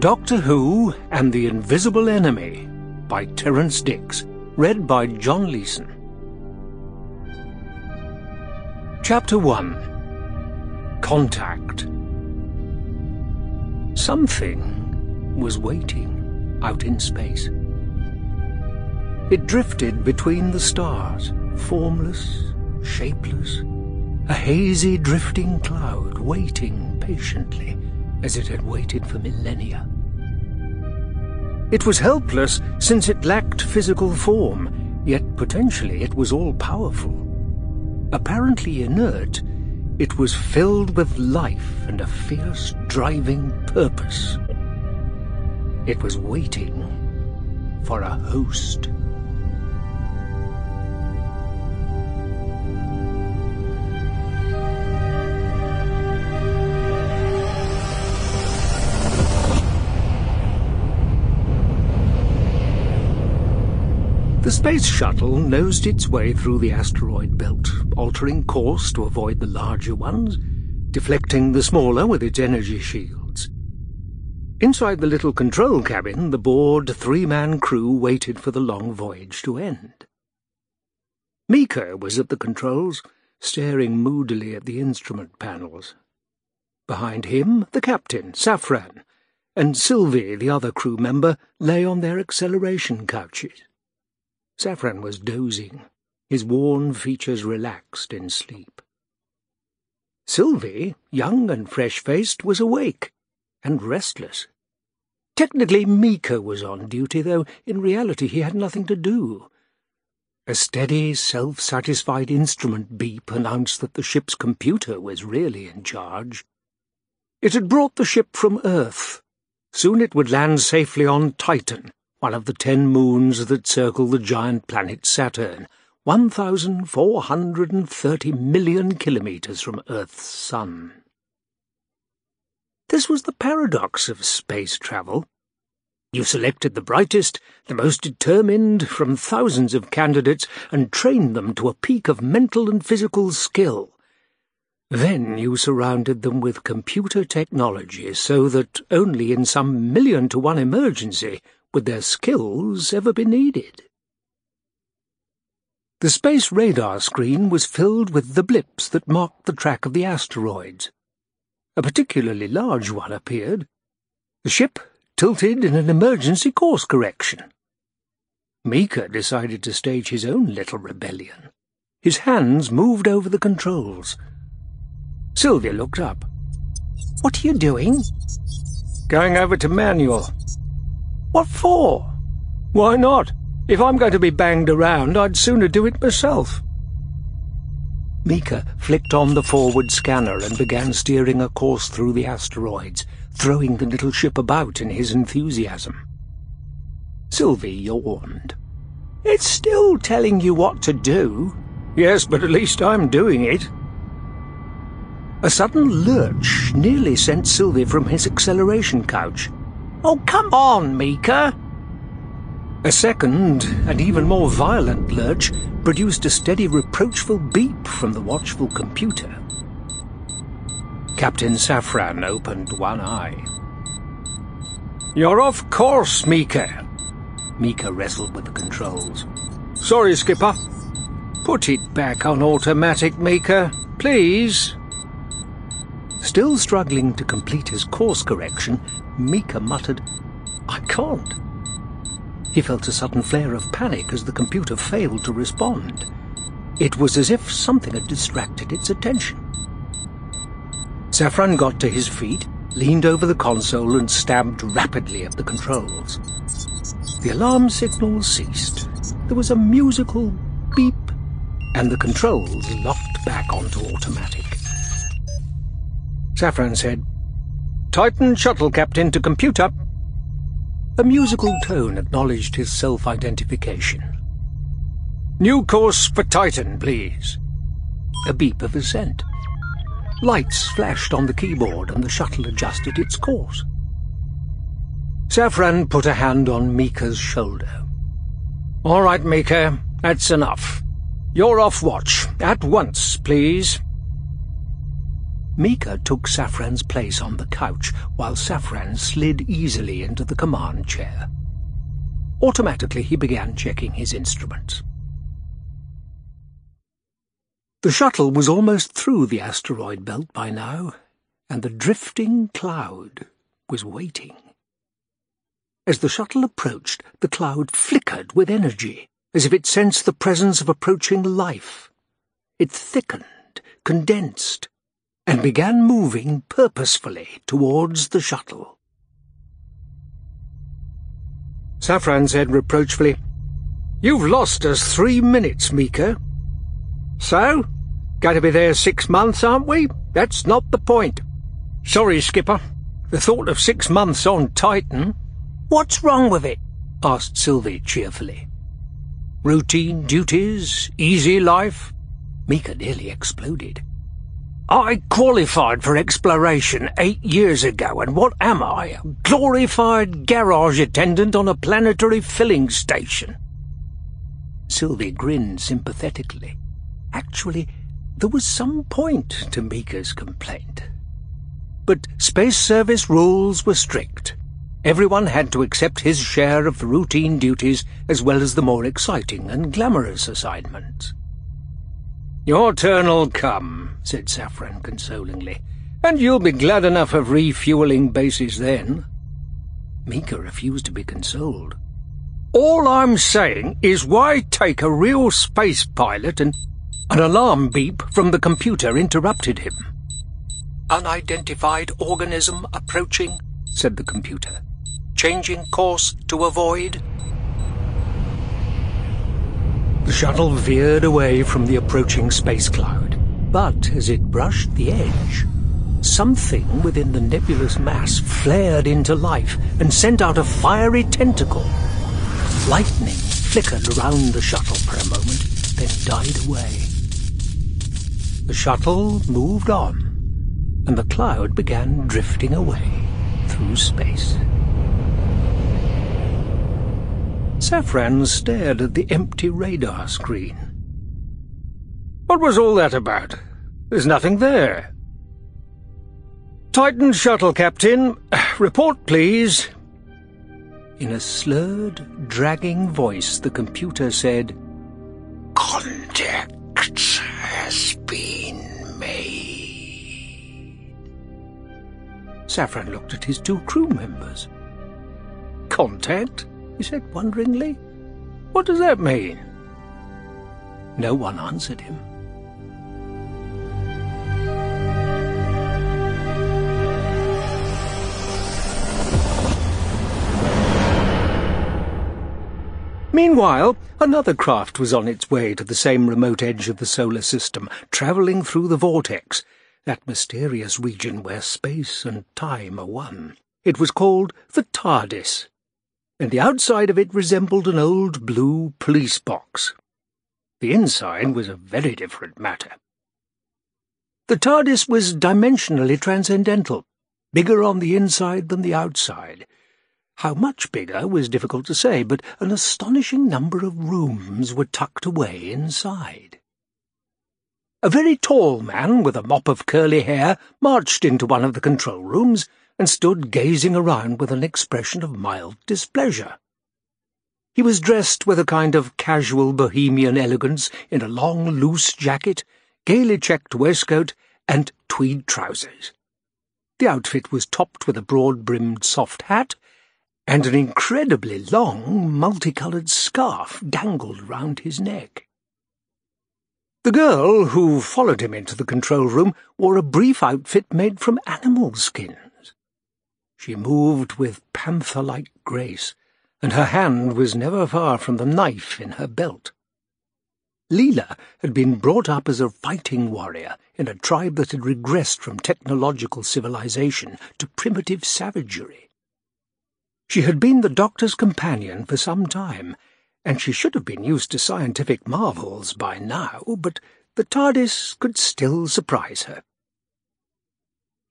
Doctor Who and the Invisible Enemy by Terrance Dicks, read by John Leeson. Chapter 1 Contact Something was waiting out in space. It drifted between the stars, formless, shapeless, a hazy drifting cloud waiting patiently as it had waited for millennia. It was helpless since it lacked physical form, yet potentially it was all-powerful. Apparently inert, it was filled with life and a fierce, driving purpose. It was waiting for a host. The Space Shuttle nosed its way through the asteroid belt, altering course to avoid the larger ones, deflecting the smaller with its energy shields. Inside the little control cabin, the bored three-man crew waited for the long voyage to end. Meeker was at the controls, staring moodily at the instrument panels. Behind him, the captain, Safran, and Silvey, the other crew member, lay on their acceleration couches. Safran was dozing, his worn features relaxed in sleep. Silvey, young and fresh-faced, was awake and restless. Technically, Meeker was on duty, though in reality he had nothing to do. A steady, self-satisfied instrument beep announced that the ship's computer was really in charge. It had brought the ship from Earth. Soon it would land safely on Titan, one of the ten moons that circle the giant planet Saturn, 1,430 million kilometres from Earth's sun. This was the paradox of space travel. You selected the brightest, the most determined from thousands of candidates and trained them to a peak of mental and physical skill. Then you surrounded them with computer technology so that only in some million to one emergency would their skills ever be needed? The space radar screen was filled with the blips that marked the track of the asteroids. A particularly large one appeared. The ship tilted in an emergency course correction. Meeker decided to stage his own little rebellion. His hands moved over the controls. Sylvia looked up. What are you doing? Going over to manual. What for? Why not? If I'm going to be banged around, I'd sooner do it myself. Meeker flicked on the forward scanner and began steering a course through the asteroids, throwing the little ship about in his enthusiasm. Silvey yawned. It's still telling you what to do. Yes, but at least I'm doing it. A sudden lurch nearly sent Silvey from his acceleration couch. Oh, come on, Meeker! A second, and even more violent lurch produced a steady reproachful beep from the watchful computer. Captain Safran opened one eye. You're off course, Meeker. Meeker wrestled with the controls. Sorry, Skipper. Put it back on automatic, Meeker, please. Still struggling to complete his course correction, Meeker muttered, I can't. He felt a sudden flare of panic as the computer failed to respond. It was as if something had distracted its attention. Safran got to his feet, leaned over the console and stabbed rapidly at the controls. The alarm signal ceased. There was a musical beep, and the controls locked back onto automatic. Safran said, Titan shuttle captain to computer. A musical tone acknowledged his self-identification. New course for Titan, please. A beep of assent. Lights flashed on the keyboard and the shuttle adjusted its course. Safran put a hand on Meeker's shoulder. All right, Meeker, that's enough. You're off watch. At once, please. Meeker took Safran's place on the couch, while Safran slid easily into the command chair. Automatically he began checking his instruments. The shuttle was almost through the asteroid belt by now, and the drifting cloud was waiting. As the shuttle approached, the cloud flickered with energy, as if it sensed the presence of approaching life. It thickened, condensed, and began moving purposefully towards the shuttle. Safran said reproachfully, You've lost us three minutes, Meeker. So? Going to be there six months, aren't we? That's not the point. Sorry, Skipper. The thought of six months on Titan... What's wrong with it? asked Silvey cheerfully. Routine duties, easy life? Meeker nearly exploded. I qualified for exploration eight years ago, and what am I? A glorified garage attendant on a planetary filling station. Silvey grinned sympathetically. Actually, there was some point to Meeker's complaint. But Space Service rules were strict. Everyone had to accept his share of routine duties as well as the more exciting and glamorous assignments. Your turn'll come, said Safran consolingly, and you'll be glad enough of refueling bases then. Meeker refused to be consoled. All I'm saying is why take a real space pilot and... An alarm beep from the computer interrupted him. Unidentified organism approaching, said the computer. Changing course to avoid. The shuttle veered away from the approaching space cloud, but as it brushed the edge, something within the nebulous mass flared into life and sent out a fiery tentacle. Lightning flickered around the shuttle for a moment, then died away. The shuttle moved on, and the cloud began drifting away through space. Safran stared at the empty radar screen. What was all that about? There's nothing there. Titan shuttle, Captain. Report, please. In a slurred, dragging voice, the computer said, Contact has been made. Safran looked at his two crew members. Contact? He said wonderingly. What does that mean? No one answered him. Meanwhile, another craft was on its way to the same remote edge of the solar system, travelling through the vortex, that mysterious region where space and time are one. It was called the TARDIS, and the outside of it resembled an old blue police box. The inside was a very different matter. The TARDIS was dimensionally transcendental, bigger on the inside than the outside. How much bigger was difficult to say, but an astonishing number of rooms were tucked away inside. A very tall man with a mop of curly hair marched into one of the control rooms and stood gazing around with an expression of mild displeasure. He was dressed with a kind of casual bohemian elegance in a long, loose jacket, gaily checked waistcoat, and tweed trousers. The outfit was topped with a broad-brimmed soft hat, and an incredibly long, multicoloured scarf dangled round his neck. The girl who followed him into the control room wore a brief outfit made from animal skin. She moved with panther-like grace, and her hand was never far from the knife in her belt. Leela had been brought up as a fighting warrior in a tribe that had regressed from technological civilization to primitive savagery. She had been the doctor's companion for some time, and she should have been used to scientific marvels by now, but the TARDIS could still surprise her.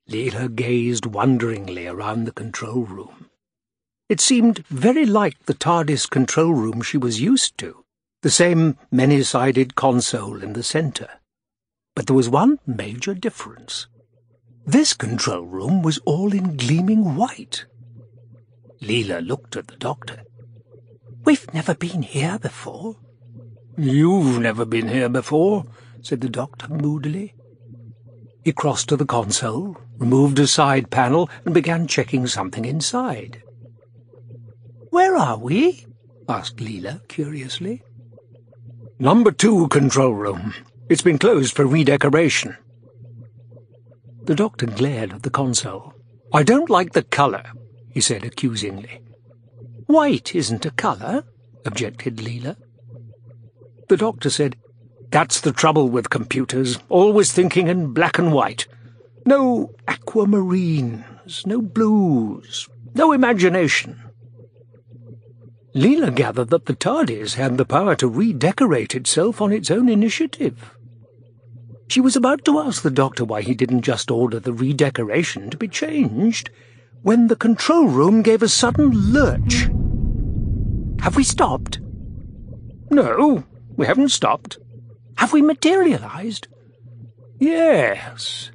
Leela gazed wonderingly around the control room. It seemed very like the TARDIS control room she was used to, the same many-sided console in the centre. But there was one major difference. This control room was all in gleaming white. Leela looked at the doctor. We've never been here before. You've never been here before, said the doctor moodily. He crossed to the console, removed a side panel, and began checking something inside. Where are we? asked Leela curiously. Number two control room. It's been closed for redecoration. The doctor glared at the console. I don't like the colour, he said accusingly. White isn't a colour, objected Leela. The doctor said, That's the trouble with computers, always thinking in black and white. No aquamarines, no blues, no imagination. Leela gathered that the TARDIS had the power to redecorate itself on its own initiative. She was about to ask the doctor why he didn't just order the redecoration to be changed, when the control room gave a sudden lurch. Have we stopped? No, we haven't stopped. Have we materialized? Yes.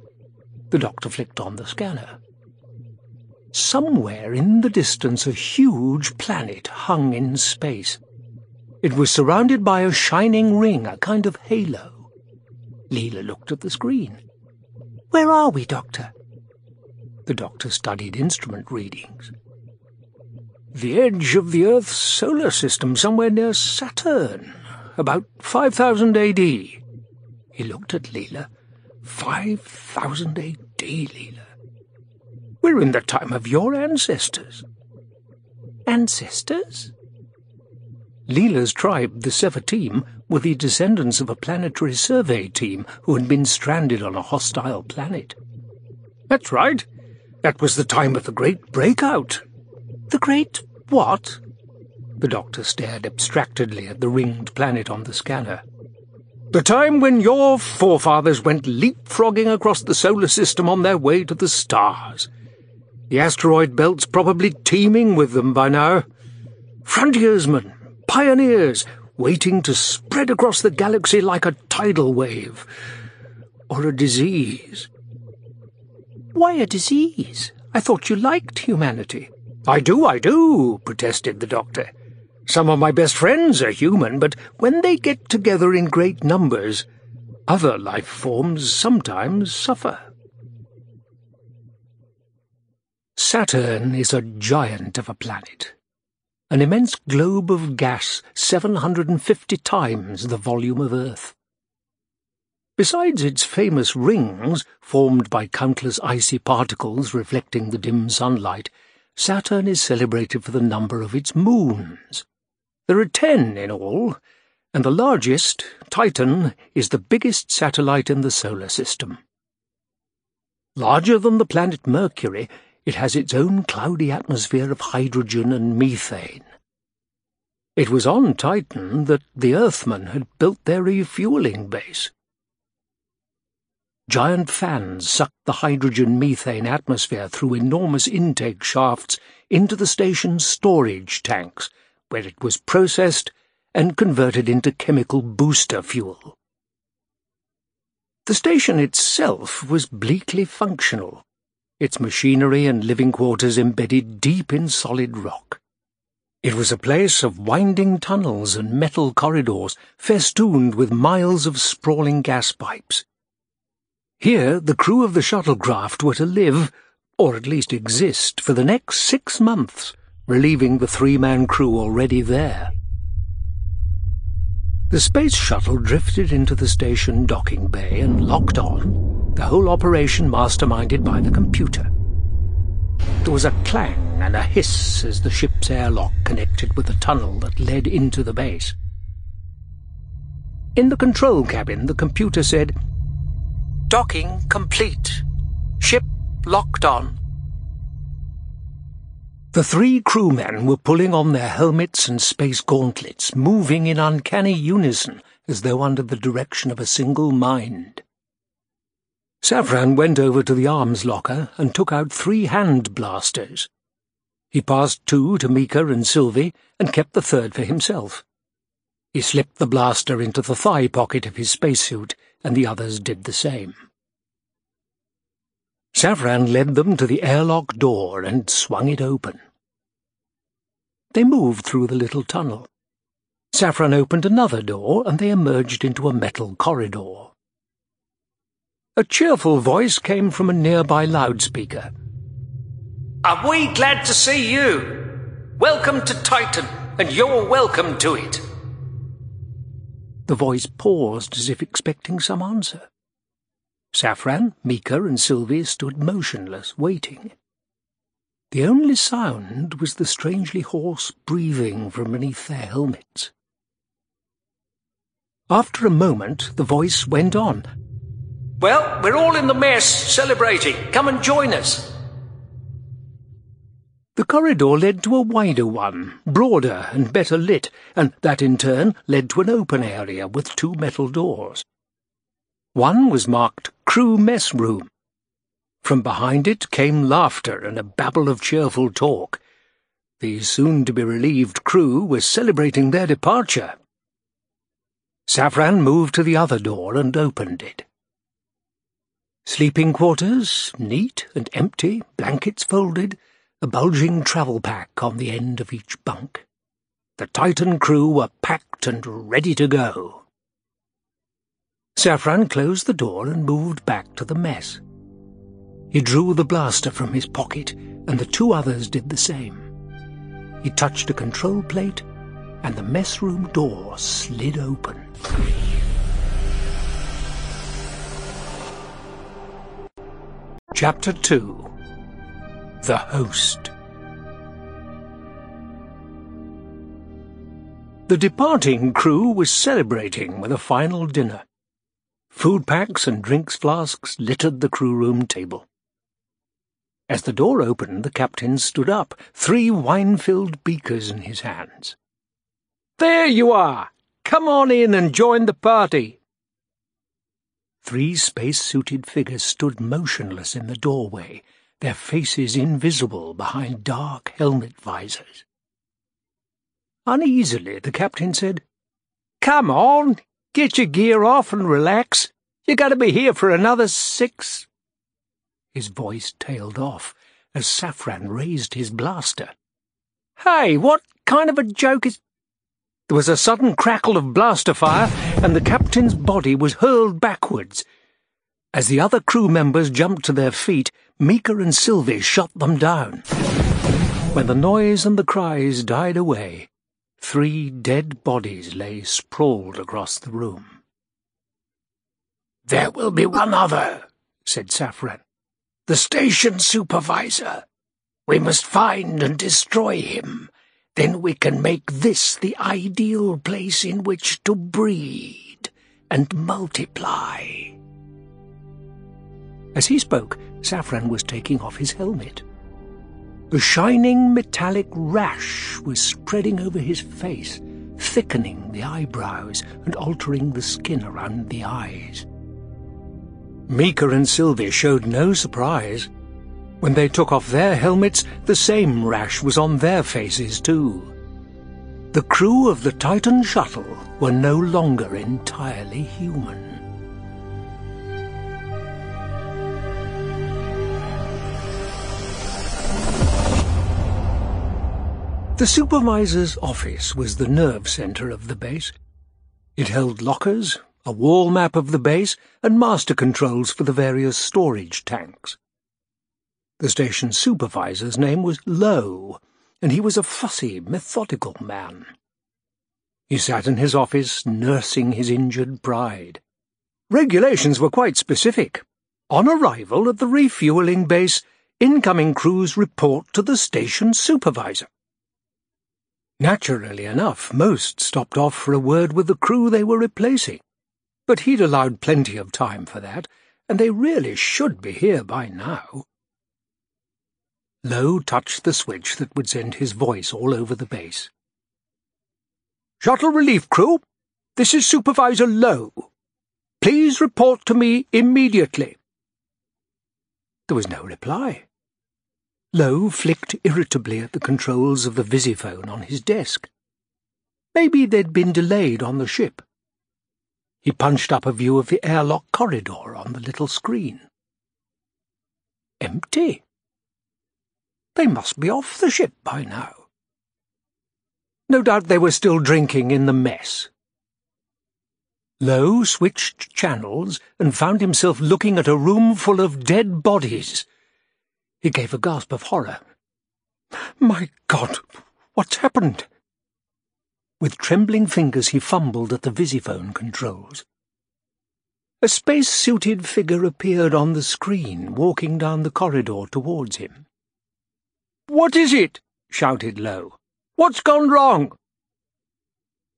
The doctor flicked on the scanner. Somewhere in the distance a huge planet hung in space. It was surrounded by a shining ring, a kind of halo. Leela looked at the screen. Where are we, Doctor? The doctor studied instrument readings. The edge of the Earth's solar system, somewhere near Saturn, about 5000 AD. He looked at Leela. 5000 AD, Leela. We're in the time of your ancestors. Ancestors? Leela's tribe, the Sevateem, were the descendants of a planetary survey team who had been stranded on a hostile planet. That's right. That was the time of the Great Breakout. The Great what? The doctor stared abstractedly at the ringed planet on the scanner. The time when your forefathers went leapfrogging across the solar system on their way to the stars. The asteroid belt's probably teeming with them by now. Frontiersmen, pioneers, waiting to spread across the galaxy like a tidal wave. Or a disease. Why a disease? I thought you liked humanity. I do, I do, protested the doctor. Some of my best friends are human, but when they get together in great numbers, other life forms sometimes suffer. Saturn is a giant of a planet an immense globe of gas 750 times the volume of Earth. Besides its famous rings, formed by countless icy particles reflecting the dim sunlight, Saturn is celebrated for the number of its moons. There are ten in all, and the largest, Titan, is the biggest satellite in the solar system. Larger than the planet Mercury, it has its own cloudy atmosphere of hydrogen and methane. It was on Titan that the Earthmen had built their refueling base. Giant fans sucked the hydrogen-methane atmosphere through enormous intake shafts into the station's storage tanks, where it was processed and converted into chemical booster fuel. The station itself was bleakly functional, its machinery and living quarters embedded deep in solid rock. It was a place of winding tunnels and metal corridors festooned with miles of sprawling gas pipes. Here the crew of the shuttlecraft were to live, or at least exist, for the next six months, relieving the three-man crew already there. The space shuttle drifted into the station docking bay and locked on, the whole operation masterminded by the computer. There was a clang and a hiss as the ship's airlock connected with the tunnel that led into the base. In the control cabin, the computer said, Docking complete. Ship locked on. The three crewmen were pulling on their helmets and space gauntlets, moving in uncanny unison as though under the direction of a single mind. Safran went over to the arms locker and took out three hand blasters. He passed two to Meeker and Silvey and kept the third for himself. He slipped the blaster into the thigh pocket of his spacesuit, and the others did the same. Safran led them to the airlock door and swung it open. They moved through the little tunnel. Safran opened another door and they emerged into a metal corridor. A cheerful voice came from a nearby loudspeaker. Are we glad to see you? Welcome to Titan, and you're welcome to it. The voice paused as if expecting some answer. Safran, Meeker, and Silvey stood motionless, waiting. The only sound was the strangely hoarse breathing from beneath their helmets. After a moment, the voice went on. Well, we're all in the mess, celebrating. Come and join us. The corridor led to a wider one, broader and better lit, and that in turn led to an open area with two metal doors. One was marked Crew Mess Room. From behind it came laughter and a babble of cheerful talk. The soon-to-be-relieved crew were celebrating their departure. Safran moved to the other door and opened it. Sleeping quarters, neat and empty, blankets folded, a bulging travel pack on the end of each bunk. The Titan crew were packed and ready to go. Safran closed the door and moved back to the mess. He drew the blaster from his pocket, and the two others did the same. He touched a control plate, and the mess room door slid open. Chapter 2 The Host The departing crew was celebrating with a final dinner. Food packs and drinks flasks littered the crew room table. As the door opened, the captain stood up, three wine-filled beakers in his hands. There you are! Come on in and join the party! Three space-suited figures stood motionless in the doorway, their faces invisible behind dark helmet visors. Uneasily, the captain said, Come on, Get your gear off and relax. You gotta be here for another six. His voice tailed off as Safran raised his blaster. Hey, what kind of a joke is... There was a sudden crackle of blaster fire, and the captain's body was hurled backwards. As the other crew members jumped to their feet, Meeker and Silvey shot them down. When the noise and the cries died away, Three dead bodies lay sprawled across the room. There will be one other, said Safran. The station supervisor. We must find and destroy him. Then we can make this the ideal place in which to breed and multiply. As he spoke, Safran was taking off his helmet. A shining metallic rash was spreading over his face, thickening the eyebrows and altering the skin around the eyes. Meeker and Silvey showed no surprise. When they took off their helmets, the same rash was on their faces too. The crew of the Titan shuttle were no longer entirely human. The supervisor's office was the nerve center of the base. It held lockers, a wall map of the base, and master controls for the various storage tanks. The station supervisor's name was Lowe, and he was a fussy, methodical man. He sat in his office, nursing his injured pride. Regulations were quite specific. On arrival at the refueling base, incoming crews report to the station supervisor. Naturally enough, most stopped off for a word with the crew they were replacing. But he'd allowed plenty of time for that, and they really should be here by now. Lowe touched the switch that would send his voice all over the base. Shuttle relief crew, this is Supervisor Lowe. Please report to me immediately. There was no reply. Lowe flicked irritably at the controls of the visiphone on his desk. Maybe they'd been delayed on the ship. He punched up a view of the airlock corridor on the little screen. Empty. They must be off the ship by now. No doubt they were still drinking in the mess. Lowe switched channels and found himself looking at a room full of dead bodies. He gave a gasp of horror. My God, what's happened? With trembling fingers he fumbled at the visiphone controls. A space-suited figure appeared on the screen, walking down the corridor towards him. "'What is it?' shouted Lowe. "'What's gone wrong?'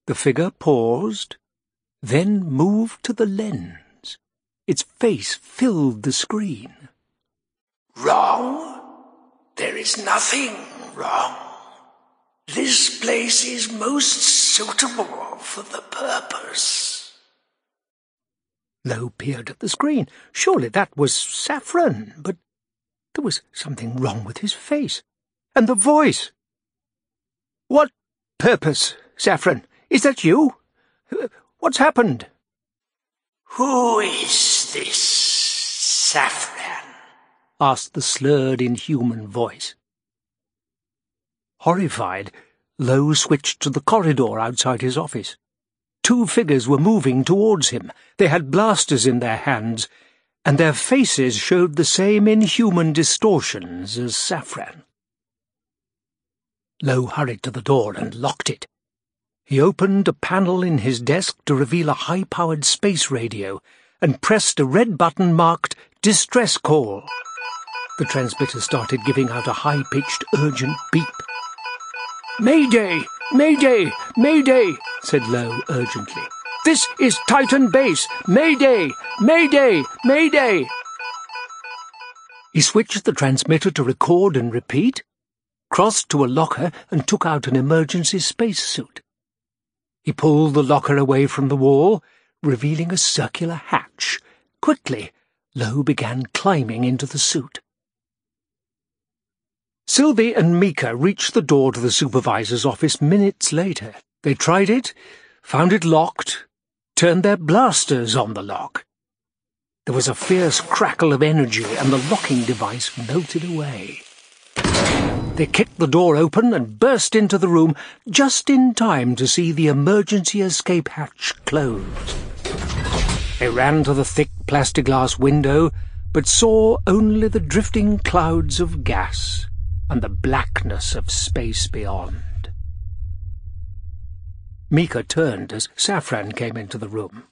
The figure paused, then moved to the lens. Its face filled the screen. Wrong? There is nothing wrong. This place is most suitable for the purpose. Lowe peered at the screen. Surely that was Safran, but there was something wrong with his face. And the voice. What purpose, Safran? Is that you? What's happened? Who is this Safran? Asked the slurred, inhuman voice. Horrified, Lowe switched to the corridor outside his office. Two figures were moving towards him. They had blasters in their hands, and their faces showed the same inhuman distortions as Safran. Lowe hurried to the door and locked it. He opened a panel in his desk to reveal a high-powered space radio and pressed a red button marked Distress Call. The transmitter started giving out a high-pitched, urgent beep. Mayday! Mayday! Mayday! said Lowe urgently. This is Titan Base! Mayday! Mayday! Mayday! He switched the transmitter to record and repeat, crossed to a locker and took out an emergency spacesuit. He pulled the locker away from the wall, revealing a circular hatch. Quickly, Lowe began climbing into the suit. Silvey and Meeker reached the door to the supervisor's office minutes later. They tried it, found it locked, turned their blasters on the lock. There was a fierce crackle of energy, and the locking device melted away. They kicked the door open and burst into the room just in time to see the emergency escape hatch closed. They ran to the thick plastiglass window, but saw only the drifting clouds of gas and the blackness of space beyond. Meeker turned as Safran came into the room.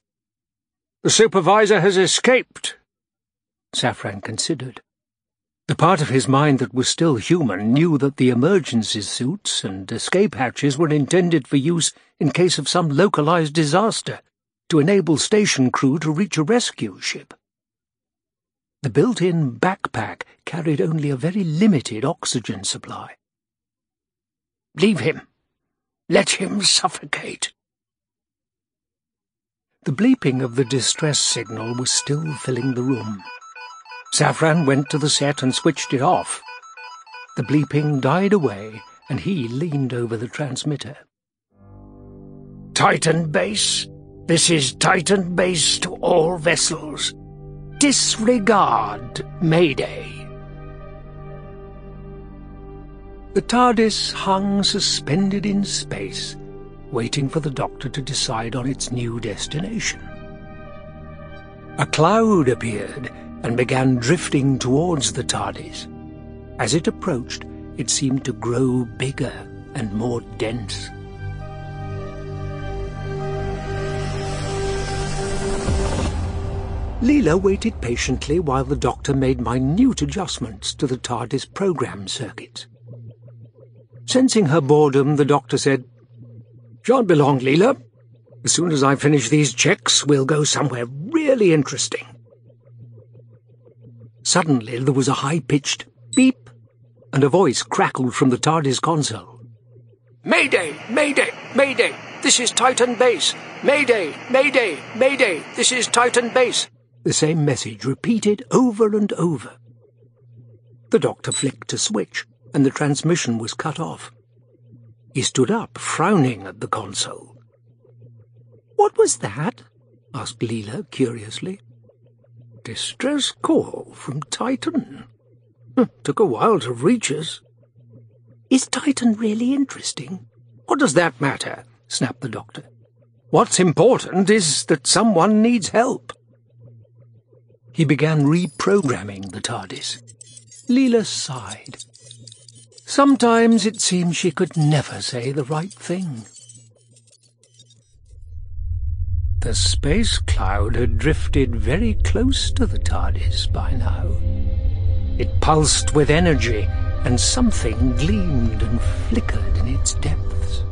The supervisor has escaped. Safran considered. The part of his mind that was still human knew that the emergency suits and escape hatches were intended for use in case of some localized disaster, to enable station crew to reach a rescue ship. The built-in backpack carried only a very limited oxygen supply. Leave him. Let him suffocate. The bleeping of the distress signal was still filling the room. Safran went to the set and switched it off. The bleeping died away, and he leaned over the transmitter. Titan Base, this is Titan Base to all vessels. Disregard Mayday. The TARDIS hung suspended in space, waiting for the Doctor to decide on its new destination. A cloud appeared and began drifting towards the TARDIS. As it approached, it seemed to grow bigger and more dense. Leela waited patiently while the doctor made minute adjustments to the TARDIS program circuit. Sensing her boredom, the doctor said, Shan't be long, Leela. As soon as I finish these checks, we'll go somewhere really interesting. Suddenly there was a high-pitched beep, and a voice crackled from the TARDIS console. Mayday! Mayday! Mayday! This is Titan Base! Mayday! Mayday! Mayday! This is Titan Base! The same message repeated over and over. The doctor flicked a switch, and the transmission was cut off. He stood up, frowning at the console. What was that? asked Leela curiously. Distress call from Titan, Took a while to reach us. Is Titan really interesting? What does that matter? snapped the doctor. What's important is that someone needs help. He began reprogramming the TARDIS. Leela sighed. Sometimes it seemed she could never say the right thing. The space cloud had drifted very close to the TARDIS by now. It pulsed with energy, and something gleamed and flickered in its depths.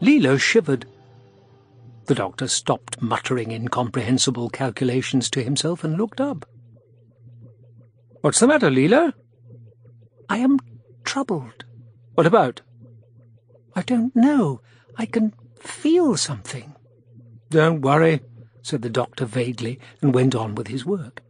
Leela shivered. The doctor stopped muttering incomprehensible calculations to himself and looked up. What's the matter, Leela? I am troubled. What about? I don't know. I can feel something. Don't worry, said the doctor vaguely, and went on with his work.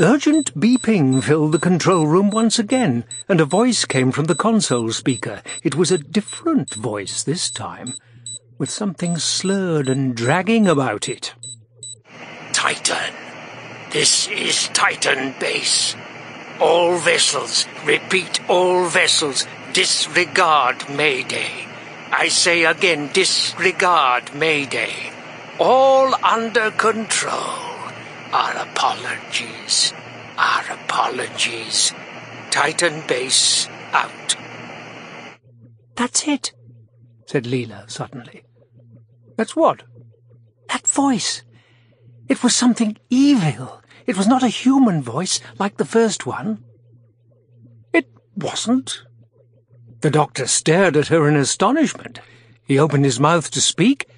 Urgent beeping filled the control room once again, and a voice came from the console speaker. It was a different voice this time, with something slurred and dragging about it. Titan. This is Titan Base. All vessels, repeat, all vessels, disregard Mayday. I say again, disregard Mayday. All under control. Our apologies. Our apologies. Titan Base out. That's it, said Leela suddenly. That's what? That voice. It was something evil. It was not a human voice like the first one. It wasn't. The doctor stared at her in astonishment. He opened his mouth to speak,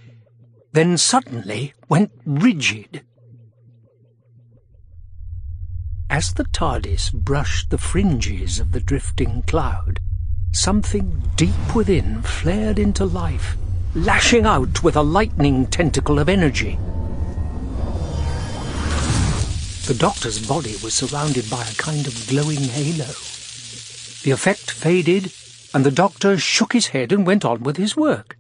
then suddenly went rigid. As the TARDIS brushed the fringes of the drifting cloud, something deep within flared into life, lashing out with a lightning tentacle of energy. The doctor's body was surrounded by a kind of glowing halo. The effect faded, and the doctor shook his head and went on with his work.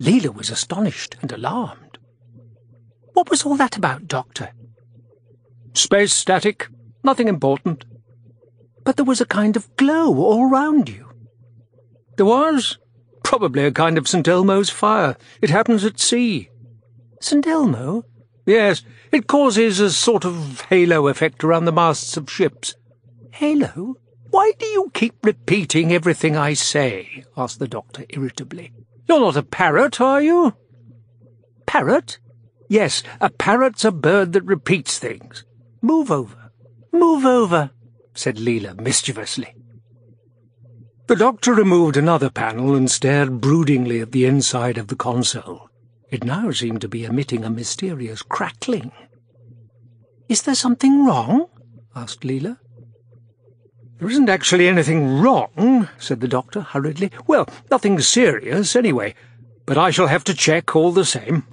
Leela was astonished and alarmed. What was all that about, Doctor? Space static. Nothing important. But there was a kind of glow all round you. There was? Probably a kind of St. Elmo's fire. It happens at sea. St. Elmo? Yes, it causes a sort of halo effect around the masts of ships. Halo? Why do you keep repeating everything I say? asked the doctor irritably. You're not a parrot, are you? Parrot? Yes, a parrot's a bird that repeats things. Move over. Move over, said Leela mischievously. The doctor removed another panel and stared broodingly at the inside of the console. It now seemed to be emitting a mysterious crackling. Is there something wrong? asked Leela. There isn't actually anything wrong, said the doctor hurriedly. Well, nothing serious, anyway, but I shall have to check all the same.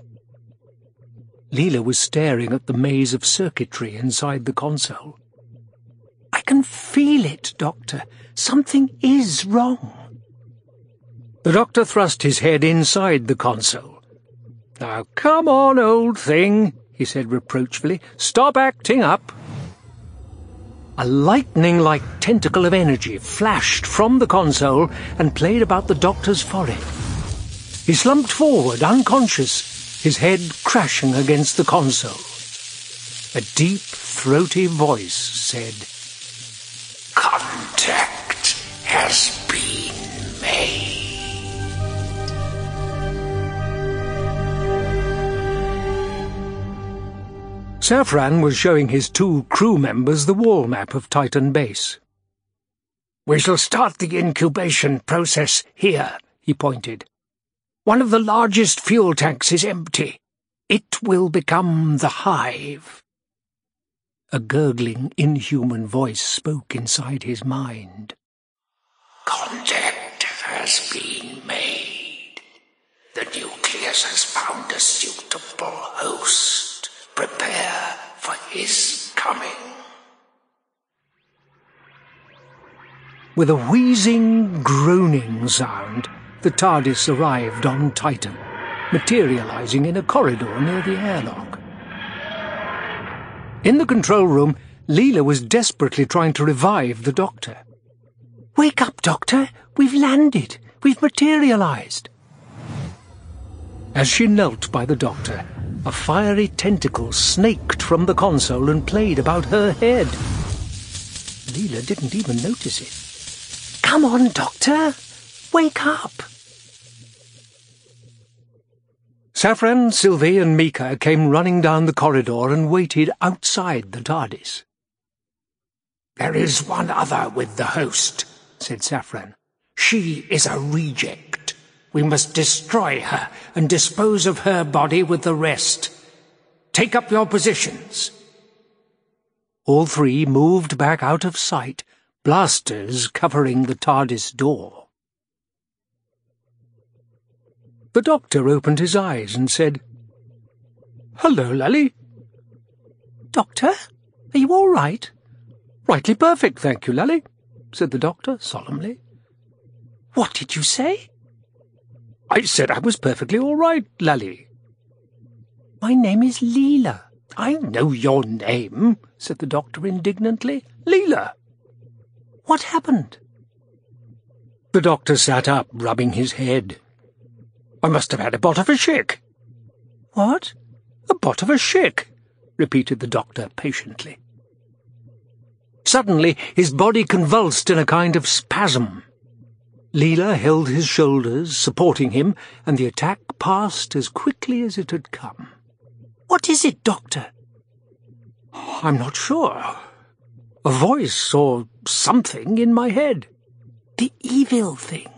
Leela was staring at the maze of circuitry inside the console. I can feel it, Doctor. Something is wrong. The doctor thrust his head inside the console. Now, come on, old thing, he said reproachfully. Stop acting up. A lightning-like tentacle of energy flashed from the console and played about the doctor's forehead. He slumped forward, unconscious, his head crashing against the console. A deep, throaty voice said, Contact has been made. Safran was showing his two crew members the wall map of Titan Base. We shall start the incubation process here, he pointed. One of the largest fuel tanks is empty. It will become the hive. A gurgling, inhuman voice spoke inside his mind. Contact has been made. The nucleus has found a suitable host. Prepare for his coming. With a wheezing, groaning sound, the TARDIS arrived on Titan, materializing in a corridor near the airlock. In the control room, Leela was desperately trying to revive the doctor. Wake up, Doctor! We've landed! We've materialized! As she knelt by the doctor, a fiery tentacle snaked from the console and played about her head. Leela didn't even notice it. Come on, Doctor! Wake up! Safran, Silvey and Meeker came running down the corridor and waited outside the TARDIS. There is one other with the host, said Safran. She is a reject. We must destroy her and dispose of her body with the rest. Take up your positions. All three moved back out of sight, blasters covering the TARDIS door. The doctor opened his eyes and said, Hello, Lally. Doctor, are you all right? Rightly perfect, thank you, Lally, said the doctor solemnly. What did you say? I said I was perfectly all right, Lally. My name is Leela. I know your name, said the doctor indignantly. Leela. What happened? The doctor sat up, rubbing his head. I must have had a bot of a shick. What? A bot of a shick, repeated the doctor patiently. Suddenly his body convulsed in a kind of spasm. Leela held his shoulders, supporting him, and the attack passed as quickly as it had come. What is it, Doctor? I'm not sure. A voice or something in my head. The evil thing.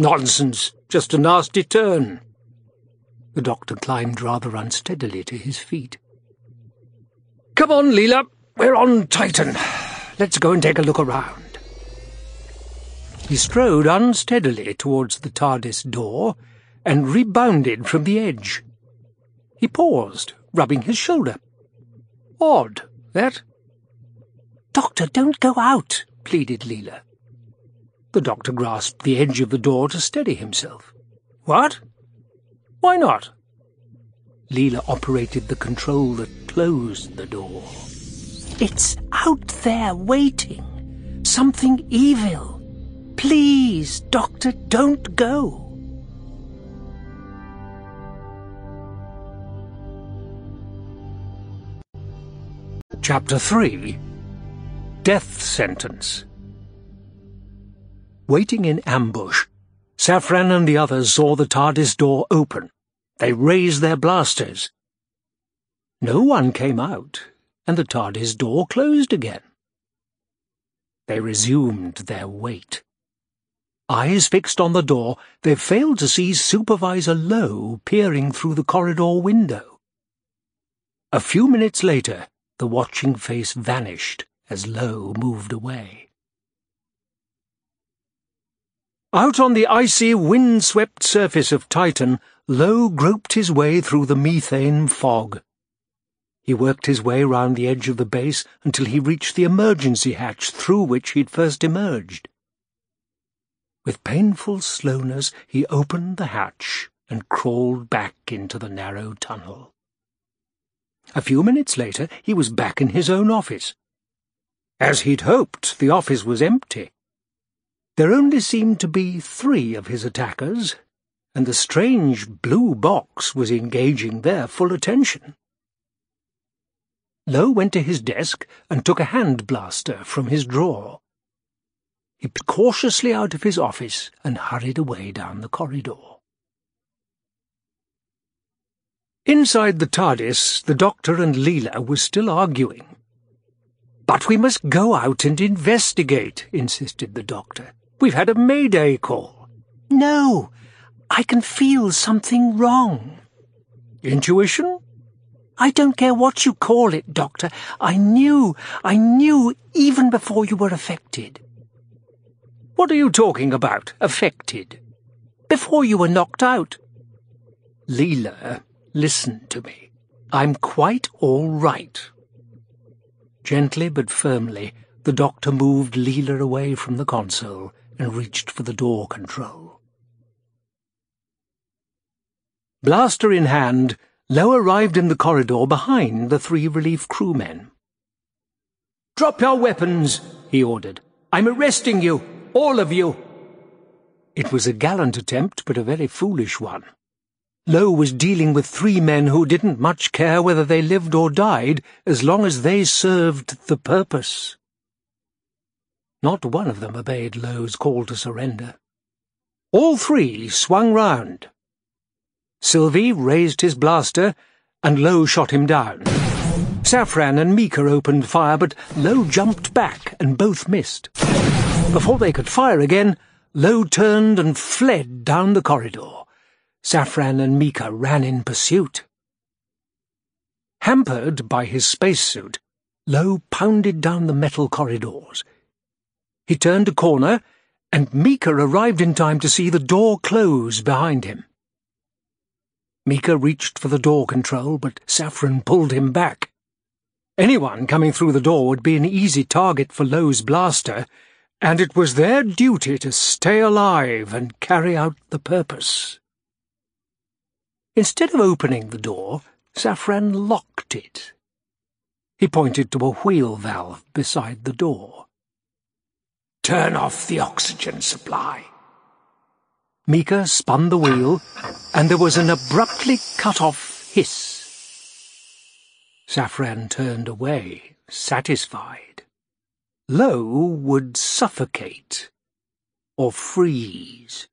Nonsense. Just a nasty turn. The doctor climbed rather unsteadily to his feet. Come on, Leela. We're on Titan. Let's go and take a look around. He strode unsteadily towards the TARDIS door and rebounded from the edge. He paused, rubbing his shoulder. Odd, that. Doctor, don't go out, pleaded Leela. The doctor grasped the edge of the door to steady himself. What? Why not? Leela operated the control that closed the door. It's out there waiting. Something evil. Please, Doctor, don't go. Chapter 3 Death Sentence Waiting in ambush, Safran and the others saw the TARDIS door open. They raised their blasters. No one came out, and the TARDIS door closed again. They resumed their wait. Eyes fixed on the door, they failed to see Supervisor Lowe peering through the corridor window. A few minutes later, the watching face vanished as Lowe moved away. Out on the icy, wind-swept surface of Titan, Lowe groped his way through the methane fog. He worked his way round the edge of the base until he reached the emergency hatch through which he'd first emerged. With painful slowness, he opened the hatch and crawled back into the narrow tunnel. A few minutes later, he was back in his own office. As he'd hoped, the office was empty. There only seemed to be three of his attackers, and the strange blue box was engaging their full attention. Lowe went to his desk and took a hand blaster from his drawer. He peeped cautiously out of his office and hurried away down the corridor. Inside the TARDIS, the Doctor and Leela were still arguing. But we must go out and investigate, insisted the Doctor. We've had a mayday call. No, I can feel something wrong. Intuition? I don't care what you call it, Doctor. I knew, I knew even before you were affected. What are you talking about, affected? Before you were knocked out. Leela, listen to me. I'm quite all right. Gently but firmly, the doctor moved Leela away from the console and reached for the door control. Blaster in hand, Lowe arrived in the corridor behind the three relief crewmen. Drop your weapons, he ordered. I'm arresting you, all of you. It was a gallant attempt, but a very foolish one. Lowe was dealing with three men who didn't much care whether they lived or died as long as they served the purpose. Not one of them obeyed Lowe's call to surrender. All three swung round. Silvey raised his blaster, and Lowe shot him down. Safran and Meeker opened fire, but Lowe jumped back, and both missed. Before they could fire again, Lowe turned and fled down the corridor. Safran and Meeker ran in pursuit. Hampered by his spacesuit, Lowe pounded down the metal corridors. He turned a corner, and Meeker arrived in time to see the door close behind him. Meeker reached for the door control, but Safran pulled him back. Anyone coming through the door would be an easy target for Lowe's blaster, and it was their duty to stay alive and carry out the purpose. Instead of opening the door, Safran locked it. He pointed to a wheel valve beside the door. Turn off the oxygen supply. Meeker spun the wheel, and there was an abruptly cut-off hiss. Safran turned away, satisfied. Lowe would suffocate or freeze.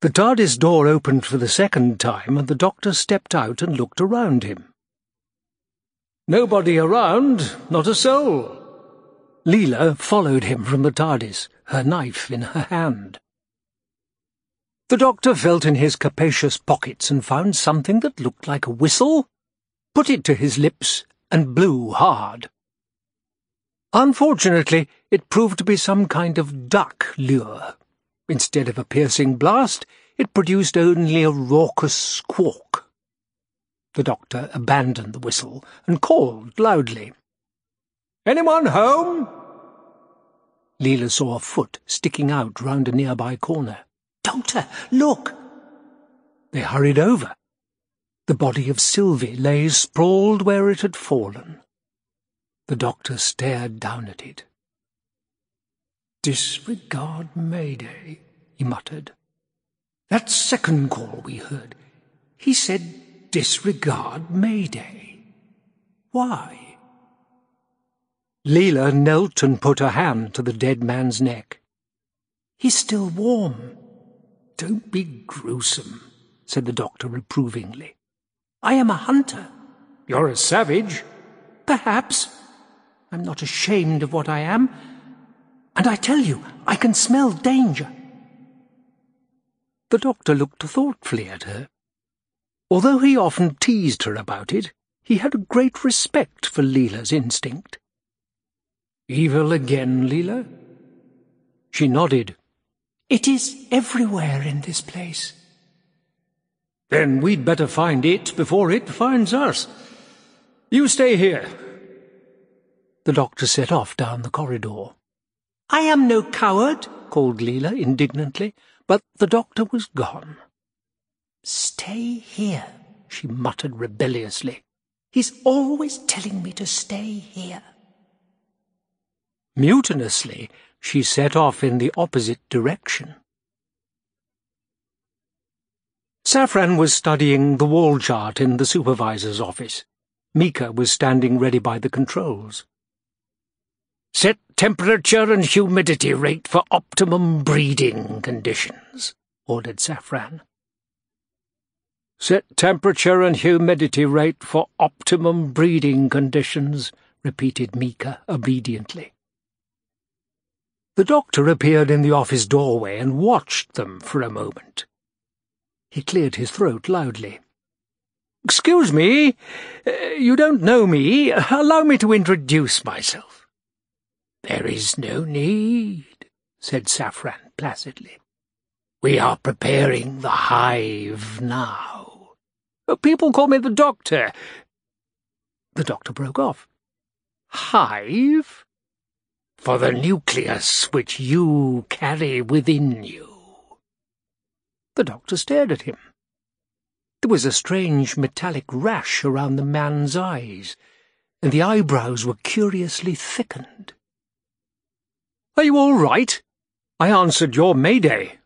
The TARDIS door opened for the second time, and the Doctor stepped out and looked around him. Nobody around, not a soul. Leela followed him from the TARDIS, her knife in her hand. The doctor felt in his capacious pockets and found something that looked like a whistle, put it to his lips, and blew hard. Unfortunately, it proved to be some kind of duck lure. Instead of a piercing blast, it produced only a raucous squawk. The doctor abandoned the whistle and called loudly. Anyone home? Leela saw a foot sticking out round a nearby corner. Doctor, look! They hurried over. The body of Silvey lay sprawled where it had fallen. The doctor stared down at it. Disregard Mayday, he muttered. That second call we heard, he said disregard Mayday. Why? Leela knelt and put her hand to the dead man's neck. He's still warm. Don't be gruesome, said the doctor reprovingly. I am a hunter. You're a savage. Perhaps. I'm not ashamed of what I am. And I tell you, I can smell danger. The doctor looked thoughtfully at her. Although he often teased her about it, he had a great respect for Leela's instinct. Evil again, Leela? She nodded. It is everywhere in this place. Then we'd better find it before it finds us. You stay here. The doctor set off down the corridor. I am no coward, called Leela indignantly, but the doctor was gone. Stay here, she muttered rebelliously. He's always telling me to stay here. Mutinously, she set off in the opposite direction. Safran was studying the wall chart in the supervisor's office. Meeker was standing ready by the controls. Set temperature and humidity rate for optimum breeding conditions, ordered Safran. Set temperature and humidity rate for optimum breeding conditions, repeated Meeker obediently. The doctor appeared in the office doorway and watched them for a moment. He cleared his throat loudly. Excuse me, uh, you don't know me. Allow me to introduce myself. There is no need, said Safran placidly. We are preparing the hive now. People call me the doctor. The doctor broke off. Hive? For the nucleus which you carry within you. The doctor stared at him. There was a strange metallic rash around the man's eyes, and the eyebrows were curiously thickened. Are you all right? I answered your mayday.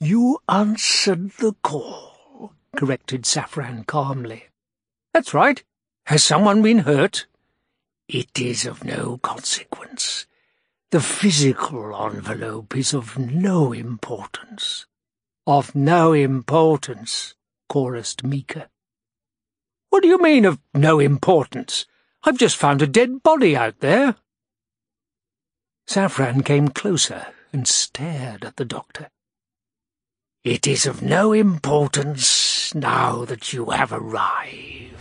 You answered the call, corrected Safran calmly. That's right. Has someone been hurt? It is of no consequence. The physical envelope is of no importance. Of no importance, chorused Meeker. What do you mean of no importance? I've just found a dead body out there. Safran came closer and stared at the doctor. It is of no importance now that you have arrived.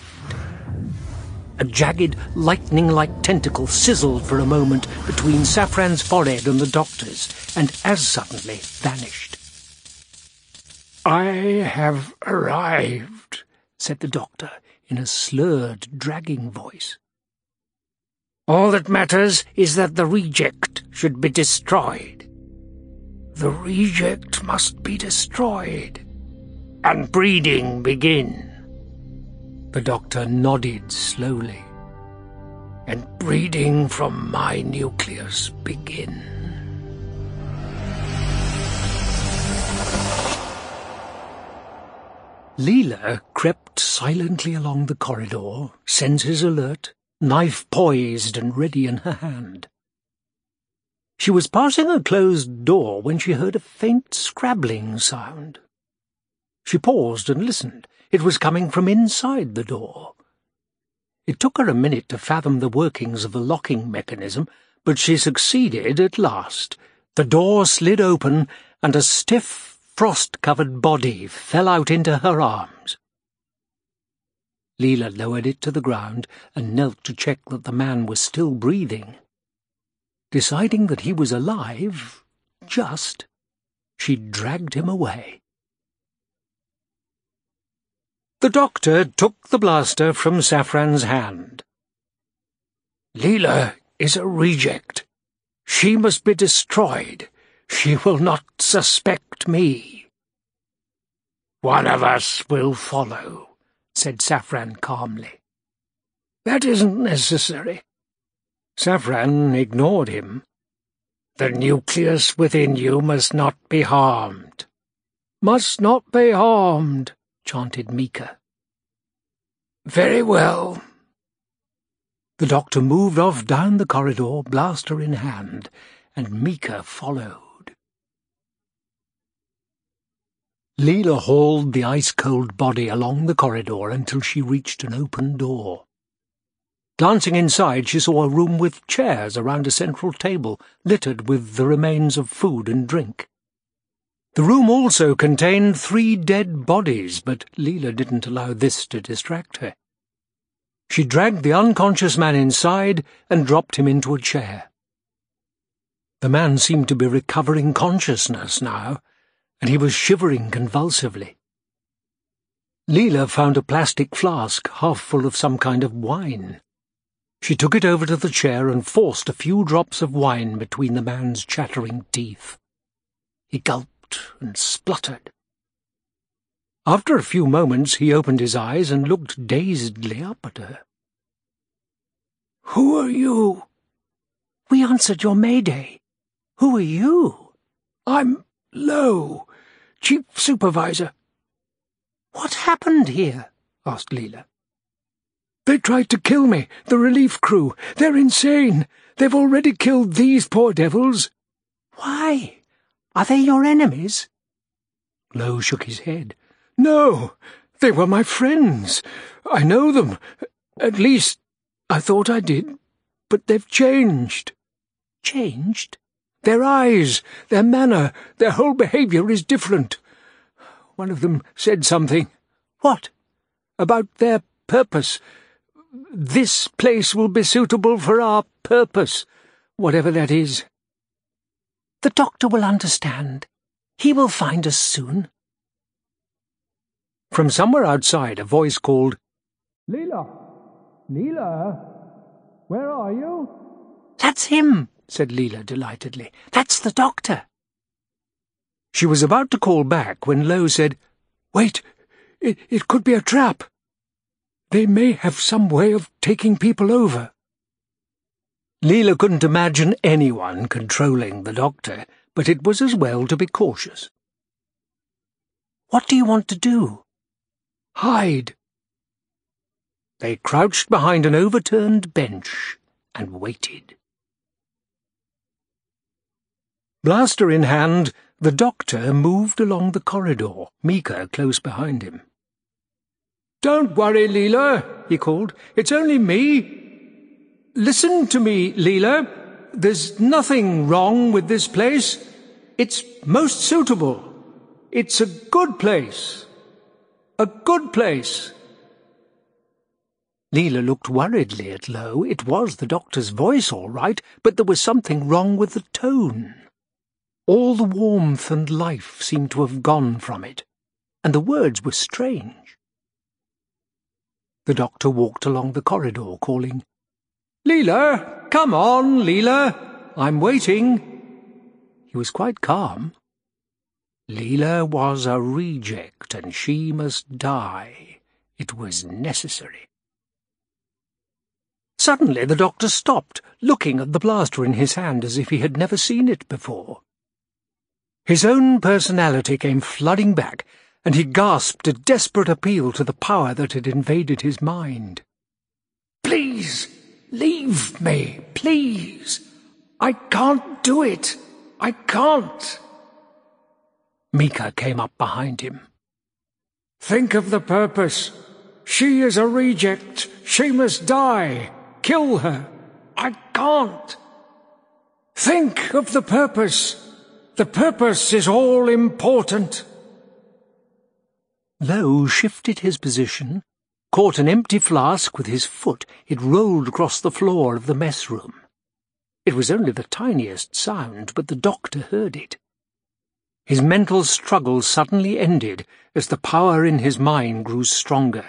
A jagged, lightning-like tentacle sizzled for a moment between Safran's forehead and the doctor's, and as suddenly vanished. I have arrived, said the doctor in a slurred, dragging voice. All that matters is that the reject should be destroyed. The reject must be destroyed. And breeding begin. The doctor nodded slowly. And breeding from my nucleus begin. Leela crept silently along the corridor, senses alert, knife poised and ready in her hand. She was passing a closed door when she heard a faint scrabbling sound. She paused and listened. It was coming from inside the door. It took her a minute to fathom the workings of the locking mechanism, but she succeeded at last. The door slid open, and a stiff, frost-covered body fell out into her arms. Leela lowered it to the ground and knelt to check that the man was still breathing. Deciding that he was alive, just, she dragged him away. The doctor took the blaster from Safran's hand. Leela is a reject. She must be destroyed. She will not suspect me. One of us will follow, said Safran calmly. That isn't necessary. Safran ignored him. The nucleus within you must not be harmed. Must not be harmed, chanted Meeker. Very well. The doctor moved off down the corridor, blaster in hand, and Meeker followed. Leela hauled the ice-cold body along the corridor until she reached an open door. Glancing inside, she saw a room with chairs around a central table, littered with the remains of food and drink. The room also contained three dead bodies, but Leela didn't allow this to distract her. She dragged the unconscious man inside and dropped him into a chair. The man seemed to be recovering consciousness now, and he was shivering convulsively. Leela found a plastic flask half full of some kind of wine. She took it over to the chair and forced a few drops of wine between the man's chattering teeth. He gulped and spluttered. After a few moments he opened his eyes and looked dazedly up at her. Who are you? We answered your mayday. Who are you? I'm Lowe, Chief Supervisor. What happened here? asked Leela. They tried to kill me, the relief crew. They're insane. They've already killed these poor devils. Why? Are they your enemies? Lowe shook his head. No, they were my friends. I know them. At least, I thought I did. But they've changed. Changed? Their eyes, their manner, their whole behaviour is different. One of them said something. What? About their purpose. This place will be suitable for our purpose, whatever that is. The doctor will understand. He will find us soon. From somewhere outside, a voice called, Leela! Leela! Where are you? That's him, said Leela delightedly. That's the doctor. She was about to call back when Lowe said, Wait, it, it could be a trap. They may have some way of taking people over. Leela couldn't imagine anyone controlling the doctor, but it was as well to be cautious. What do you want to do? Hide. They crouched behind an overturned bench and waited. Blaster in hand, the doctor moved along the corridor, Meeker close behind him. Don't worry, Leela, he called. It's only me. Listen to me, Leela. There's nothing wrong with this place. It's most suitable. It's a good place. A good place. Leela looked worriedly at Lowe. It was the doctor's voice, all right, but there was something wrong with the tone. All the warmth and life seemed to have gone from it, and the words were strange. The doctor walked along the corridor, calling, Leela, come on, Leela, I'm waiting. He was quite calm. Leela was a reject, and she must die. It was necessary. Suddenly the doctor stopped, looking at the blaster in his hand as if he had never seen it before. His own personality came flooding back, and he gasped a desperate appeal to the power that had invaded his mind. Please, leave me, please. I can't do it. I can't. Meeker came up behind him. Think of the purpose. She is a reject. She must die. Kill her. I can't. Think of the purpose. The purpose is all important. Lowe shifted his position, caught an empty flask with his foot. It rolled across the floor of the mess room. It was only the tiniest sound, but the doctor heard it. His mental struggle suddenly ended as the power in his mind grew stronger.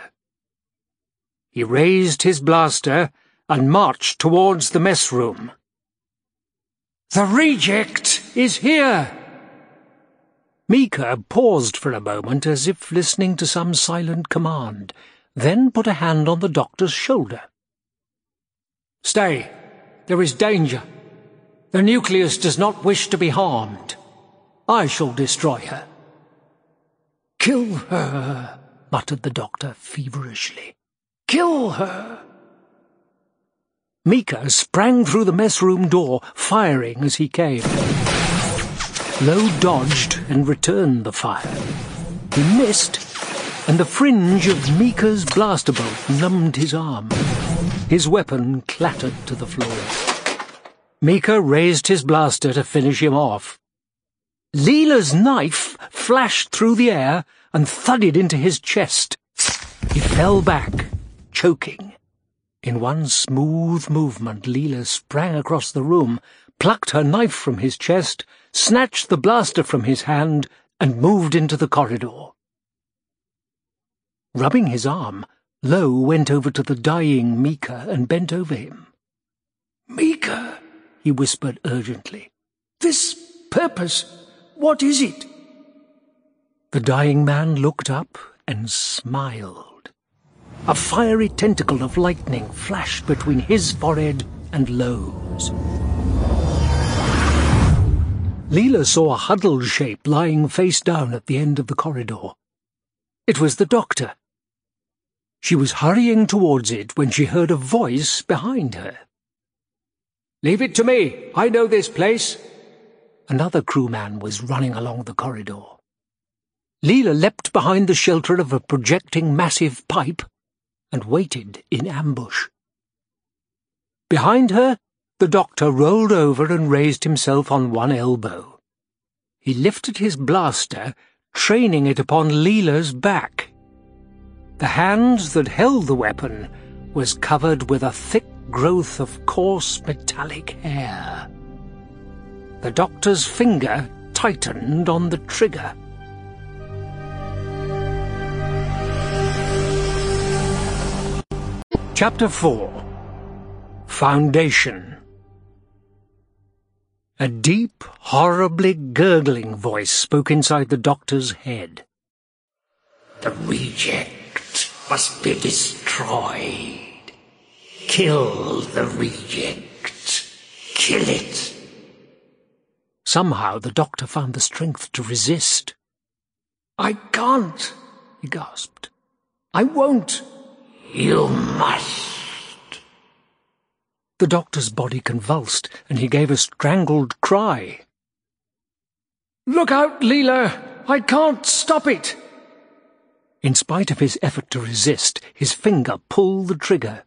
He raised his blaster and marched towards the mess room. The reject is here! Meeker paused for a moment as if listening to some silent command, then put a hand on the doctor's shoulder. Stay. There is danger. The nucleus does not wish to be harmed. I shall destroy her. Kill her, muttered the doctor feverishly. Kill her! Meeker sprang through the mess room door, firing as he came. Lowe dodged and returned the fire. He missed, and the fringe of Meeker's blaster bolt numbed his arm. His weapon clattered to the floor. Meeker raised his blaster to finish him off. Leela's knife flashed through the air and thudded into his chest. He fell back, choking. In one smooth movement, Leela sprang across the room, plucked her knife from his chest, snatched the blaster from his hand, and moved into the corridor. Rubbing his arm, Lowe went over to the dying Meeker and bent over him. Meeker, he whispered urgently, this purpose, what is it? The dying man looked up and smiled. A fiery tentacle of lightning flashed between his forehead and Lowe's. Leela saw a huddled shape lying face down at the end of the corridor. It was the doctor. She was hurrying towards it when she heard a voice behind her. Leave it to me. I know this place. Another crewman was running along the corridor. Leela leapt behind the shelter of a projecting massive pipe and waited in ambush. Behind her, the doctor rolled over and raised himself on one elbow. He lifted his blaster, training it upon Leela's back. The hand that held the weapon was covered with a thick growth of coarse metallic hair. The doctor's finger tightened on the trigger. Chapter 4 Foundation A deep, horribly gurgling voice spoke inside the doctor's head. The reject must be destroyed. Kill the reject. Kill it. Somehow the doctor found the strength to resist. I can't, he gasped. I won't. You must. The doctor's body convulsed, and he gave a strangled cry. Look out, Leela! I can't stop it! In spite of his effort to resist, his finger pulled the trigger.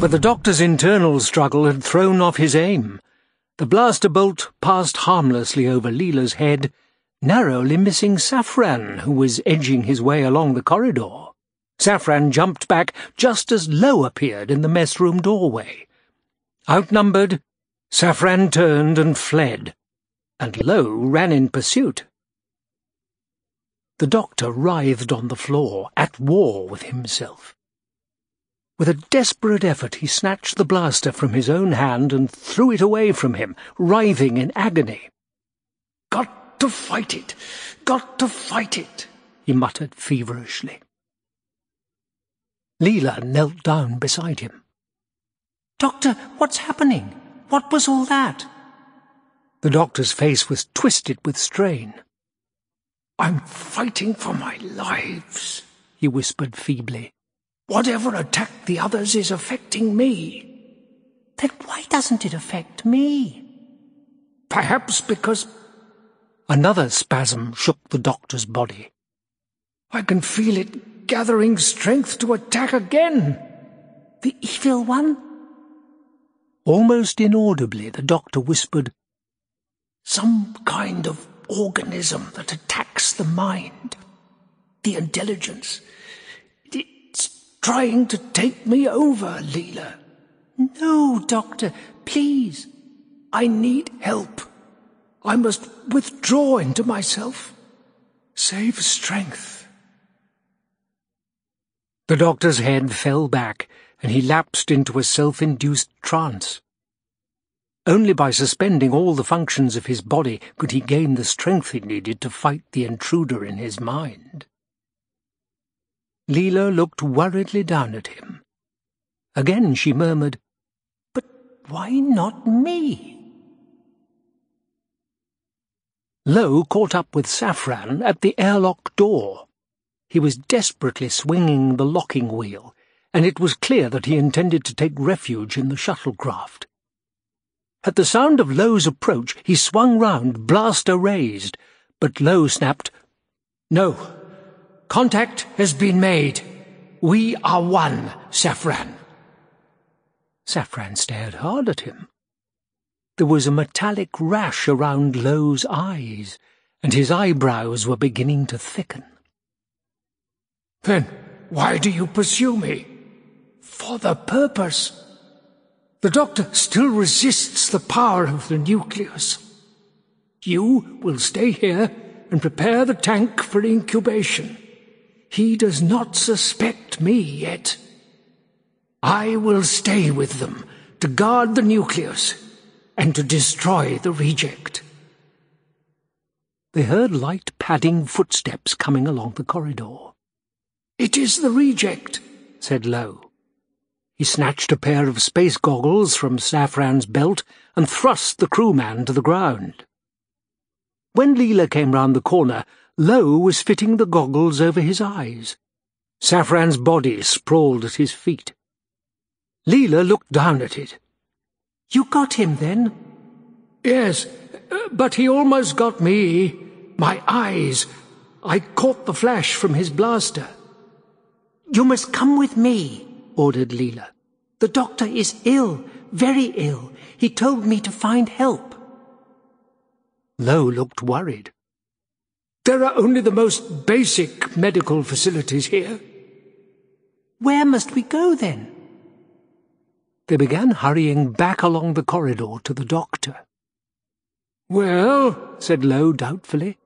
But the doctor's internal struggle had thrown off his aim. The blaster bolt passed harmlessly over Leela's head, narrowly missing Safran, who was edging his way along the corridor. Safran jumped back just as Lowe appeared in the mess room doorway. Outnumbered, Safran turned and fled, and Lowe ran in pursuit. The doctor writhed on the floor, at war with himself. With a desperate effort he snatched the blaster from his own hand and threw it away from him, writhing in agony. Got to fight it! Got to fight it! he muttered feverishly. Leela knelt down beside him. Doctor, what's happening? What was all that? The doctor's face was twisted with strain. I'm fighting for my lives, he whispered feebly. Whatever attacked the others is affecting me. Then why doesn't it affect me? Perhaps because... Another spasm shook the doctor's body. I can feel it gathering strength to attack again. The evil one? Almost inaudibly, the doctor whispered, Some kind of organism that attacks the mind, the intelligence. It's trying to take me over, Leela. No, Doctor, please. I need help. I must withdraw into myself. Save strength. The doctor's head fell back and he lapsed into a self-induced trance. Only by suspending all the functions of his body could he gain the strength he needed to fight the intruder in his mind. Leela looked worriedly down at him. Again she murmured, But why not me? Lowe caught up with Safran at the airlock door. He was desperately swinging the locking wheel, and it was clear that he intended to take refuge in the shuttlecraft. At the sound of Lowe's approach, he swung round, blaster raised, but Lowe snapped, No. Contact has been made. We are one, Safran. Safran stared hard at him. There was a metallic rash around Lowe's eyes, and his eyebrows were beginning to thicken. Then why do you pursue me? For the purpose. The Doctor still resists the power of the nucleus. You will stay here and prepare the tank for incubation. He does not suspect me yet. I will stay with them to guard the nucleus and to destroy the reject. They heard light padding footsteps coming along the corridor. It is the reject, said Lowe. He snatched a pair of space goggles from Safran's belt and thrust the crewman to the ground. When Leela came round the corner, Lowe was fitting the goggles over his eyes. Safran's body sprawled at his feet. Leela looked down at it. You got him, then? Yes, but he almost got me. My eyes. I caught the flash from his blaster. You must come with me ordered Leela. The doctor is ill, very ill. He told me to find help. Lowe looked worried. There are only the most basic medical facilities here. Where must we go, then? They began hurrying back along the corridor to the doctor. Well, said Lowe doubtfully,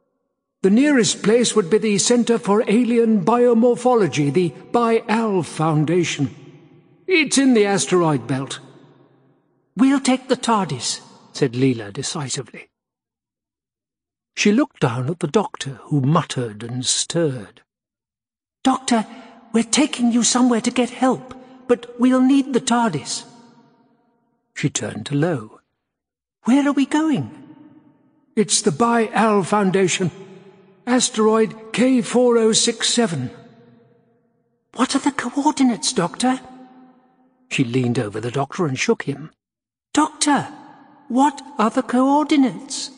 the nearest place would be the Center for Alien Biomorphology, the Bi-Al Foundation. It's in the asteroid belt. We'll take the TARDIS, said Leela decisively. She looked down at the doctor, who muttered and stirred. Doctor, We're taking you somewhere to get help, but we'll need the TARDIS. She turned to Lowe. Where are we going? It's the Bi-Al Foundation. Asteroid K4067. What are the coordinates, Doctor? She leaned over the doctor and shook him. Doctor, what are the coordinates?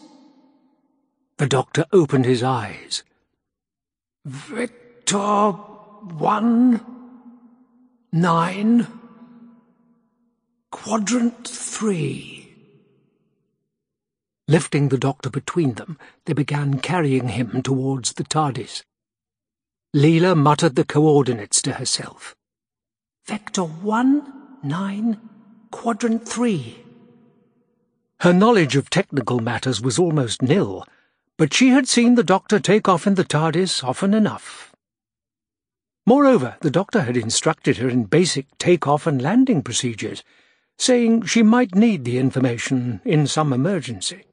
The doctor opened his eyes. Vector one, nine, quadrant three. Lifting the doctor between them, they began carrying him towards the TARDIS. Leela muttered the coordinates to herself. Vector one, nine, quadrant three. Her knowledge of technical matters was almost nil, but she had seen the doctor take off in the TARDIS often enough. Moreover, the doctor had instructed her in basic take-off and landing procedures, saying she might need the information in some emergency.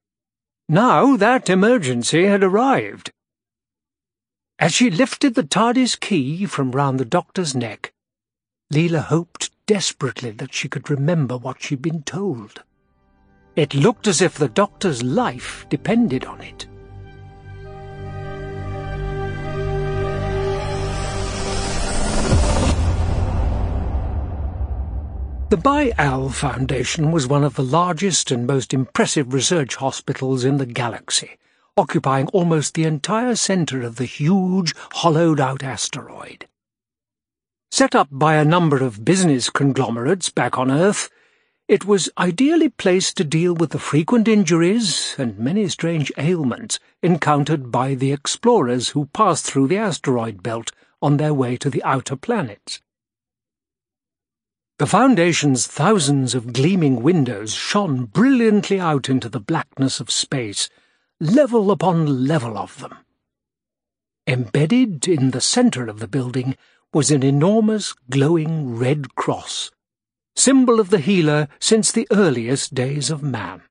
Now that emergency had arrived. As she lifted the TARDIS key from round the doctor's neck, Leela hoped desperately that she could remember what she'd been told. It looked as if the doctor's life depended on it. The Bi-Al Foundation was one of the largest and most impressive research hospitals in the galaxy, occupying almost the entire center of the huge, hollowed-out asteroid. Set up by a number of business conglomerates back on Earth, it was ideally placed to deal with the frequent injuries and many strange ailments encountered by the explorers who passed through the asteroid belt on their way to the outer planets. The Foundation's thousands of gleaming windows shone brilliantly out into the blackness of space, level upon level of them. Embedded in the centre of the building was an enormous glowing red cross, symbol of the healer since the earliest days of man.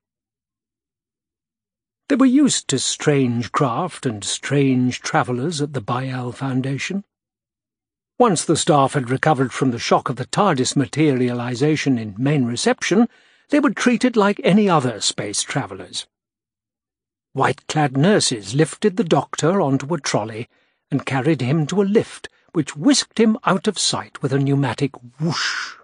They were used to strange craft and strange travellers at the Bi-Al Foundation. Once the staff had recovered from the shock of the TARDIS materialization in main reception, they were treated like any other space travellers. White-clad nurses lifted the doctor onto a trolley and carried him to a lift which whisked him out of sight with a pneumatic whoosh.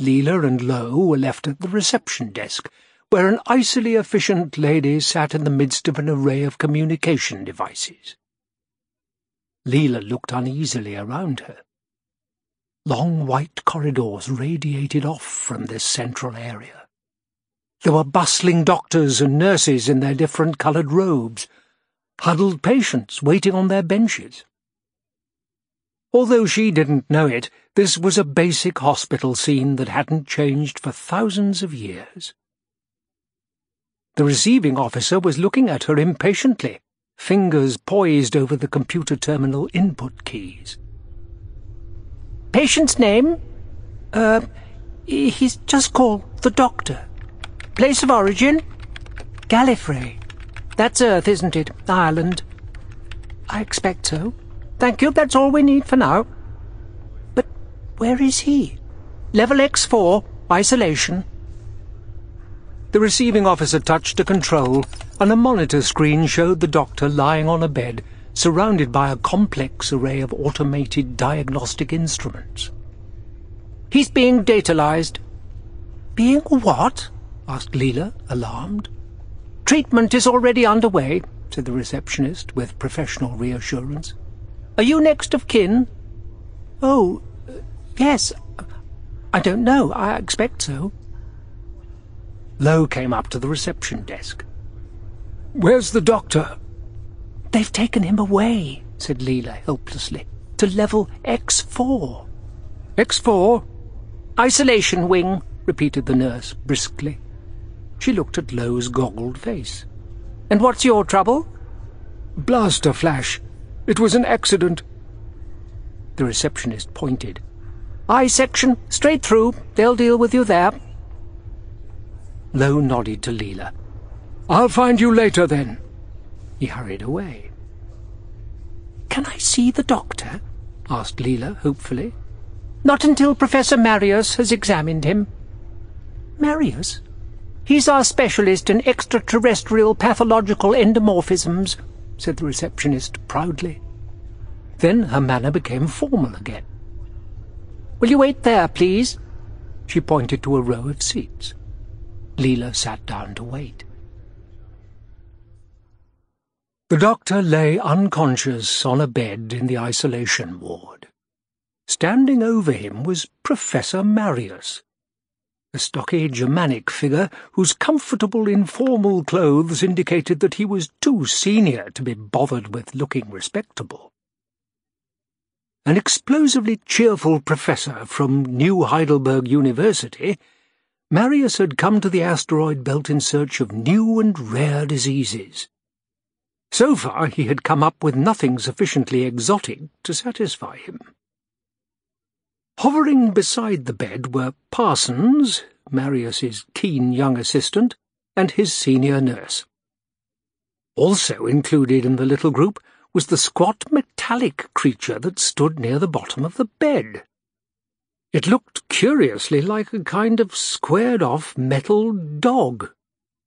Leela and Lowe were left at the reception desk, where an icily efficient lady sat in the midst of an array of communication devices. Leela looked uneasily around her. Long white corridors radiated off from this central area. There were bustling doctors and nurses in their different coloured robes, huddled patients waiting on their benches. Although she didn't know it, this was a basic hospital scene that hadn't changed for thousands of years. The receiving officer was looking at her impatiently fingers poised over the computer terminal input keys. Patient's name? Uh, he's just called the Doctor. Place of origin? Gallifrey. That's Earth, isn't it? Ireland. I expect so. Thank you, that's all we need for now. But where is he? Level X4, isolation. The receiving officer touched a control, and a monitor screen showed the doctor lying on a bed, surrounded by a complex array of automated diagnostic instruments. He's being datalized. Being what? asked Leela, alarmed. Treatment is already underway, said the receptionist with professional reassurance. Are you next of kin? Oh, yes. I don't know. I expect so. Lowe came up to the reception desk. Where's the doctor? They've taken him away, said Leela helplessly, to level X4. X4? Isolation wing, repeated the nurse briskly. She looked at Lowe's goggled face. And what's your trouble? Blaster flash. It was an accident. The receptionist pointed. I section, straight through. They'll deal with you there. Lowe nodded to Leela. I'll find you later, then. He hurried away. Can I see the doctor? asked Leela hopefully. Not until Professor Marius has examined him. Marius? He's our specialist in extraterrestrial pathological endomorphisms, said the receptionist proudly. Then her manner became formal again. Will you wait there, please? She pointed to a row of seats. Leela sat down to wait. The doctor lay unconscious on a bed in the isolation ward. Standing over him was Professor Marius, a stocky Germanic figure whose comfortable informal clothes indicated that he was too senior to be bothered with looking respectable. An explosively cheerful professor from New Heidelberg University, Marius had come to the asteroid belt in search of new and rare diseases. So far he had come up with nothing sufficiently exotic to satisfy him. Hovering beside the bed were Parsons, Marius's keen young assistant, and his senior nurse. Also included in the little group was the squat metallic creature that stood near the bottom of the bed. It looked curiously like a kind of squared-off metal dog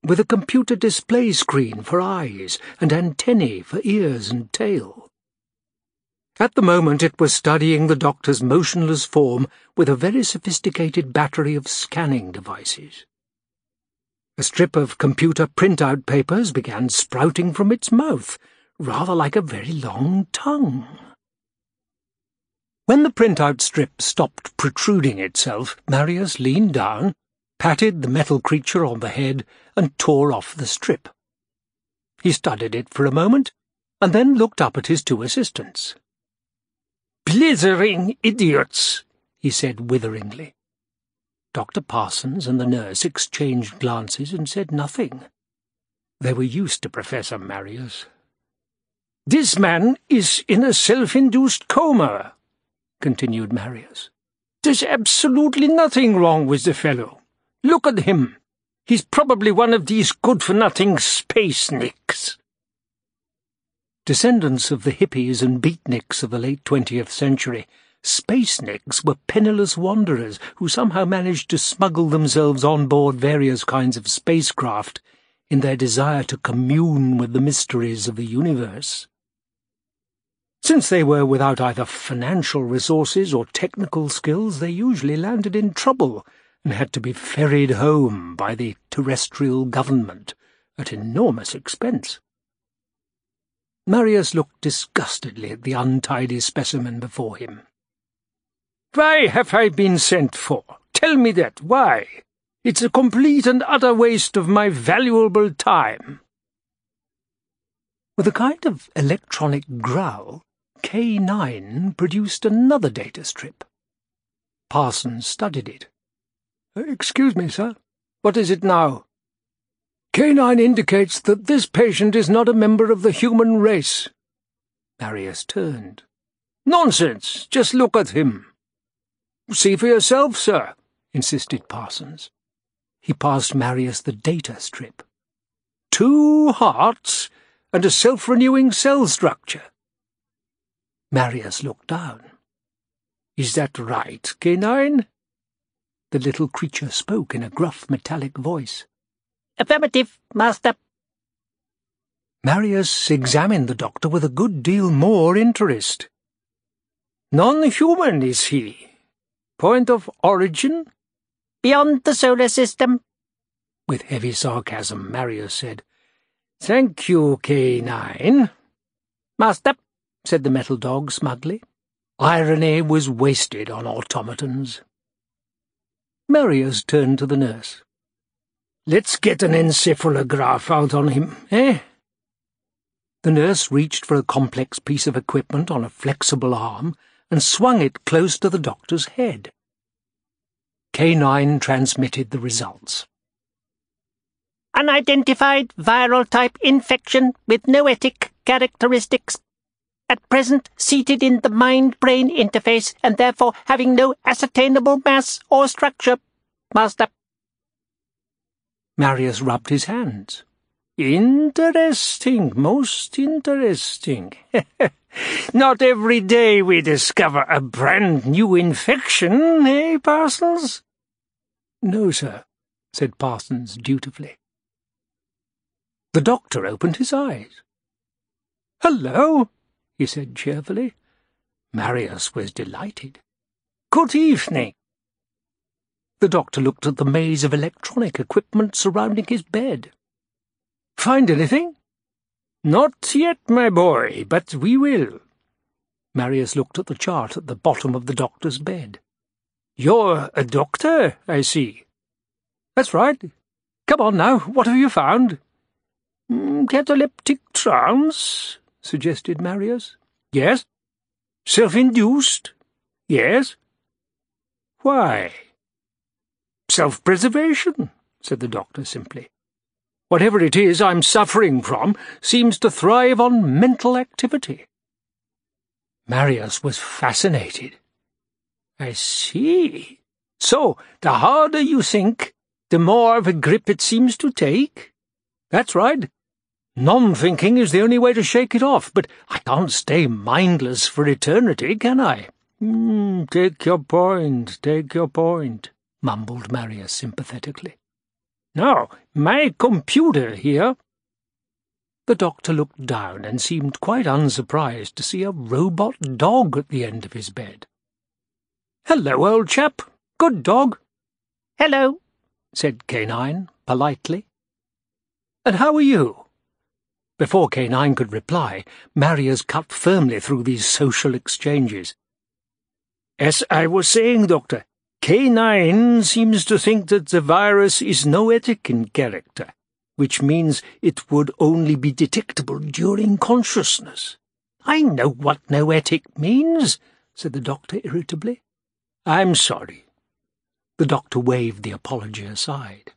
with a computer display screen for eyes and antennae for ears and tail. At the moment it was studying the doctor's motionless form with a very sophisticated battery of scanning devices. A strip of computer printout papers began sprouting from its mouth, rather like a very long tongue. When the printout strip stopped protruding itself, Marius leaned down patted the metal creature on the head, and tore off the strip. He studied it for a moment, and then looked up at his two assistants. Blithering idiots, he said witheringly. Dr. Parsons and the nurse exchanged glances and said nothing. They were used to Professor Marius. This man is in a self-induced coma, continued Marius. There's absolutely nothing wrong with the fellow. Look at him. He's probably one of these good-for-nothing space nicks. Descendants of the hippies and beatniks of the late 20th century, space nicks were penniless wanderers who somehow managed to smuggle themselves on board various kinds of spacecraft in their desire to commune with the mysteries of the universe. Since they were without either financial resources or technical skills, they usually landed in trouble and had to be ferried home by the terrestrial government at enormous expense. Marius looked disgustedly at the untidy specimen before him. Why have I been sent for? Tell me that, why? It's a complete and utter waste of my valuable time. With a kind of electronic growl, K9 produced another data strip. Parsons studied it. Excuse me, sir. What is it now? K9 indicates that this patient is not a member of the human race. Marius turned. Nonsense! Just look at him. See for yourself, sir, insisted Parsons. He passed Marius the data strip. Two hearts and a self-renewing cell structure. Marius looked down. Is that right, K9? The little creature spoke in a gruff metallic voice. Affirmative, Master. Marius examined the doctor with a good deal more interest. Non-human, is he? Point of origin? Beyond the solar system. With heavy sarcasm, Marius said, Thank you, K9. Master, said the metal dog smugly. Irony was wasted on automatons. Marius turned to the nurse. Let's get an encephalograph out on him, eh? The nurse reached for a complex piece of equipment on a flexible arm and swung it close to the doctor's head. K9 transmitted the results. Unidentified viral type infection with noetic characteristics at present seated in the mind-brain interface and therefore having no ascertainable mass or structure. Master. Marius rubbed his hands. Interesting, most interesting. Not every day we discover a brand new infection, eh, Parsons? No, sir, said Parsons dutifully. The doctor opened his eyes. Hello, he said cheerfully. Marius was delighted. Good evening. The doctor looked at the maze of electronic equipment surrounding his bed. Find anything? Not yet, my boy, but we will. Marius looked at the chart at the bottom of the doctor's bed. You're a doctor, I see. That's right. Come on now, what have you found? Mm, cataleptic trance, suggested Marius. Yes. Self-induced? Yes. Why? Self-preservation, said the doctor simply. Whatever it is I'm suffering from seems to thrive on mental activity. Marius was fascinated. I see. So, the harder you think, the more of a grip it seems to take? That's right. Non-thinking is the only way to shake it off, but I can't stay mindless for eternity, can I? Mm, take your point, take your point, mumbled Marius sympathetically. Now, my computer here. The doctor looked down and seemed quite unsurprised to see a robot dog at the end of his bed. Hello, old chap. Good dog. Hello, said K9 politely. And how are you? Before K9 could reply, Marius cut firmly through these social exchanges. As I was saying, Doctor, K9 seems to think that the virus is noetic in character, which means it would only be detectable during consciousness. I know what noetic means, said the doctor irritably. I'm sorry. The doctor waved the apology aside.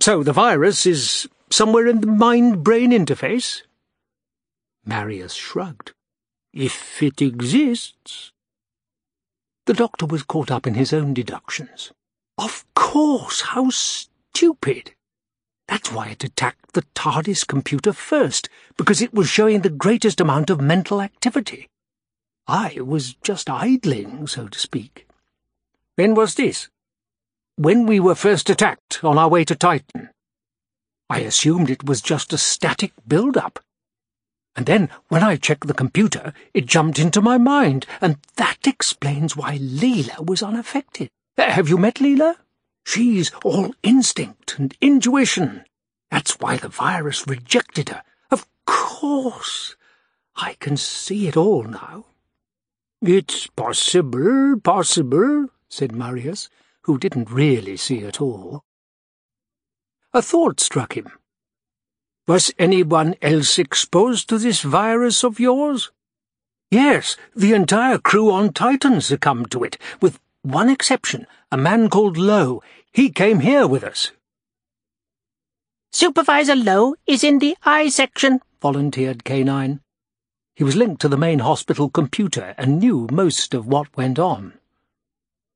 So the virus is somewhere in the mind-brain interface? Marius shrugged. If it exists, the doctor was caught up in his own deductions. Of course, how stupid! That's why it attacked the TARDIS computer first, because it was showing the greatest amount of mental activity. I was just idling, so to speak. When was this? When we were first attacked on our way to Titan. I assumed it was just a static build-up. And then, when I checked the computer, it jumped into my mind, and that explains why Leela was unaffected. Have you met Leela? She's all instinct and intuition. That's why the virus rejected her. Of course. I can see it all now. It's possible, possible, said Marius, who didn't really see it all. A thought struck him. Was anyone else exposed to this virus of yours? Yes, the entire crew on Titan succumbed to it, with one exception, a man called Lowe. He came here with us. Supervisor Lowe is in the eye section, volunteered K9. He was linked to the main hospital computer and knew most of what went on.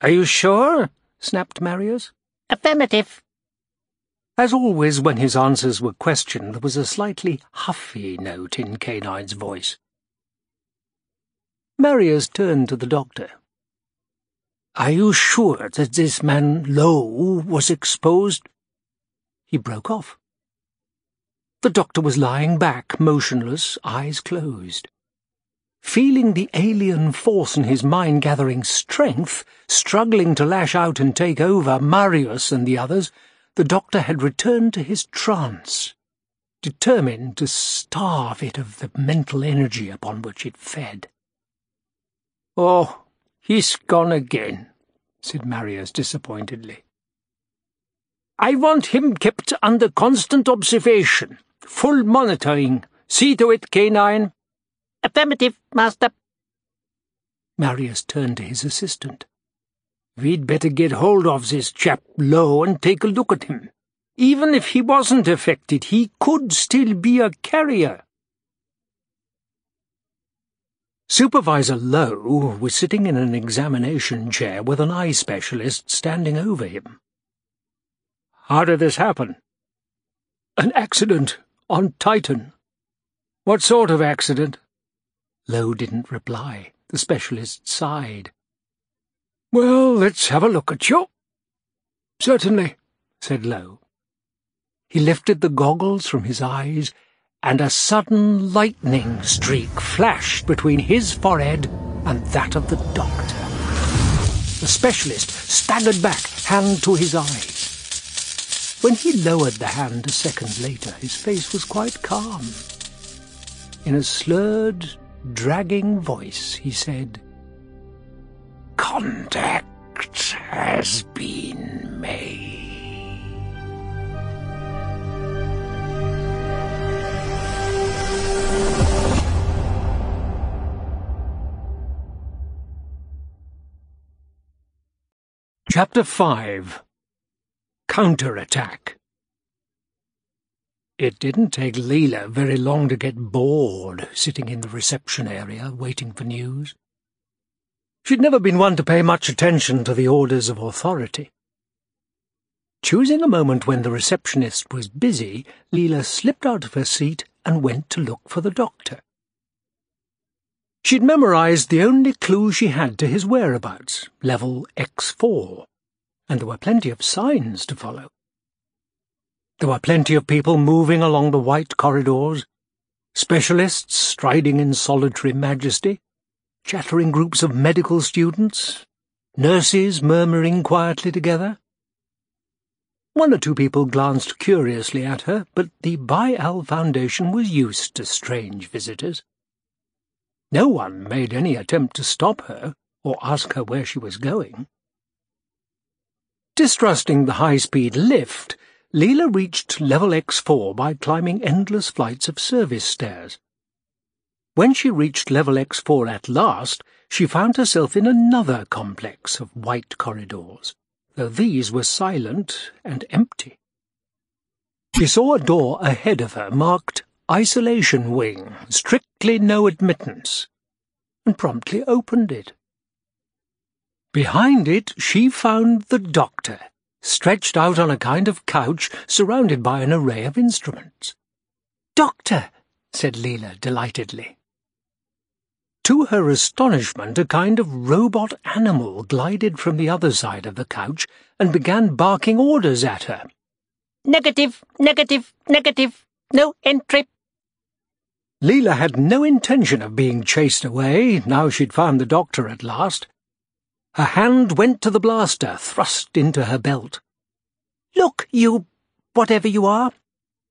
Are you sure? snapped Marius. Affirmative. As always when his answers were questioned, there was a slightly huffy note in K9's voice. Marius turned to the doctor. Are you sure that this man Lowe was exposed? He broke off. The doctor was lying back, motionless, eyes closed. Feeling the alien force in his mind gathering strength, struggling to lash out and take over Marius and the others, the doctor had returned to his trance, determined to starve it of the mental energy upon which it fed. Oh, he's gone again, said Marius disappointedly. I want him kept under constant observation, full monitoring. See to it, K9. Affirmative, Master. Marius turned to his assistant. We'd better get hold of this chap Lowe and take a look at him. Even if he wasn't affected, he could still be a carrier. Supervisor Lowe was sitting in an examination chair with an eye specialist standing over him. How did this happen? An accident, on Titan. What sort of accident? Lowe didn't reply. The specialist sighed. Well, let's have a look at you. Certainly, said Lowe. He lifted the goggles from his eyes, and a sudden lightning streak flashed between his forehead and that of the doctor. The specialist staggered back, hand to his eyes. When he lowered the hand a second later, his face was quite calm. In a slurred, dragging voice, he said, Contact has been made. Chapter 5 Counterattack It didn't take Leela very long to get bored sitting in the reception area waiting for news. She'd never been one to pay much attention to the orders of authority. Choosing a moment when the receptionist was busy, Leela slipped out of her seat and went to look for the doctor. She'd memorized the only clue she had to his whereabouts, level X4, and there were plenty of signs to follow. There were plenty of people moving along the white corridors, specialists striding in solitary majesty, chattering groups of medical students, nurses murmuring quietly together. One or two people glanced curiously at her, but the Bi-Al Foundation was used to strange visitors. No one made any attempt to stop her or ask her where she was going. Distrusting the high-speed lift, Leela reached level X4 by climbing endless flights of service stairs. When she reached level X4 at last, she found herself in another complex of white corridors, though these were silent and empty. She saw a door ahead of her marked Isolation Wing, strictly no admittance, and promptly opened it. Behind it she found the doctor, stretched out on a kind of couch surrounded by an array of instruments. Doctor, said Leela delightedly. To her astonishment, a kind of robot animal glided from the other side of the couch and began barking orders at her. Negative, negative, negative, no entry, Leela had no intention of being chased away, now she'd found the doctor at last. Her hand went to the blaster, thrust into her belt. Look, you... whatever you are.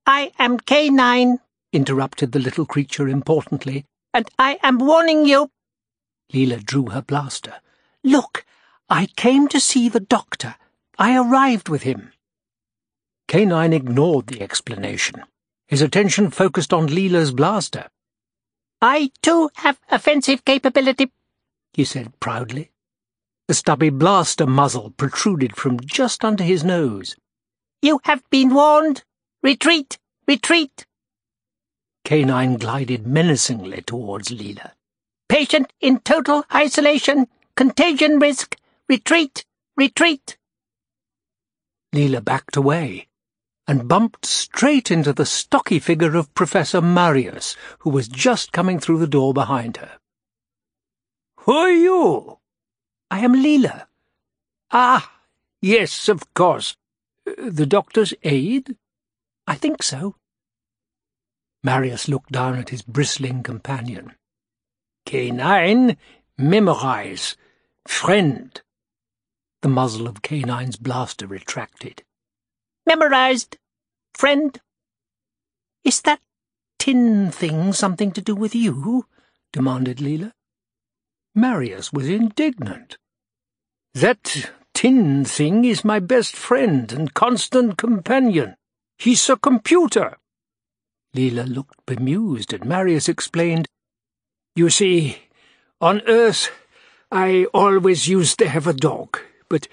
I am K9, interrupted the little creature importantly. And I am warning you. Leela drew her blaster. Look, I came to see the doctor. I arrived with him. K9 ignored the explanation. His attention focused on Leela's blaster. I, too, have offensive capability, he said proudly. The stubby blaster muzzle protruded from just under his nose. You have been warned. Retreat! Retreat! K9 glided menacingly towards Leela. Patient in total isolation. Contagion risk. Retreat! Retreat! Leela backed away, and bumped straight into the stocky figure of Professor Marius, who was just coming through the door behind her. Who are you? I am Leela. Ah, yes, of course. The doctor's aide? I think so. Marius looked down at his bristling companion. K9, memorize. Friend. The muzzle of K9's blaster retracted. Memorized. Friend. Is that tin thing something to do with you? demanded Leela. Marius was indignant. That tin thing is my best friend and constant companion. He's a computer. Leela looked bemused, and Marius explained, You see, on Earth, I always used to have a dog, but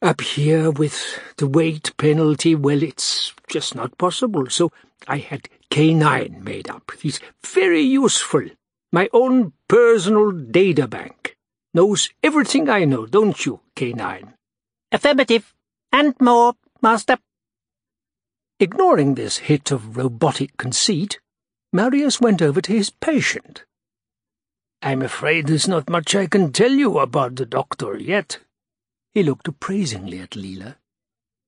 up here with the weight penalty, well, it's just not possible, so I had K9 made up. He's very useful. My own personal data bank. Knows everything I know, don't you, K9? Affirmative. And more, Master. Ignoring this hit of robotic conceit, Marius went over to his patient. I'm afraid there's not much I can tell you about the doctor yet. He looked appraisingly at Leela.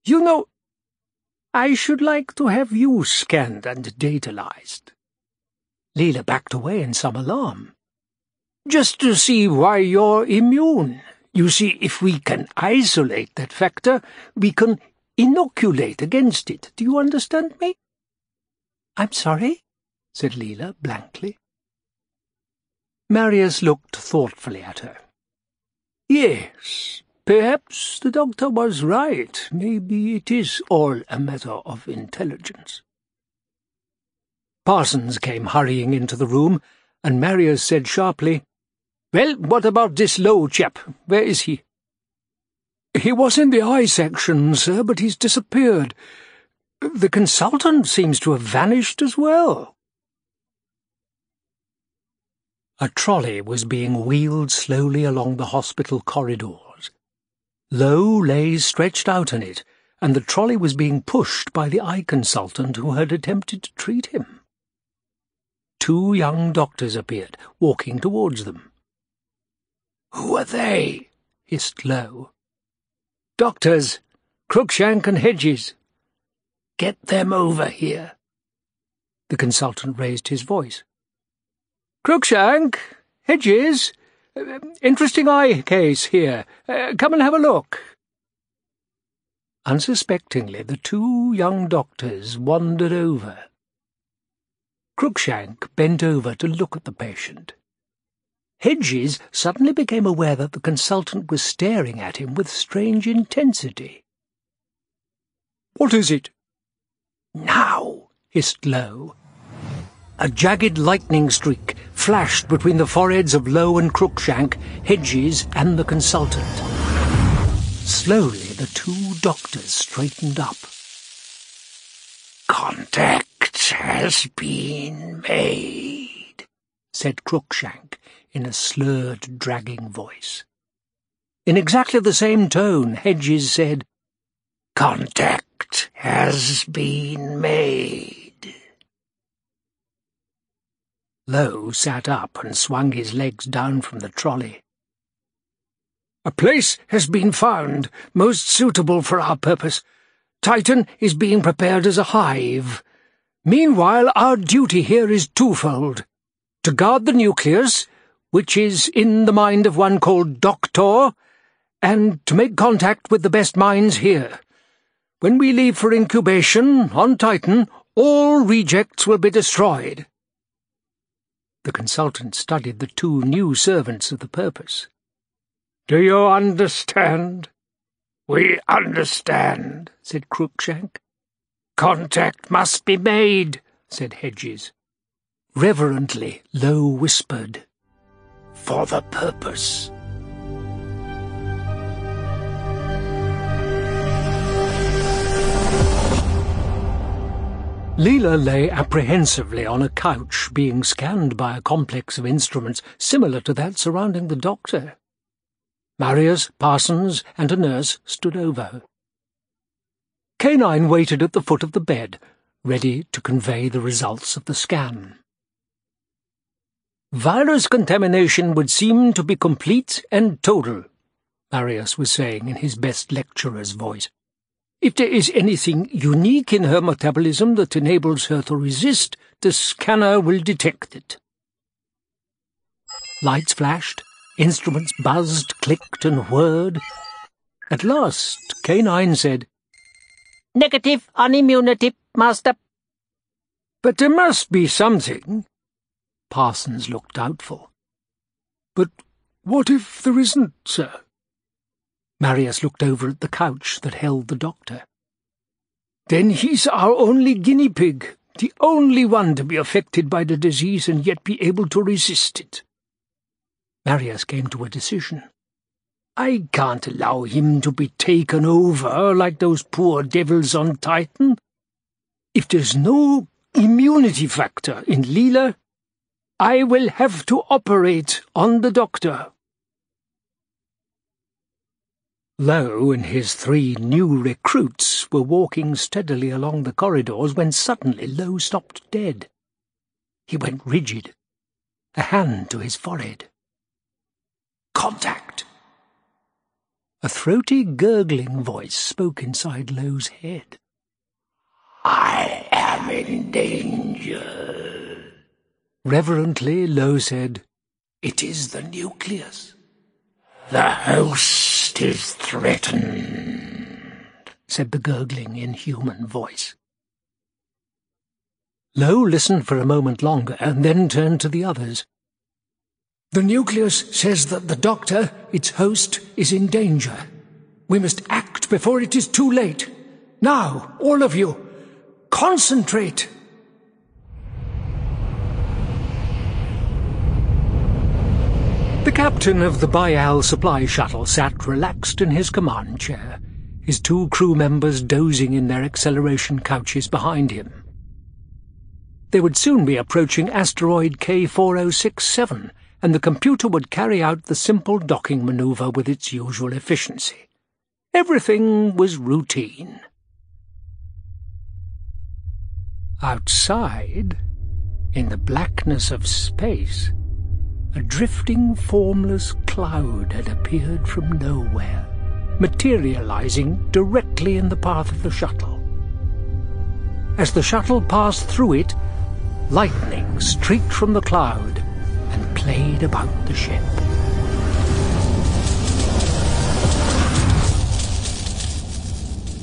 You know, I should like to have you scanned and datalized. Leela backed away in some alarm. Just to see why you're immune. You see, if we can isolate that factor, we can inoculate against it. Do you understand me? I'm sorry, said Leela blankly. Marius looked thoughtfully at her. Yes, perhaps the doctor was right. Maybe it is all a matter of intelligence. Parsons came hurrying into the room, and Marius said sharply, Well, what about this Lowe chap? Where is he? He was in the eye section, sir, but he's disappeared. The consultant seems to have vanished as well. A trolley was being wheeled slowly along the hospital corridors. Lowe lay stretched out in it, and the trolley was being pushed by the eye consultant who had attempted to treat him. Two young doctors appeared, walking towards them. Who are they? hissed Lowe. Doctors, Cruikshank and Hedges. Get them over here. The consultant raised his voice. Cruikshank, Hedges, uh, interesting eye case here. Uh, come and have a look. Unsuspectingly, the two young doctors wandered over. Cruikshank bent over to look at the patient. Hedges suddenly became aware that the consultant was staring at him with strange intensity. What is it? Now, hissed Lowe. A jagged lightning streak flashed between the foreheads of Lowe and Cruikshank, Hedges, and the consultant. Slowly the two doctors straightened up. Contact has been made, said Cruikshank in a slurred, dragging voice. In exactly the same tone, Hedges said, Contact has been made. Lowe sat up and swung his legs down from the trolley. A place has been found most suitable for our purpose. Titan is being prepared as a hive. Meanwhile, our duty here is twofold. To guard the nucleus, which is in the mind of one called Doctor, and to make contact with the best minds here. When we leave for incubation on Titan, all rejects will be destroyed. The consultant studied the two new servants of the purpose. Do you understand? We understand, said Cruikshank. Contact must be made, said Hedges. Reverently, Lowe whispered, For the purpose. Leela lay apprehensively on a couch being scanned by a complex of instruments similar to that surrounding the doctor. Marius, Parsons, and a nurse stood over. K9 waited at the foot of the bed, ready to convey the results of the scan. Virus contamination would seem to be complete and total, Marius was saying in his best lecturer's voice. If there is anything unique in her metabolism that enables her to resist, the scanner will detect it. Lights flashed, instruments buzzed, clicked, and whirred. At last, K9 said, Negative on immunity, Master. But there must be something. Parsons looked doubtful. But what if there isn't, sir? Marius looked over at the couch that held the doctor. Then he's our only guinea pig, the only one to be affected by the disease and yet be able to resist it. Marius came to a decision. I can't allow him to be taken over like those poor devils on Titan. If there's no immunity factor in Leela, I will have to operate on the doctor. Lowe and his three new recruits were walking steadily along the corridors when suddenly Lowe stopped dead. He went rigid, a hand to his forehead. Contact! A throaty, gurgling voice spoke inside Lowe's head. I am in danger. Reverently, Lowe said, It is the nucleus. The host is threatened, said the gurgling, inhuman voice. Lowe listened for a moment longer and then turned to the others. The nucleus says that the doctor, its host, is in danger. We must act before it is too late. Now, all of you, concentrate! The captain of the Bi-Al supply shuttle sat relaxed in his command chair, his two crew members dozing in their acceleration couches behind him. They would soon be approaching asteroid K4067, and the computer would carry out the simple docking maneuver with its usual efficiency. Everything was routine. Outside, in the blackness of space, a drifting, formless cloud had appeared from nowhere, materializing directly in the path of the shuttle. As the shuttle passed through it, lightning streaked from the cloud and played about the ship.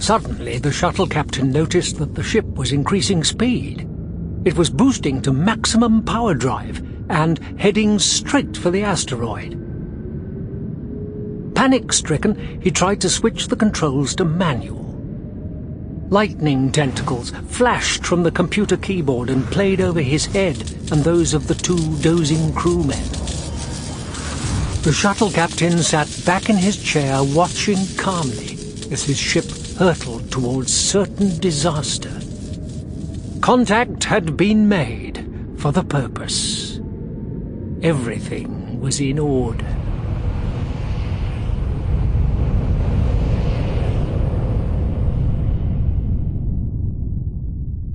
Suddenly, the shuttle captain noticed that the ship was increasing speed. It was boosting to maximum power drive and heading straight for the asteroid. Panic-stricken, he tried to switch the controls to manual. Lightning tentacles flashed from the computer keyboard and played over his head and those of the two dozing crewmen. The shuttle captain sat back in his chair watching calmly as his ship hurtled towards certain disaster. Contact had been made for the purpose. Everything was in order.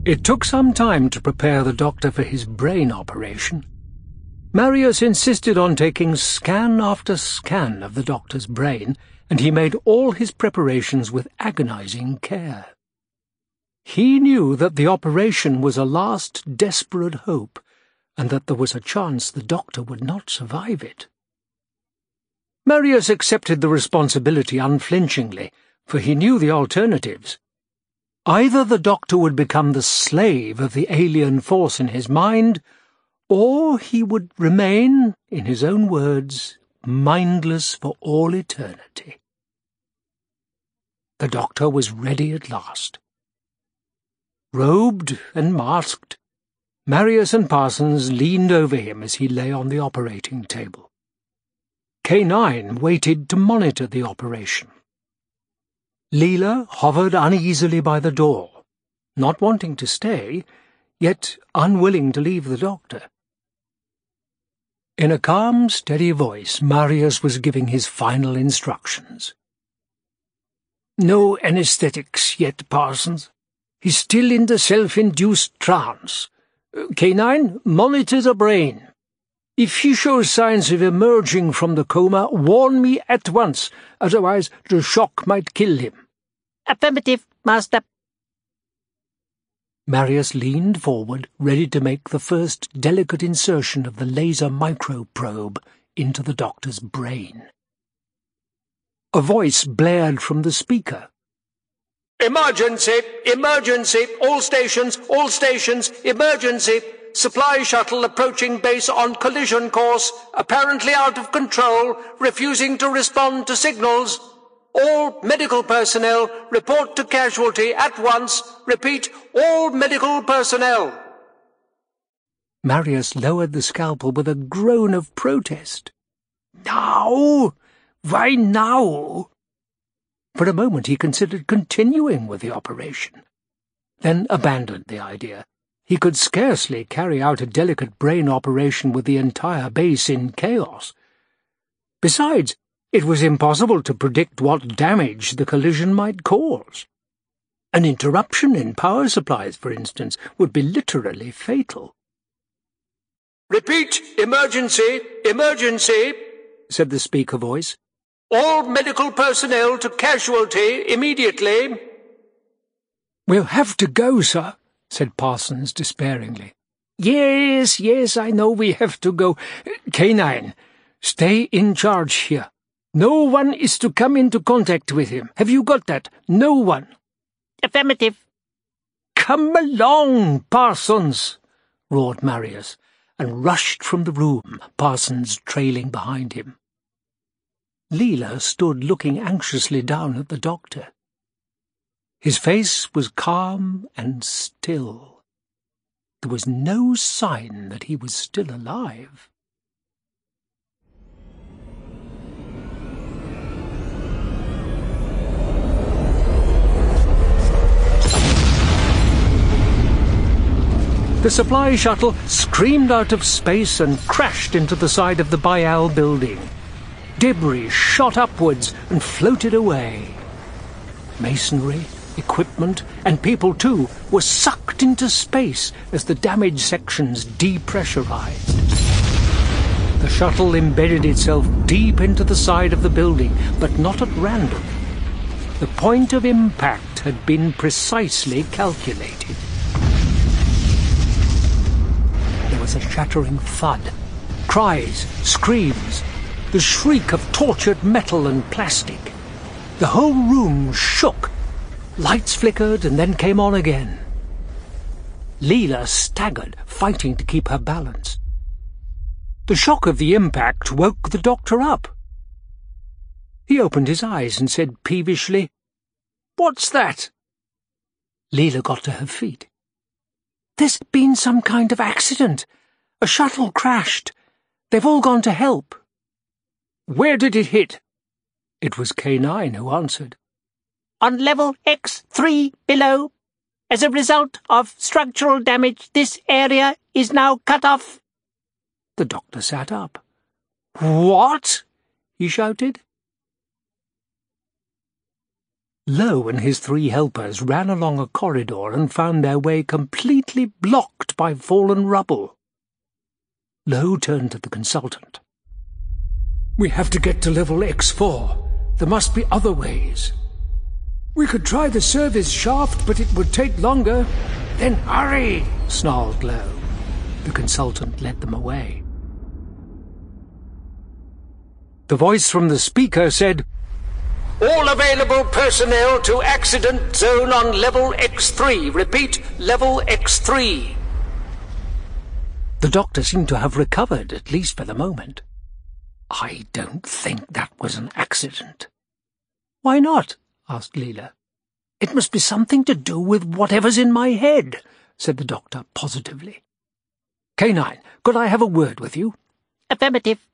It took some time to prepare the doctor for his brain operation. Marius insisted on taking scan after scan of the doctor's brain, and he made all his preparations with agonizing care. He knew that the operation was a last desperate hope, and that there was a chance the doctor would not survive it. Marius accepted the responsibility unflinchingly, for he knew the alternatives. Either the doctor would become the slave of the alien force in his mind, or he would remain, in his own words, mindless for all eternity. The doctor was ready at last. Robed and masked, Marius and Parsons leaned over him as he lay on the operating table. K9 waited to monitor the operation. Leela hovered uneasily by the door, not wanting to stay, yet unwilling to leave the doctor. In a calm, steady voice, Marius was giving his final instructions. No anesthetics yet, Parsons. He's still in the self-induced trance. K9, monitor the brain. If he shows signs of emerging from the coma, warn me at once, otherwise the shock might kill him. Affirmative, Master. Marius leaned forward, ready to make the first delicate insertion of the laser microprobe into the doctor's brain. A voice blared from the speaker. Emergency! Emergency! All stations! All stations! Emergency! Supply shuttle approaching base on collision course, apparently out of control, refusing to respond to signals. All medical personnel report to casualty at once. Repeat, all medical personnel. Marius lowered the scalpel with a groan of protest. Now? Why now? For a moment he considered continuing with the operation, then abandoned the idea. He could scarcely carry out a delicate brain operation with the entire base in chaos. Besides, It was impossible to predict what damage the collision might cause. An interruption in power supplies, for instance, would be literally fatal. Repeat, emergency, emergency, said the speaker voice. All medical personnel to casualty immediately. We'll have to go, sir, said Parsons despairingly. Yes, yes, I know we have to go. K9, stay in charge here. No one is to come into contact with him. Have you got that? No one. Affirmative. Come along, Parsons, roared Marius, and rushed from the room, Parsons trailing behind him. Leela stood looking anxiously down at the doctor. His face was calm and still. There was no sign that he was still alive. The supply shuttle screamed out of space and crashed into the side of the Bi-Al building. Debris shot upwards and floated away. Masonry, equipment, and people too were sucked into space as the damaged sections depressurized. The shuttle embedded itself deep into the side of the building, but not at random. The point of impact had been precisely calculated. There was a shattering thud. Cries, screams, the shriek of tortured metal and plastic. The whole room shook. Lights flickered and then came on again. Leela staggered, fighting to keep her balance. The shock of the impact woke the doctor up. He opened his eyes and said peevishly, What's that? Leela got to her feet. There's been some kind of accident. A shuttle crashed. They've all gone to help. Where did it hit? It was K9 who answered. On level X3 below. As a result of structural damage, this area is now cut off. The doctor sat up. What? he shouted. Lowe and his three helpers ran along a corridor and found their way completely blocked by fallen rubble. Lowe turned to the consultant. We have to get to level X4. There must be other ways. We could try the service shaft, but it would take longer. Then hurry, snarled Lowe. The consultant led them away. The voice from the speaker said, All available personnel to accident zone on level X3. Repeat, level X3. The doctor seemed to have recovered, at least for the moment. I don't think that was an accident. Why not? asked Leela. It must be something to do with whatever's in my head, said the doctor positively. K9, could I have a word with you? Affirmative.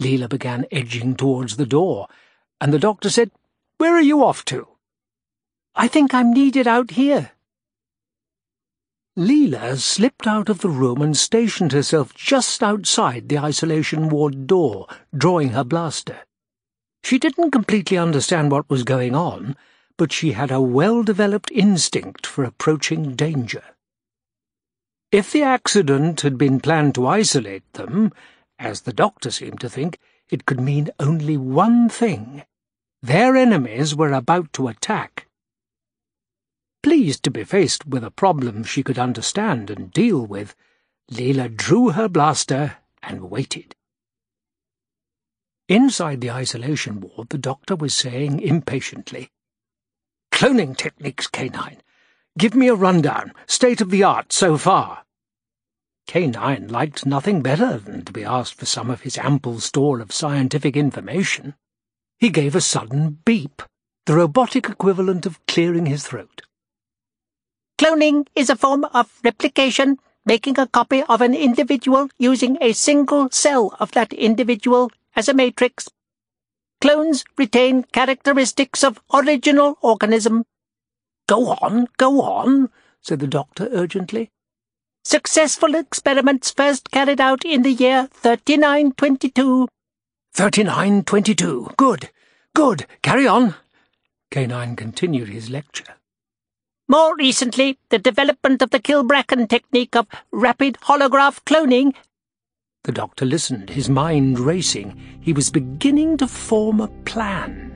Leela began edging towards the door, and the doctor said, Where are you off to? I think I'm needed out here, Leela slipped out of the room and stationed herself just outside the isolation ward door, drawing her blaster. She didn't completely understand what was going on, but she had a well-developed instinct for approaching danger. If the accident had been planned to isolate them, as the doctor seemed to think, it could mean only one thing. Their enemies were about to attack. Pleased to be faced with a problem she could understand and deal with, Leela drew her blaster and waited. Inside the isolation ward, the doctor was saying impatiently, Cloning techniques, K9. Give me a rundown, state of the art so far. K9 liked nothing better than to be asked for some of his ample store of scientific information. He gave a sudden beep, the robotic equivalent of clearing his throat. Cloning is a form of replication, making a copy of an individual using a single cell of that individual as a matrix. Clones retain characteristics of original organism. Go on, go on, said the doctor urgently. Successful experiments first carried out in the year 3922. Thirty-nine, twenty-two. Good, good. Carry on. K9 continued his lecture. More recently, the development of the Kilbracken technique of rapid holograph cloning. The doctor listened, his mind racing. He was beginning to form a plan.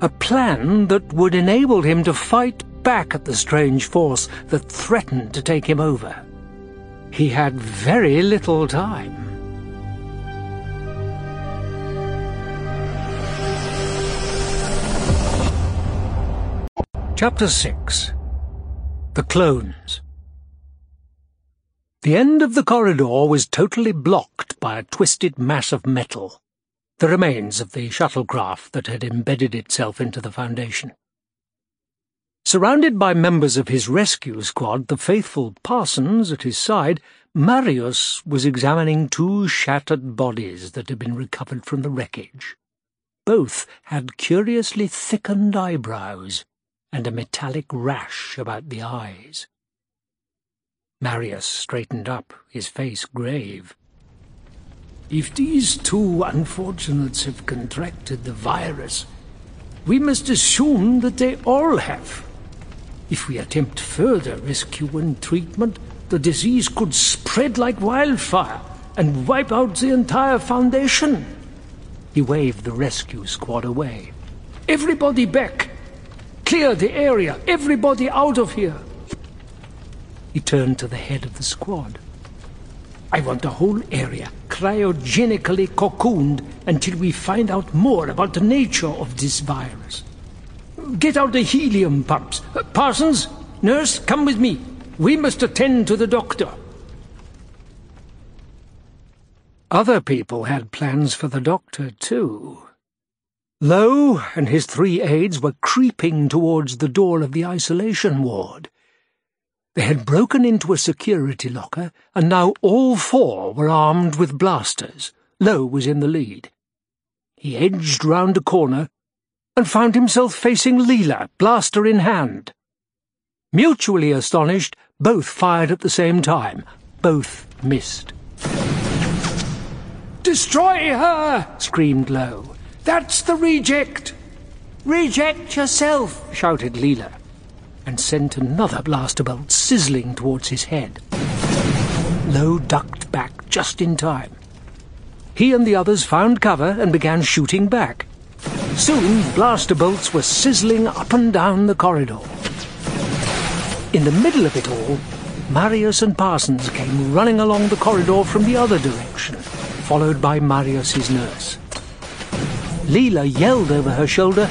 A plan that would enable him to fight back at the strange force that threatened to take him over. He had very little time. Chapter 6 The Clones The end of the corridor was totally blocked by a twisted mass of metal, the remains of the shuttlecraft that had embedded itself into the Foundation. Surrounded by members of his rescue squad, the faithful Parsons at his side, Marius was examining two shattered bodies that had been recovered from the wreckage. Both had curiously thickened eyebrows and a metallic rash about the eyes. Marius straightened up, his face grave. If these two unfortunates have contracted the virus, we must assume that they all have. If we attempt further rescue and treatment, the disease could spread like wildfire and wipe out the entire Foundation. He waved the rescue squad away. Everybody back! Clear the area! Everybody out of here! He turned to the head of the squad. I want the whole area cryogenically cocooned until we find out more about the nature of this virus. Get out the helium pumps. Parsons, nurse, come with me. We must attend to the doctor. Other people had plans for the doctor, too. Lowe and his three aides were creeping towards the door of the isolation ward. They had broken into a security locker, and now all four were armed with blasters. Lowe was in the lead. He edged round a corner and found himself facing Leela, blaster in hand. Mutually astonished, both fired at the same time. Both missed. Destroy her! screamed Lowe. That's the reject! Reject yourself, shouted Leela, and sent another blaster bolt sizzling towards his head. Lowe ducked back just in time. He and the others found cover and began shooting back. Soon, blaster bolts were sizzling up and down the corridor. In the middle of it all, Marius and Parsons came running along the corridor from the other direction, followed by Marius's nurse. Leela yelled over her shoulder,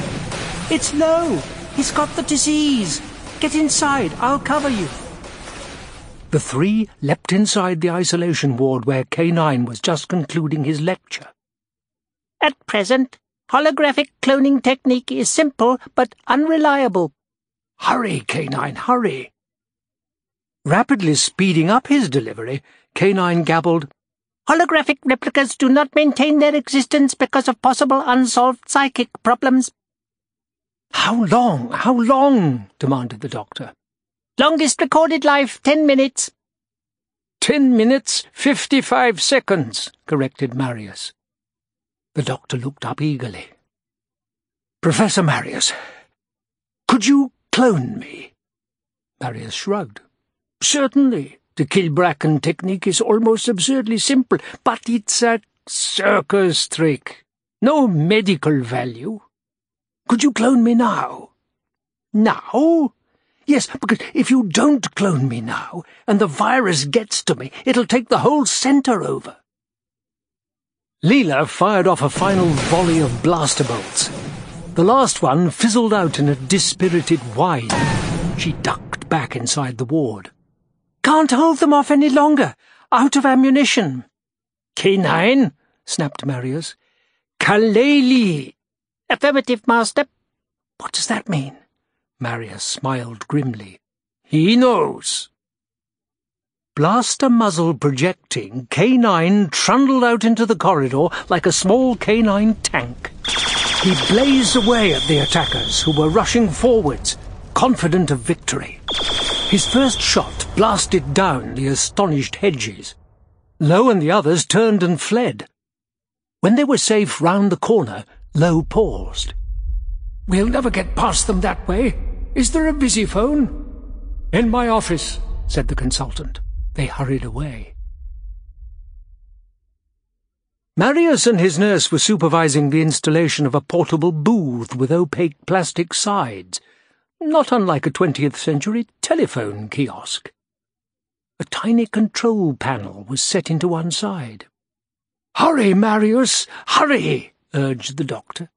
It's Lowe! He's got the disease! Get inside, I'll cover you. The three leapt inside the isolation ward where K9 was just concluding his lecture. At present, holographic cloning technique is simple but unreliable. Hurry, K9, hurry! Rapidly speeding up his delivery, K9 gabbled, Holographic replicas do not maintain their existence because of possible unsolved psychic problems. How long? How long? demanded the doctor. Longest recorded life, ten minutes. Ten minutes, fifty-five seconds, corrected Marius. The doctor looked up eagerly. Professor Marius, could you clone me? Marius shrugged. Certainly. The Kilbracken technique is almost absurdly simple, but it's a circus trick. No medical value. Could you clone me now? Now? Yes, because if you don't clone me now, and the virus gets to me, it'll take the whole centre over. Leela fired off a final volley of blaster bolts. The last one fizzled out in a dispirited whine. She ducked back inside the ward. Can't hold them off any longer. Out of ammunition. K9, snapped Marius. Kaleli. Affirmative, Master. What does that mean? Marius smiled grimly. He knows. Blaster muzzle projecting, K9 trundled out into the corridor like a small K9 tank. He blazed away at the attackers who were rushing forwards, confident of victory. His first shot blasted down the astonished Hedges. Lowe and the others turned and fled. When they were safe round the corner, Lowe paused. We'll never get past them that way. Is there a visiphone? In my office, said the consultant. They hurried away. Marius and his nurse were supervising the installation of a portable booth with opaque plastic sides, not unlike a 20th century telephone kiosk. A tiny control panel was set into one side. Hurry, Marius, hurry, urged the doctor.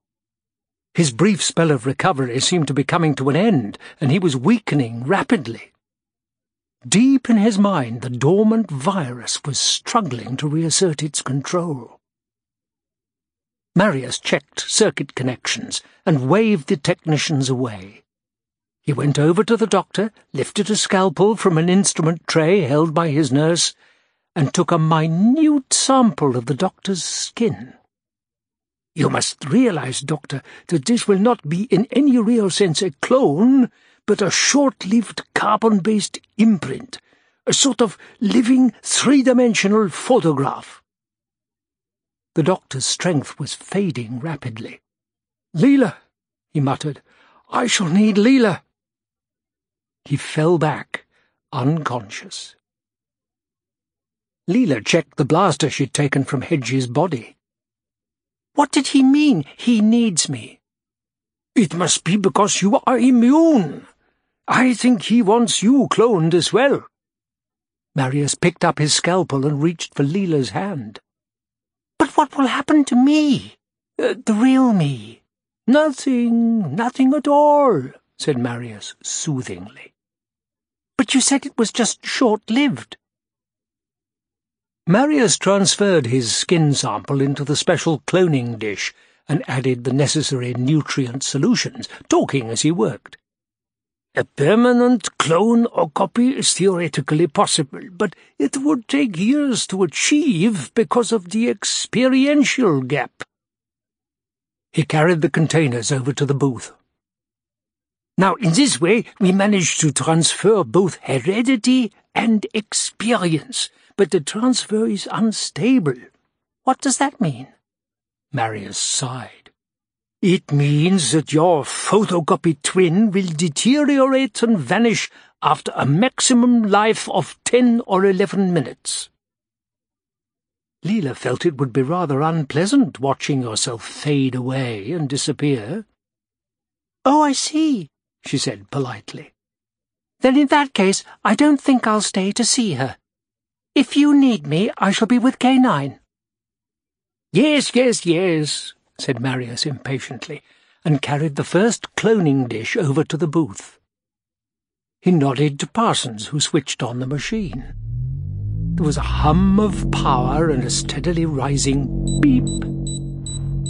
His brief spell of recovery seemed to be coming to an end, and he was weakening rapidly. Deep in his mind, the dormant virus was struggling to reassert its control. Marius checked circuit connections and waved the technicians away. He went over to the doctor, lifted a scalpel from an instrument tray held by his nurse, and took a minute sample of the doctor's skin. You must realize, Doctor, that this will not be in any real sense a clone, but a short-lived carbon-based imprint, a sort of living three-dimensional photograph. The doctor's strength was fading rapidly. Leela, he muttered. I shall need Leela. He fell back, unconscious. Leela checked the blaster she'd taken from Hedge's body. What did he mean, he needs me? It must be because you are immune. I think he wants you cloned as well. Marius picked up his scalpel and reached for Leela's hand. But what will happen to me? Uh, the real me? Nothing, nothing at all, said Marius soothingly. But you said it was just short-lived. Marius transferred his skin sample into the special cloning dish and added the necessary nutrient solutions, talking as he worked. A permanent clone or copy is theoretically possible, but it would take years to achieve because of the experiential gap. He carried the containers over to the booth. Now, in this way, we manage to transfer both heredity and experience, but the transfer is unstable. What does that mean? Marius sighed. It means that your photocopied twin will deteriorate and vanish after a maximum life of ten or eleven minutes. Leela felt it would be rather unpleasant watching yourself fade away and disappear. Oh, I see, she said politely. Then in that case, I don't think I'll stay to see her. If you need me, I shall be with K9. Yes, yes, yes, said Marius impatiently, and carried the first cloning dish over to the booth. He nodded to Parsons, who switched on the machine. There was a hum of power and a steadily rising beep.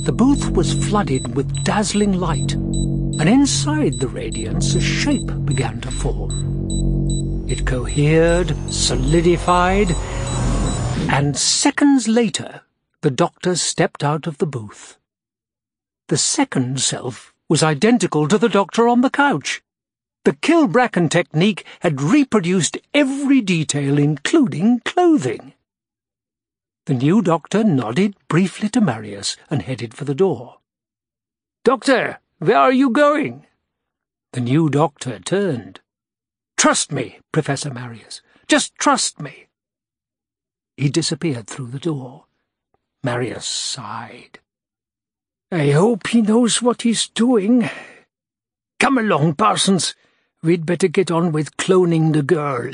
The booth was flooded with dazzling light, and inside the radiance a shape began to form. It cohered, solidified, and seconds later the doctor stepped out of the booth. The second self was identical to the doctor on the couch. The Kilbracken technique had reproduced every detail, including clothing. The new doctor nodded briefly to Marius and headed for the door. Doctor, where are you going? The new doctor turned. Trust me, Professor Marius. Just trust me. He disappeared through the door. Marius sighed. I hope he knows what he's doing. Come along, Parsons. We'd better get on with cloning the girl.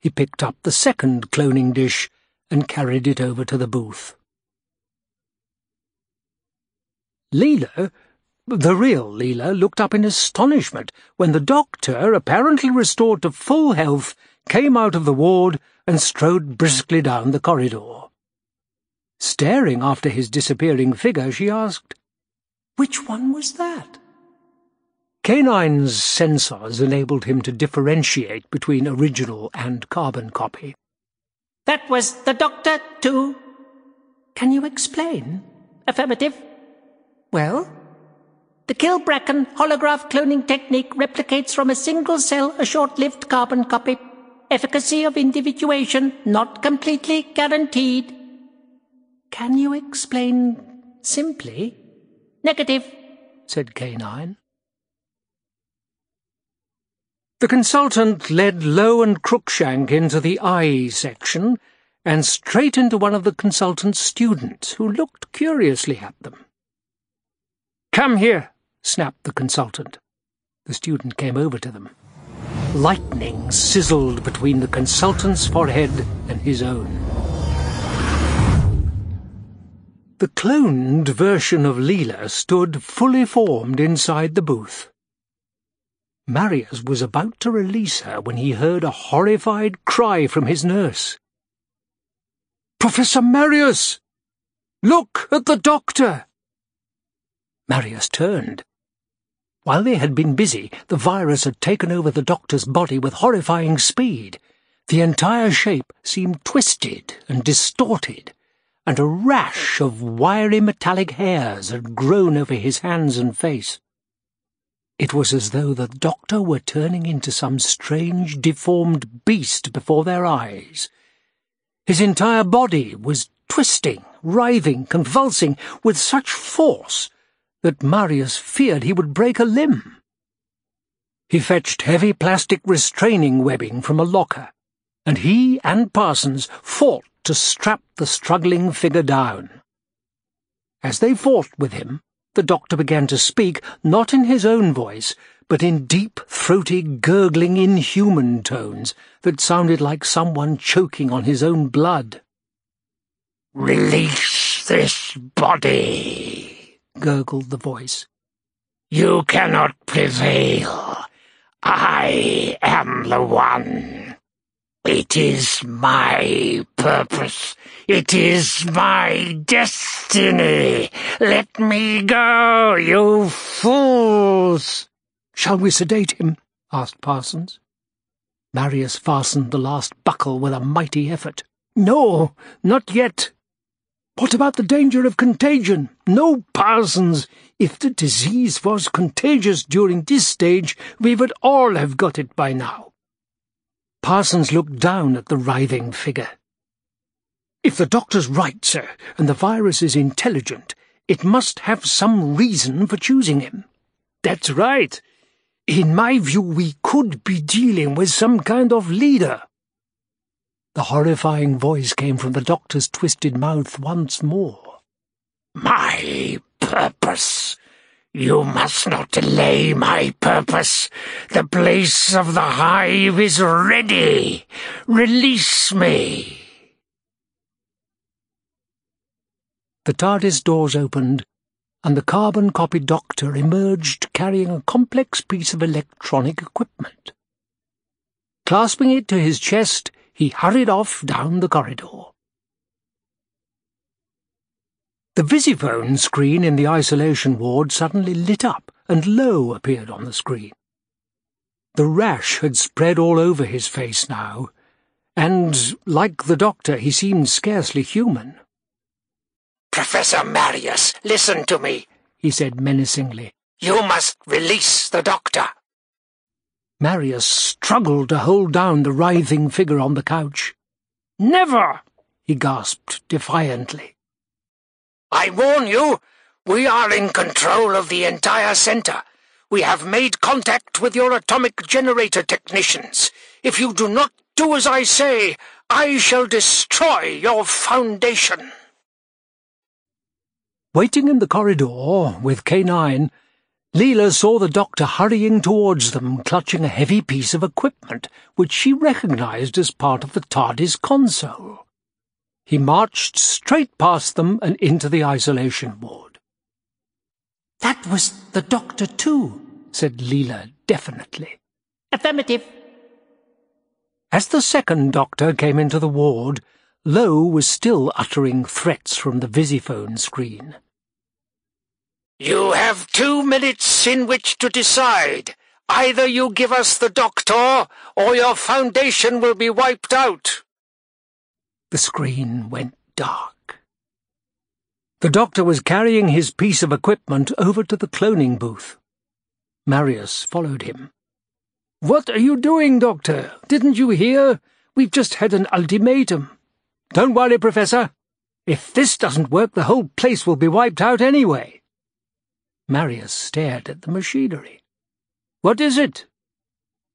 He picked up the second cloning dish and carried it over to the booth. Leela, the real Leela, looked up in astonishment when the doctor, apparently restored to full health, came out of the ward and strode briskly down the corridor. Staring after his disappearing figure, she asked, Which one was that? K9's sensors enabled him to differentiate between original and carbon copy. That was the doctor, too. Can you explain? Affirmative. Well? The Kilbracken holograph cloning technique replicates from a single cell a short-lived carbon copy. Efficacy of individuation not completely guaranteed. Can you explain simply? Negative, said K9. The consultant led Lowe and Cruikshank into the eye section and straight into one of the consultant's students, who looked curiously at them. Come here, snapped the consultant. The student came over to them. Lightning sizzled between the consultant's forehead and his own. The cloned version of Leela stood fully formed inside the booth. Marius was about to release her when he heard a horrified cry from his nurse. Professor Marius! Look at the doctor! Marius turned. While they had been busy, the virus had taken over the doctor's body with horrifying speed. The entire shape seemed twisted and distorted, and a rash of wiry metallic hairs had grown over his hands and face. It was as though the doctor were turning into some strange, deformed beast before their eyes. His entire body was twisting, writhing, convulsing with such force that Marius feared he would break a limb. He fetched heavy plastic restraining webbing from a locker, and he and Parsons fought to strap the struggling figure down. As they fought with him, the doctor began to speak, not in his own voice, but in deep, throaty, gurgling, inhuman tones that sounded like someone choking on his own blood. Release this body gurgled the voice. You cannot prevail. I am the one. It is my purpose. It is my destiny. Let me go, you fools! Shall we sedate him? asked Parsons. Marius fastened the last buckle with a mighty effort. No, not yet, what about the danger of contagion? No, Parsons. If the disease was contagious during this stage, we would all have got it by now. Parsons looked down at the writhing figure. If the doctor's right, sir, and the virus is intelligent, it must have some reason for choosing him. That's right. In my view, we could be dealing with some kind of leader. The horrifying voice came from the doctor's twisted mouth once more. My purpose. You must not delay my purpose. The place of the hive is ready. Release me. The TARDIS doors opened, and the carbon copy doctor emerged carrying a complex piece of electronic equipment. Clasping it to his chest, he hurried off down the corridor. The visiphone screen in the isolation ward suddenly lit up, and Lowe appeared on the screen. The rash had spread all over his face now, and, like the doctor, he seemed scarcely human. Professor Marius, listen to me, he said menacingly. You must release the doctor. Marius struggled to hold down the writhing figure on the couch. Never! he gasped defiantly. I warn you, we are in control of the entire center. We have made contact with your atomic generator technicians. If you do not do as I say, I shall destroy your foundation. Waiting in the corridor with K9, Leela saw the doctor hurrying towards them, clutching a heavy piece of equipment, which she recognized as part of the TARDIS console. He marched straight past them and into the isolation ward. That was the doctor, too, said Leela definitely. Affirmative. As the second doctor came into the ward, Lowe was still uttering threats from the visiphone screen. You have two minutes in which to decide. Either you give us the doctor, or your foundation will be wiped out. The screen went dark. The doctor was carrying his piece of equipment over to the cloning booth. Marius followed him. What are you doing, Doctor? Didn't you hear? We've just had an ultimatum. Don't worry, Professor. If this doesn't work, the whole place will be wiped out anyway. Marius stared at the machinery. What is it?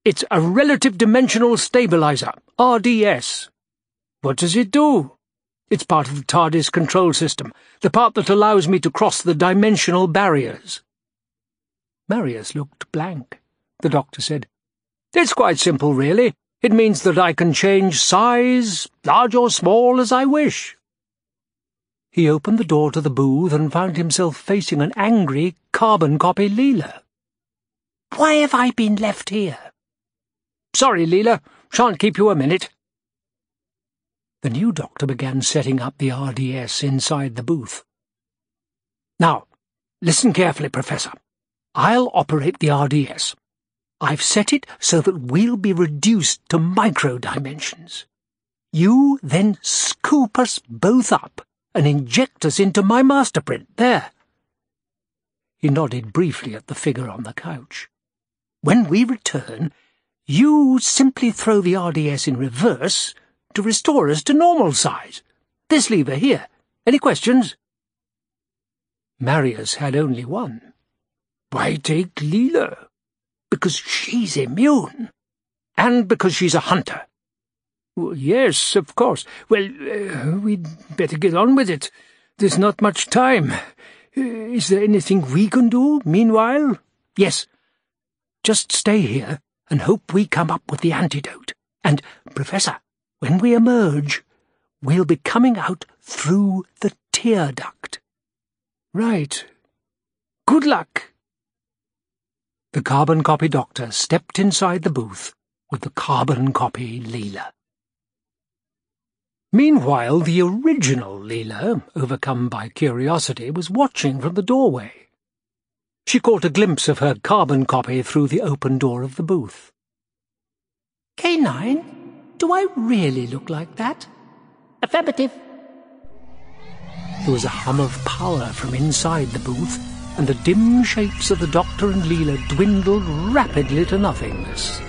It's a relative dimensional stabilizer, RDS. What does it do? It's part of the TARDIS control system, the part that allows me to cross the dimensional barriers. Marius looked blank. The doctor said, It's quite simple, really. It means that I can change size, large or small, as I wish. He opened the door to the booth and found himself facing an angry carbon copy Leela. Why have I been left here? Sorry, Leela. Shan't keep you a minute. The new doctor began setting up the RDS inside the booth. Now, listen carefully, Professor. I'll operate the RDS. I've set it so that we'll be reduced to micro dimensions. You then scoop us both up and inject us into my master print. There. He nodded briefly at the figure on the couch. When we return, you simply throw the RDS in reverse to restore us to normal size. This lever here. Any questions? Marius had only one. Why take Leela? Because she's immune. And because she's a hunter. Well, yes, of course. Well, uh, we'd better get on with it. There's not much time. Uh, is there anything we can do, meanwhile? Yes. Just stay here and hope we come up with the antidote. And, Professor, when we emerge, we'll be coming out through the tear duct. Right. Good luck. The carbon copy doctor stepped inside the booth with the carbon copy Leela. Meanwhile, the original Leela, overcome by curiosity, was watching from the doorway. She caught a glimpse of her carbon copy through the open door of the booth. K9, do I really look like that? Affirmative. There was a hum of power from inside the booth, and the dim shapes of the Doctor and Leela dwindled rapidly to nothingness.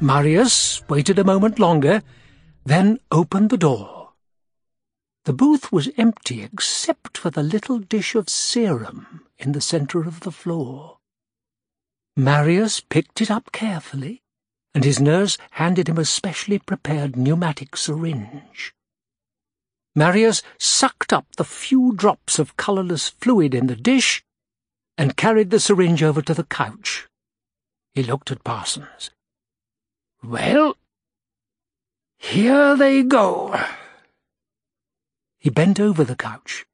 Marius waited a moment longer, then opened the door. The booth was empty except for the little dish of serum in the centre of the floor. Marius picked it up carefully, and his nurse handed him a specially prepared pneumatic syringe. Marius sucked up the few drops of colourless fluid in the dish and carried the syringe over to the couch. He looked at Parsons. Well, here they go. He bent over the couch.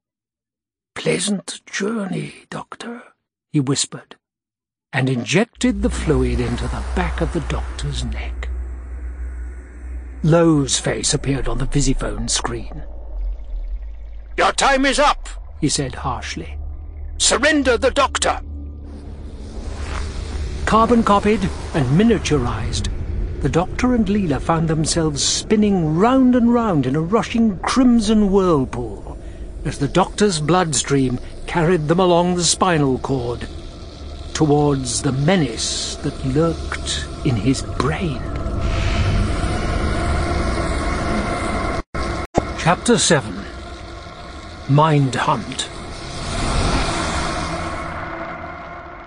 Pleasant journey, Doctor, he whispered, and injected the fluid into the back of the doctor's neck. Lowe's face appeared on the visiphone screen. Your time is up, he said harshly. Surrender the doctor. Carbon copied and miniaturized, the Doctor and Leela found themselves spinning round and round in a rushing crimson whirlpool as the Doctor's bloodstream carried them along the spinal cord towards the menace that lurked in his brain. Chapter 7 Mind Hunt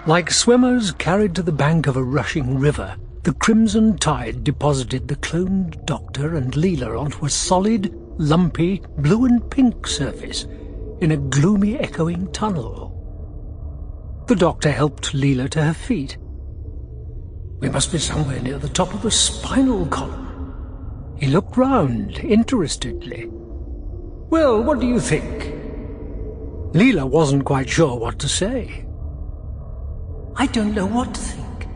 Like swimmers carried to the bank of a rushing river, the crimson tide deposited the cloned Doctor and Leela onto a solid, lumpy, blue and pink surface in a gloomy, echoing tunnel. The Doctor helped Leela to her feet. We must be somewhere near the top of the spinal column. He looked round interestedly. Well, what do you think? Leela wasn't quite sure what to say. I don't know what to think.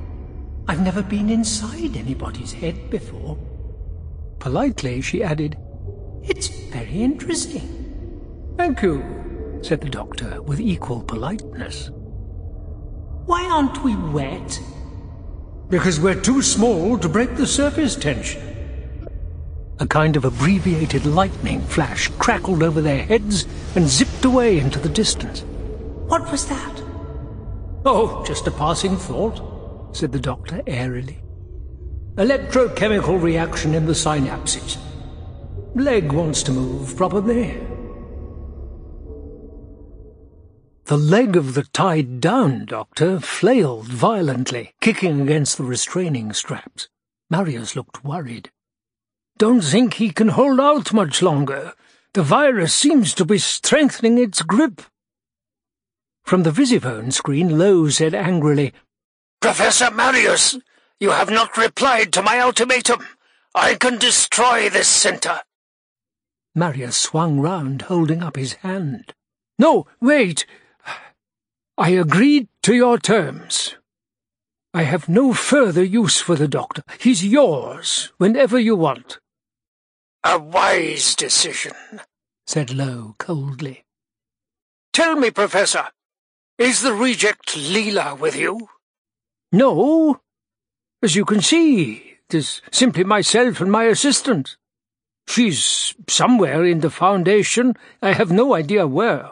I've never been inside anybody's head before. Politely, she added, It's very interesting. Thank you, said the doctor with equal politeness. Why aren't we wet? Because we're too small to break the surface tension. A kind of abbreviated lightning flash crackled over their heads and zipped away into the distance. What was that? Oh, just a passing thought, said the doctor airily. Electrochemical reaction in the synapses. Leg wants to move, probably. The leg of the tied-down doctor flailed violently, kicking against the restraining straps. Marius looked worried. Don't think he can hold out much longer. The virus seems to be strengthening its grip. From the visiphone screen, Lowe said angrily, Professor Marius, you have not replied to my ultimatum. I can destroy this center. Marius swung round, holding up his hand. No, wait. I agreed to your terms. I have no further use for the doctor. He's yours, whenever you want. A wise decision, said Lowe coldly. Tell me, Professor, is the reject Leela with you? No. As you can see, it is simply myself and my assistant. She's somewhere in the Foundation. I have no idea where.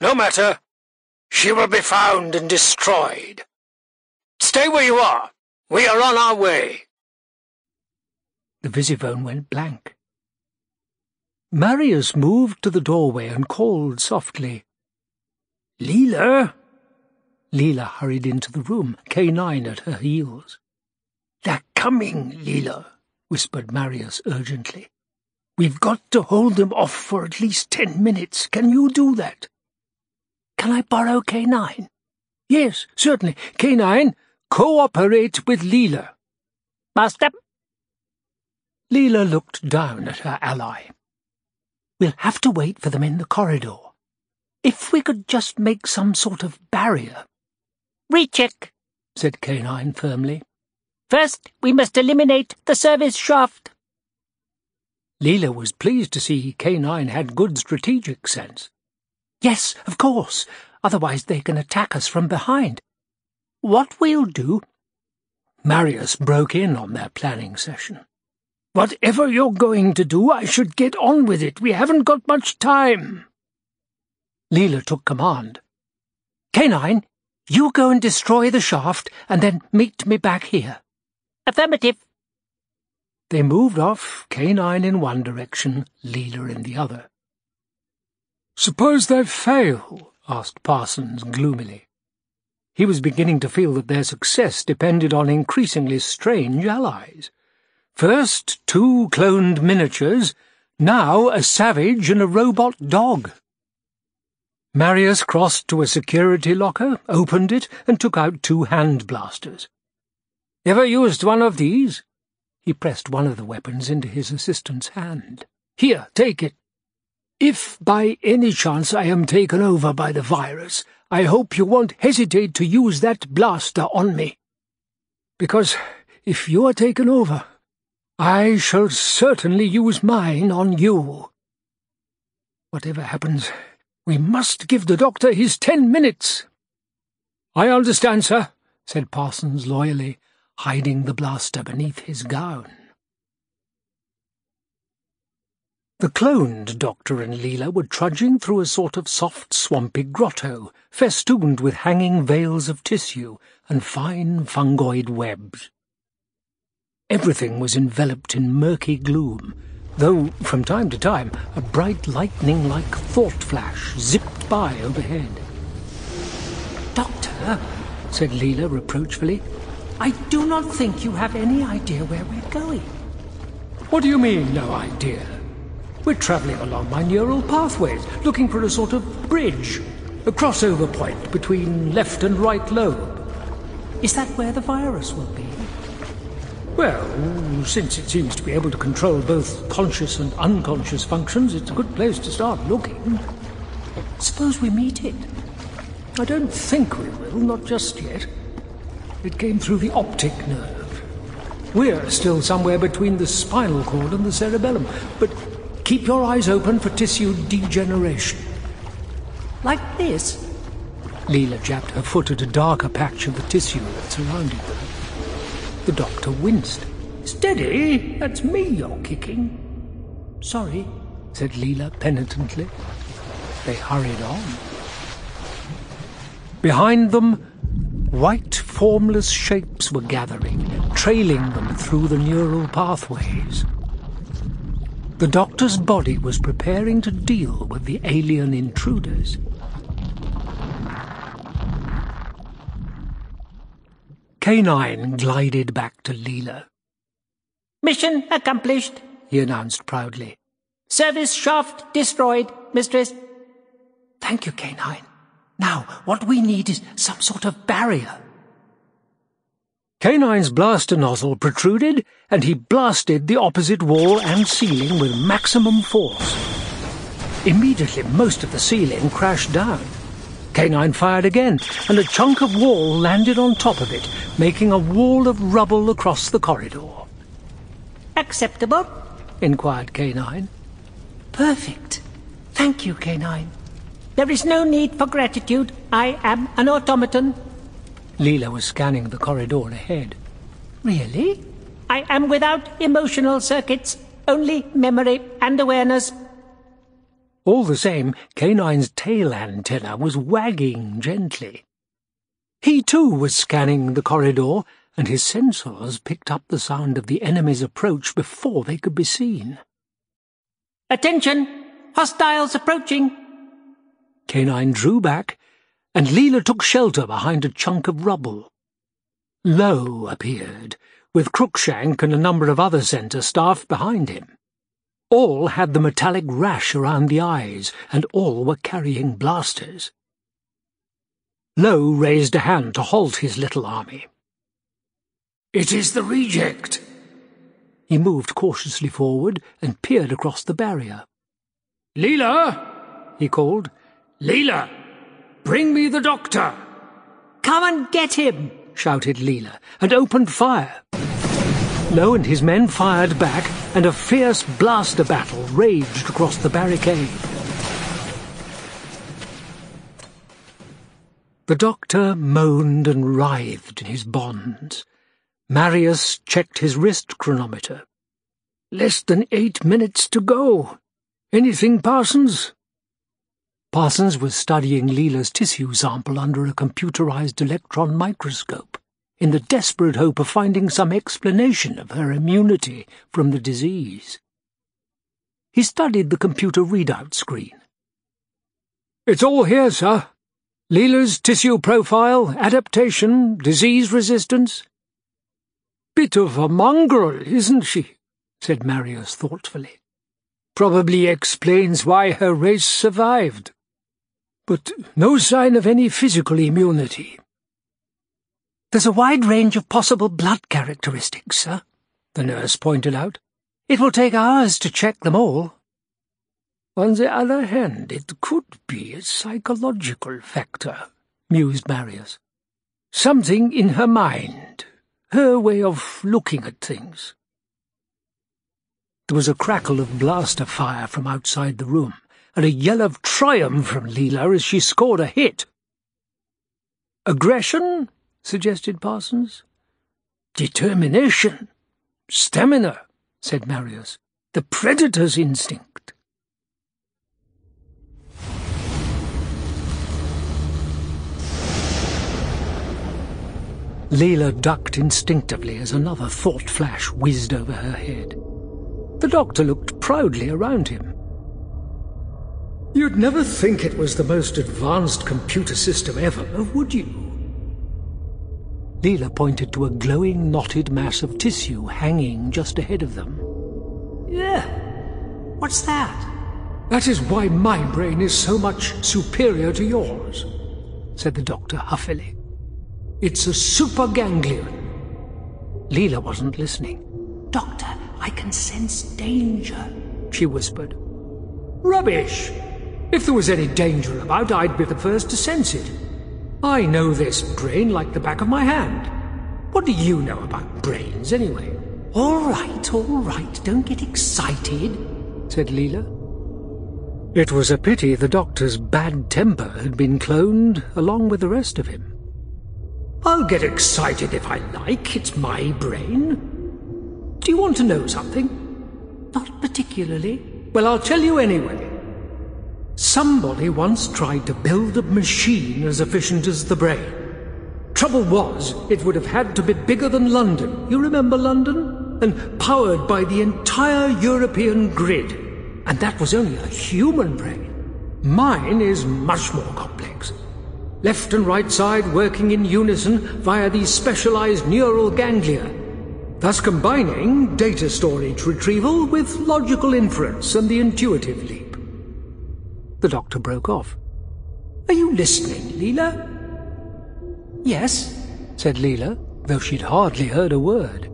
No matter. She will be found and destroyed. Stay where you are. We are on our way. The visiphone went blank. Marius moved to the doorway and called softly. Leela! Leela hurried into the room, K9 at her heels. They're coming, Leela, whispered Marius urgently. We've got to hold them off for at least ten minutes. Can you do that? Can I borrow K9? Yes, certainly. K9, cooperate with Leela. Master, Leela looked down at her ally. We'll have to wait for them in the corridor. If we could just make some sort of barrier. Recheck, said K9 firmly. First, we must eliminate the service shaft. Leela was pleased to see K9 had good strategic sense. Yes, of course. Otherwise they can attack us from behind. What we'll do... Marius broke in on their planning session. Whatever you're going to do, I should get on with it. We haven't got much time. Leela took command. K9, you go and destroy the shaft, and then meet me back here. Affirmative. They moved off, K9 in one direction, Leela in the other. Suppose they fail? asked Parsons gloomily. He was beginning to feel that their success depended on increasingly strange allies. First two cloned miniatures, now a savage and a robot dog. Marius crossed to a security locker, opened it, and took out two hand blasters. Ever used one of these? He pressed one of the weapons into his assistant's hand. Here, take it. If by any chance I am taken over by the virus, I hope you won't hesitate to use that blaster on me. Because if you are taken over, I shall certainly use mine on you. Whatever happens, we must give the doctor his ten minutes. I understand, sir, said Parsons loyally, hiding the blaster beneath his gown. The cloned Doctor and Leela were trudging through a sort of soft, swampy grotto, festooned with hanging veils of tissue and fine fungoid webs. Everything was enveloped in murky gloom, though from time to time a bright lightning-like thought flash zipped by overhead. Doctor, said Leela reproachfully, I do not think you have any idea where we're going. What do you mean, no idea? We're travelling along my neural pathways, looking for a sort of bridge, a crossover point between left and right lobe. Is that where the virus will be? Well, since it seems to be able to control both conscious and unconscious functions, it's a good place to start looking. Suppose we meet it. I don't think we will, not just yet. It came through the optic nerve. We're still somewhere between the spinal cord and the cerebellum, but keep your eyes open for tissue degeneration. Like this? Leela jabbed her foot at a darker patch of the tissue that surrounded them. The doctor winced. Steady, that's me you're kicking. Sorry, said Leela penitently. They hurried on. Behind them, white, formless shapes were gathering, trailing them through the neural pathways. The doctor's body was preparing to deal with the alien intruders. K9 glided back to Leela. Mission accomplished, he announced proudly. Service shaft destroyed, mistress. Thank you, K9. Now, what we need is some sort of barrier. K9's blaster nozzle protruded, and he blasted the opposite wall and ceiling with maximum force. Immediately, most of the ceiling crashed down. K9 fired again, and a chunk of wall landed on top of it, making a wall of rubble across the corridor. Acceptable? inquired K9. Perfect. Thank you, K9. There is no need for gratitude. I am an automaton. Leela was scanning the corridor ahead. Really? I am without emotional circuits, only memory and awareness. All the same, K9's tail antenna was wagging gently. He too was scanning the corridor, and his sensors picked up the sound of the enemy's approach before they could be seen. Attention! Hostiles approaching! K9 drew back and Leela took shelter behind a chunk of rubble. Lowe appeared, with Cruikshank and a number of other centre staff behind him. All had the metallic rash around the eyes, and all were carrying blasters. Lowe raised a hand to halt his little army. It is the reject. He moved cautiously forward and peered across the barrier. Leela! he called. Leela! Bring me the doctor! Come and get him! shouted Leela, and opened fire. Lowe and his men fired back, and a fierce blaster battle raged across the barricade. The doctor moaned and writhed in his bonds. Marius checked his wrist chronometer. Less than eight minutes to go. Anything, Parsons? Parsons was studying Leela's tissue sample under a computerized electron microscope, in the desperate hope of finding some explanation of her immunity from the disease. He studied the computer readout screen. It's all here, sir. Leela's tissue profile, adaptation, disease resistance. Bit of a mongrel, isn't she? said Marius thoughtfully. Probably explains why her race survived but no sign of any physical immunity. There's a wide range of possible blood characteristics, sir, the nurse pointed out. It will take hours to check them all. On the other hand, it could be a psychological factor, mused Marius. Something in her mind, her way of looking at things. There was a crackle of blaster fire from outside the room and a yell of triumph from Leela as she scored a hit. Aggression? suggested Parsons. Determination. Stamina, said Marius. The predator's instinct. Leela ducked instinctively as another thought flash whizzed over her head. The doctor looked proudly around him. You'd never think it was the most advanced computer system ever, would you? Leela pointed to a glowing knotted mass of tissue hanging just ahead of them. Yeah. What's that? That is why my brain is so much superior to yours, said the doctor huffily. It's a superganglion. Leela wasn't listening. Doctor, I can sense danger, she whispered. Rubbish! If there was any danger about, I'd be the first to sense it. I know this brain like the back of my hand. What do you know about brains, anyway? All right, all right, don't get excited, said Leela. It was a pity the doctor's bad temper had been cloned along with the rest of him. I'll get excited if I like, it's my brain. Do you want to know something? Not particularly. Well, I'll tell you anyway. Somebody once tried to build a machine as efficient as the brain. Trouble was, it would have had to be bigger than London. You remember London? and powered by the entire European grid. And that was only a human brain. Mine is much more complex. Left and right side working in unison via these specialized neural ganglia, thus combining data storage retrieval with logical inference and the intuitive leap. The doctor broke off. Are you listening, Leela? Yes, said Leela, though she'd hardly heard a word.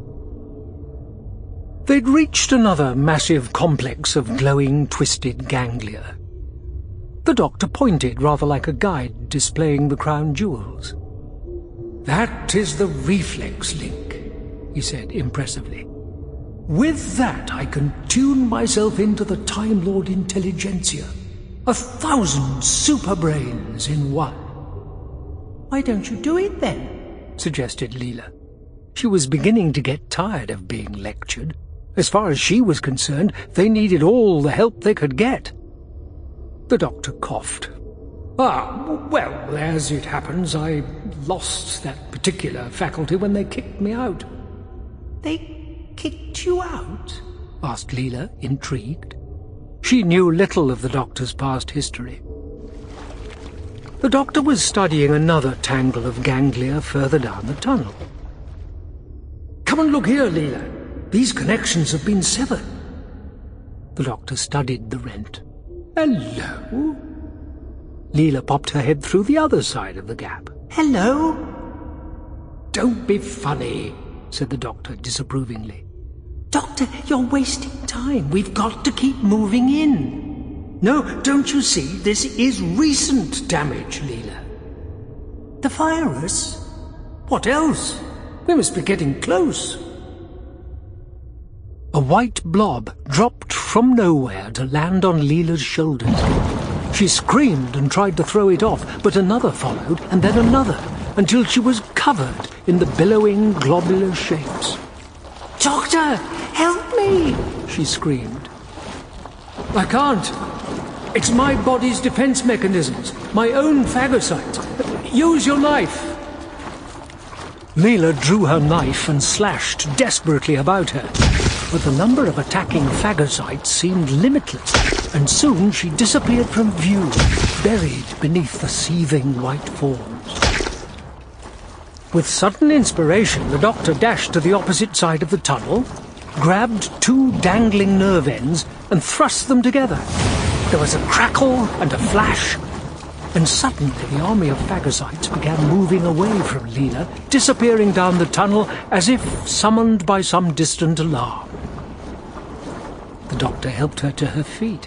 They'd reached another massive complex of glowing, twisted ganglia. The doctor pointed rather like a guide displaying the crown jewels. That is the reflex link, he said impressively. With that I can tune myself into the Time Lord intelligentsia. A thousand super brains in one. Why don't you do it then? suggested Leela. She was beginning to get tired of being lectured. As far as she was concerned, they needed all the help they could get. The doctor coughed. Ah, well, as it happens, I lost that particular faculty when they kicked me out. They kicked you out? asked Leela, intrigued. She knew little of the doctor's past history. The doctor was studying another tangle of ganglia further down the tunnel. Come and look here, Leela. These connections have been severed. The doctor studied the rent. Hello? Leela popped her head through the other side of the gap. Hello? Don't be funny, said the doctor disapprovingly. Doctor, you're wasting time. We've got to keep moving in. No, don't you see? This is recent damage, Leela. The virus? What else? We must be getting close. A white blob dropped from nowhere to land on Leela's shoulders. She screamed and tried to throw it off, but another followed, and then another, until she was covered in the billowing globular shapes. Doctor, help me! she screamed. I can't. It's my body's defense mechanisms, my own phagocytes. Use your knife. Leela drew her knife and slashed desperately about her but the number of attacking phagocytes seemed limitless, and soon she disappeared from view, buried beneath the seething white forms. With sudden inspiration, the doctor dashed to the opposite side of the tunnel, grabbed two dangling nerve ends, and thrust them together. There was a crackle and a flash, and suddenly the army of phagocytes began moving away from Leela, disappearing down the tunnel as if summoned by some distant alarm. The doctor helped her to her feet.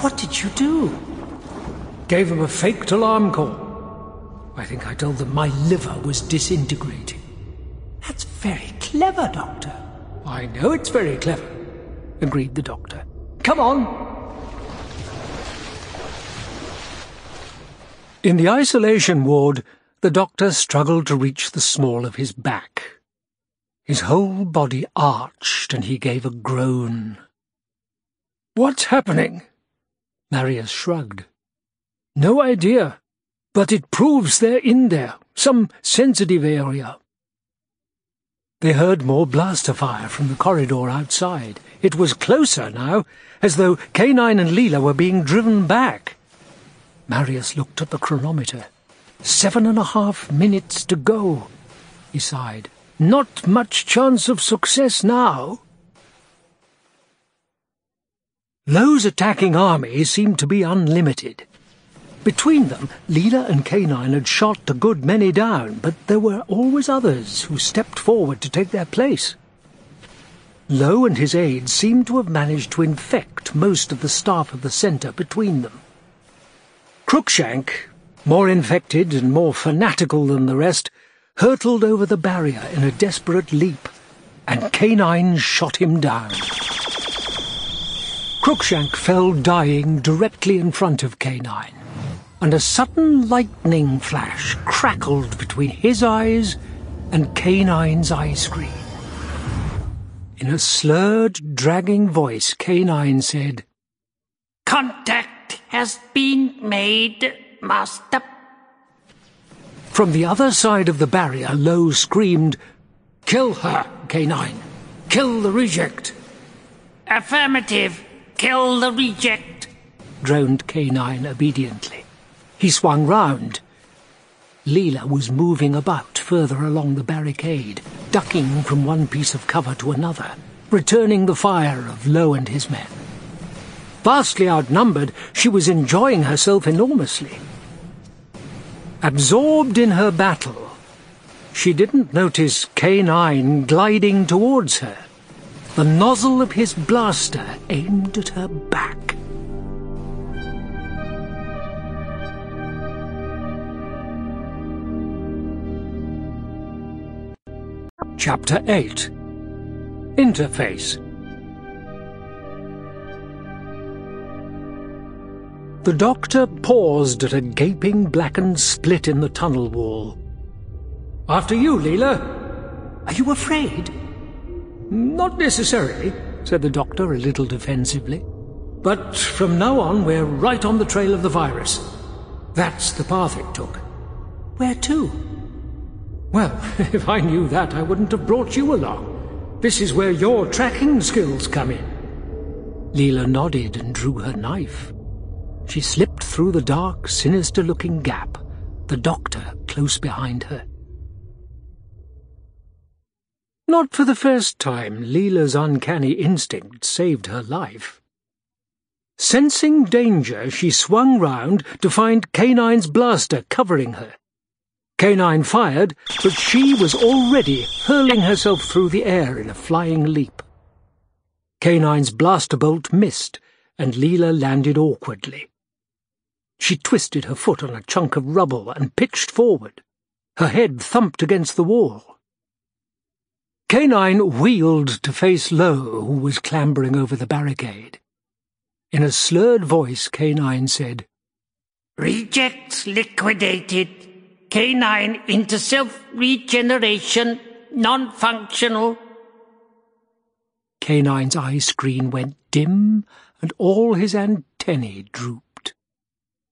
What did you do? Gave them a faked alarm call. I think I told them my liver was disintegrating. That's very clever, Doctor. I know it's very clever, agreed the doctor. Come on. In the isolation ward, the doctor struggled to reach the small of his back. His whole body arched and he gave a groan. What's happening? Marius shrugged. No idea, but it proves they're in there, some sensitive area. They heard more blaster fire from the corridor outside. It was closer now, as though K9 and Leela were being driven back. Marius looked at the chronometer. Seven and a half minutes to go, he sighed. Not much chance of success now. Lowe's attacking armies seemed to be unlimited. Between them, Leela and K9 had shot a good many down, but there were always others who stepped forward to take their place. Lowe and his aides seemed to have managed to infect most of the staff of the centre between them. Cruikshank, more infected and more fanatical than the rest, hurtled over the barrier in a desperate leap, and K9 shot him down. Cruikshank fell dying directly in front of K9, and a sudden lightning flash crackled between his eyes and K9's eye screen. In a slurred, dragging voice, K9 said, Contact has been made, Master. From the other side of the barrier, Lowe screamed, Kill her, K9. kill the reject. Affirmative. Kill the reject, droned K9 obediently. He swung round. Leela was moving about further along the barricade, ducking from one piece of cover to another, returning the fire of Lowe and his men. Vastly outnumbered, she was enjoying herself enormously. Absorbed in her battle, she didn't notice K9 gliding towards her the nozzle of his blaster aimed at her back. Chapter 8 Interface The doctor paused at a gaping blackened split in the tunnel wall. After you, Leela. Are you afraid? Not necessarily, said the doctor a little defensively. But from now on, we're right on the trail of the virus. That's the path it took. Where to? Well, if I knew that, I wouldn't have brought you along. This is where your tracking skills come in. Leela nodded and drew her knife. She slipped through the dark, sinister-looking gap, the doctor close behind her. Not for the first time, Leela's uncanny instinct saved her life. Sensing danger, she swung round to find K9's blaster covering her. K9 fired, but she was already hurling herself through the air in a flying leap. K9's blaster bolt missed, and Leela landed awkwardly. She twisted her foot on a chunk of rubble and pitched forward. Her head thumped against the wall. K9 wheeled to face Lowe, who was clambering over the barricade. In a slurred voice, K9 said, Rejects liquidated. K9 into self-regeneration, non-functional. K9's eye screen went dim, and all his antennae drooped.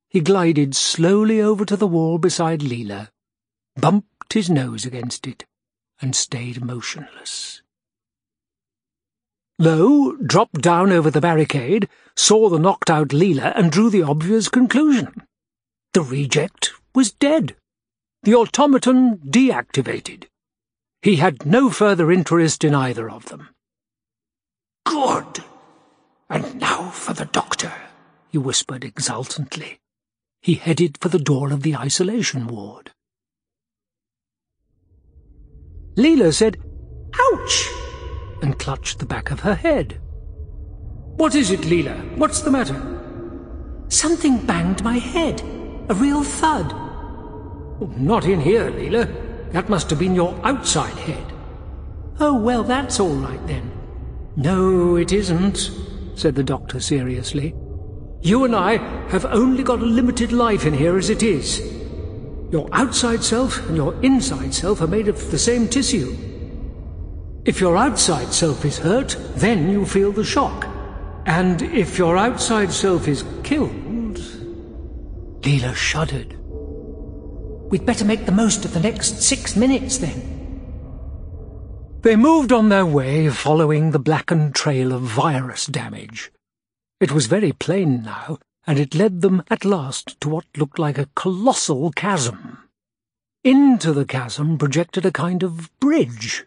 He glided slowly over to the wall beside Leela, bumped his nose against it and stayed motionless. Lowe dropped down over the barricade, saw the knocked-out Leela, and drew the obvious conclusion. The reject was dead. The automaton deactivated. He had no further interest in either of them. Good. And now for the doctor, he whispered exultantly. He headed for the door of the isolation ward. Leela said, Ouch! and clutched the back of her head. What is it, Leela? What's the matter? Something banged my head. A real thud. Not in here, Leela. That must have been your outside head. Oh, well, that's all right then. No, it isn't, said the doctor seriously. You and I have only got a limited life in here as it is. Your outside self and your inside self are made of the same tissue. If your outside self is hurt, then you feel the shock. And if your outside self is killed... Leela shuddered. We'd better make the most of the next six minutes, then. They moved on their way, following the blackened trail of virus damage. It was very plain now and it led them at last to what looked like a colossal chasm. Into the chasm projected a kind of bridge,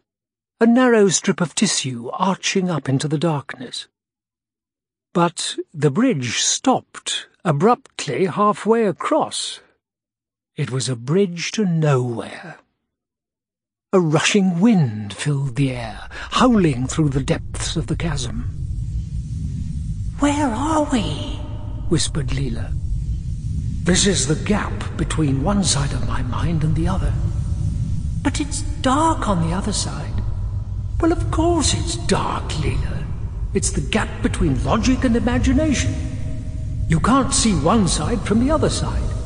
a narrow strip of tissue arching up into the darkness. But the bridge stopped abruptly halfway across. It was a bridge to nowhere. A rushing wind filled the air, howling through the depths of the chasm. Where are we? whispered Leela. This is the gap between one side of my mind and the other. But it's dark on the other side. Well, of course it's dark, Leela. It's the gap between logic and imagination. You can't see one side from the other side.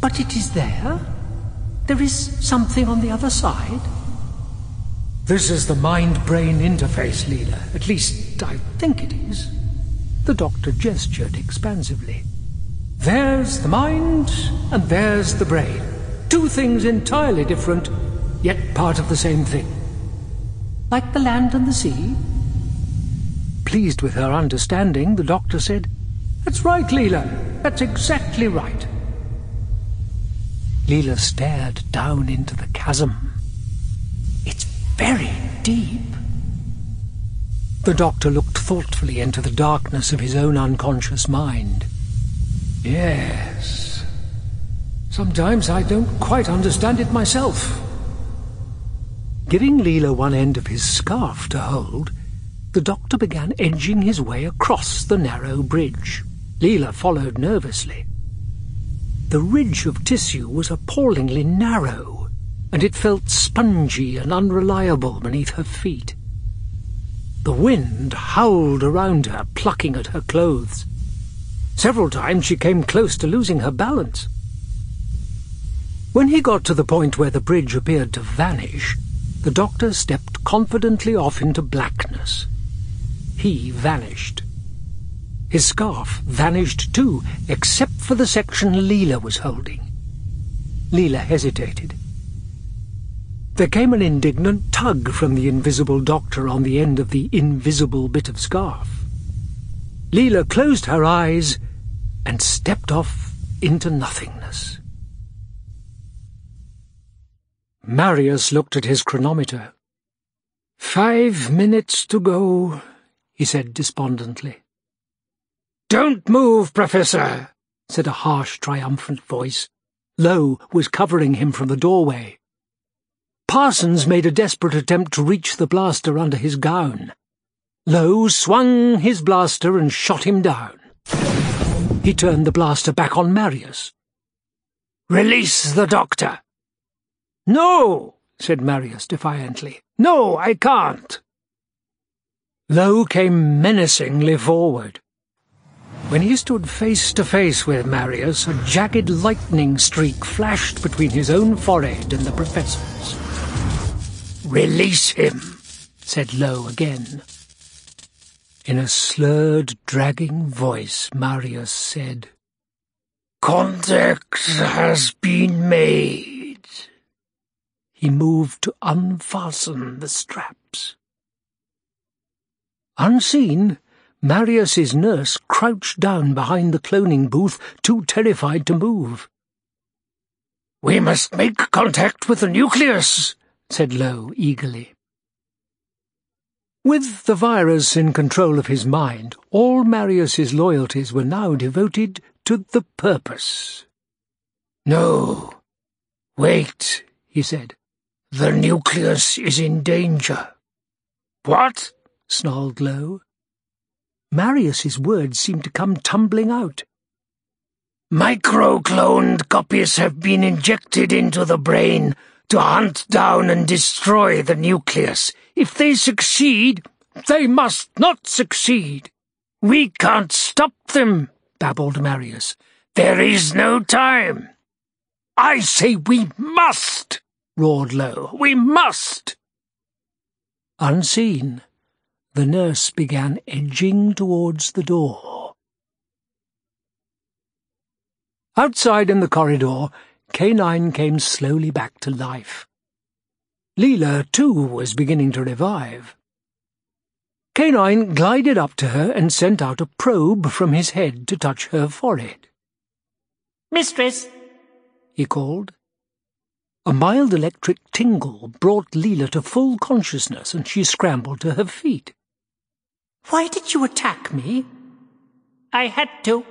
But it is there. There is something on the other side. This is the mind-brain interface, Leela. At least, I think it is. The doctor gestured expansively. There's the mind, and there's the brain. Two things entirely different, yet part of the same thing. Like the land and the sea? Pleased with her understanding, the doctor said, That's right, Leela. That's exactly right. Leela stared down into the chasm. It's very deep. The doctor looked thoughtfully into the darkness of his own unconscious mind. Yes. Sometimes I don't quite understand it myself. Giving Leela one end of his scarf to hold, the doctor began edging his way across the narrow bridge. Leela followed nervously. The ridge of tissue was appallingly narrow, and it felt spongy and unreliable beneath her feet. The wind howled around her, plucking at her clothes. Several times she came close to losing her balance. When he got to the point where the bridge appeared to vanish, the doctor stepped confidently off into blackness. He vanished. His scarf vanished too, except for the section Leela was holding. Leela hesitated. There came an indignant tug from the invisible doctor on the end of the invisible bit of scarf. Leela closed her eyes and stepped off into nothingness. Marius looked at his chronometer. Five minutes to go, he said despondently. Don't move, Professor, said a harsh, triumphant voice. Lowe was covering him from the doorway. Parsons made a desperate attempt to reach the blaster under his gown. Lowe swung his blaster and shot him down. He turned the blaster back on Marius. Release the doctor. No, said Marius defiantly. No, I can't. Lowe came menacingly forward. When he stood face to face with Marius, a jagged lightning streak flashed between his own forehead and the professor's. Release him, said Lowe again. In a slurred, dragging voice, Marius said, Contact has been made. He moved to unfasten the straps. Unseen, Marius's nurse crouched down behind the cloning booth, too terrified to move. We must make contact with the nucleus, said Lowe eagerly. With the virus in control of his mind, all Marius's loyalties were now devoted to the purpose. No. Wait, he said. The nucleus is in danger. What? snarled Lowe. Marius's words seemed to come tumbling out. Micro-cloned copies have been injected into the brain to hunt down and destroy the nucleus. If they succeed, they must not succeed. We can't stop them, babbled Marius. There is no time. I say we must, roared Lowe. We must. Unseen, the nurse began edging towards the door. Outside in the corridor, K9 came slowly back to life. Leela, too, was beginning to revive. K9 glided up to her and sent out a probe from his head to touch her forehead. Mistress, he called. A mild electric tingle brought Leela to full consciousness, and she scrambled to her feet. Why did you attack me? I had to.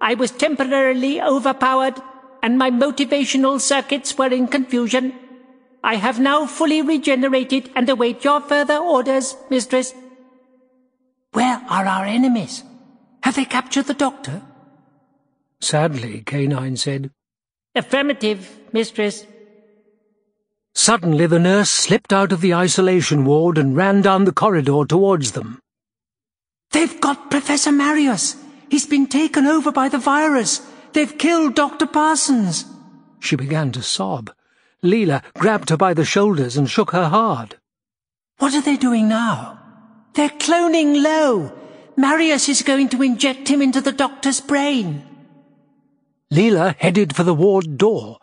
I was temporarily overpowered, and my motivational circuits were in confusion. I have now fully regenerated and await your further orders, mistress. Where are our enemies? Have they captured the doctor? Sadly, K9 said. Affirmative, mistress. Suddenly the nurse slipped out of the isolation ward and ran down the corridor towards them. They've got Professor Marius. He's been taken over by the virus. They've killed Dr. Parsons. She began to sob. Leela grabbed her by the shoulders and shook her hard. What are they doing now? They're cloning Lowe. Marius is going to inject him into the doctor's brain. Leela headed for the ward door.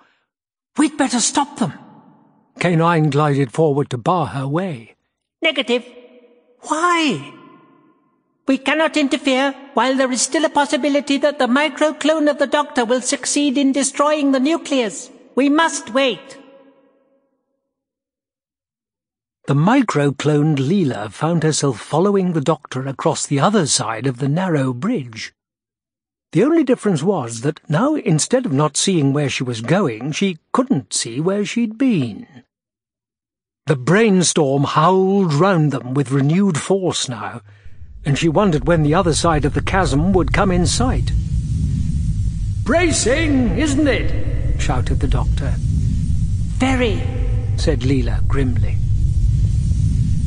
We'd better stop them. K9 glided forward to bar her way. Negative. Why? We cannot interfere while there is still a possibility that the microclone of the Doctor will succeed in destroying the nucleus. We must wait. The microcloned Leela found herself following the Doctor across the other side of the narrow bridge. The only difference was that now, instead of not seeing where she was going, she couldn't see where she'd been. The brainstorm howled round them with renewed force now, and she wondered when the other side of the chasm would come in sight. Bracing, isn't it? shouted the doctor. Very, said Leela grimly.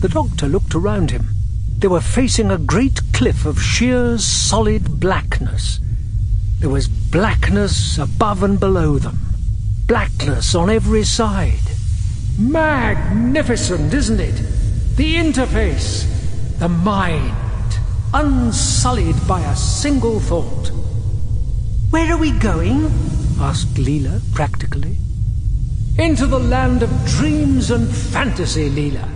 The doctor looked around him. They were facing a great cliff of sheer, solid blackness. There was blackness above and below them, blackness on every side. Magnificent, isn't it? The interface, the mind, unsullied by a single thought. Where are we going? asked Leela practically. Into the land of dreams and fantasy, Leela.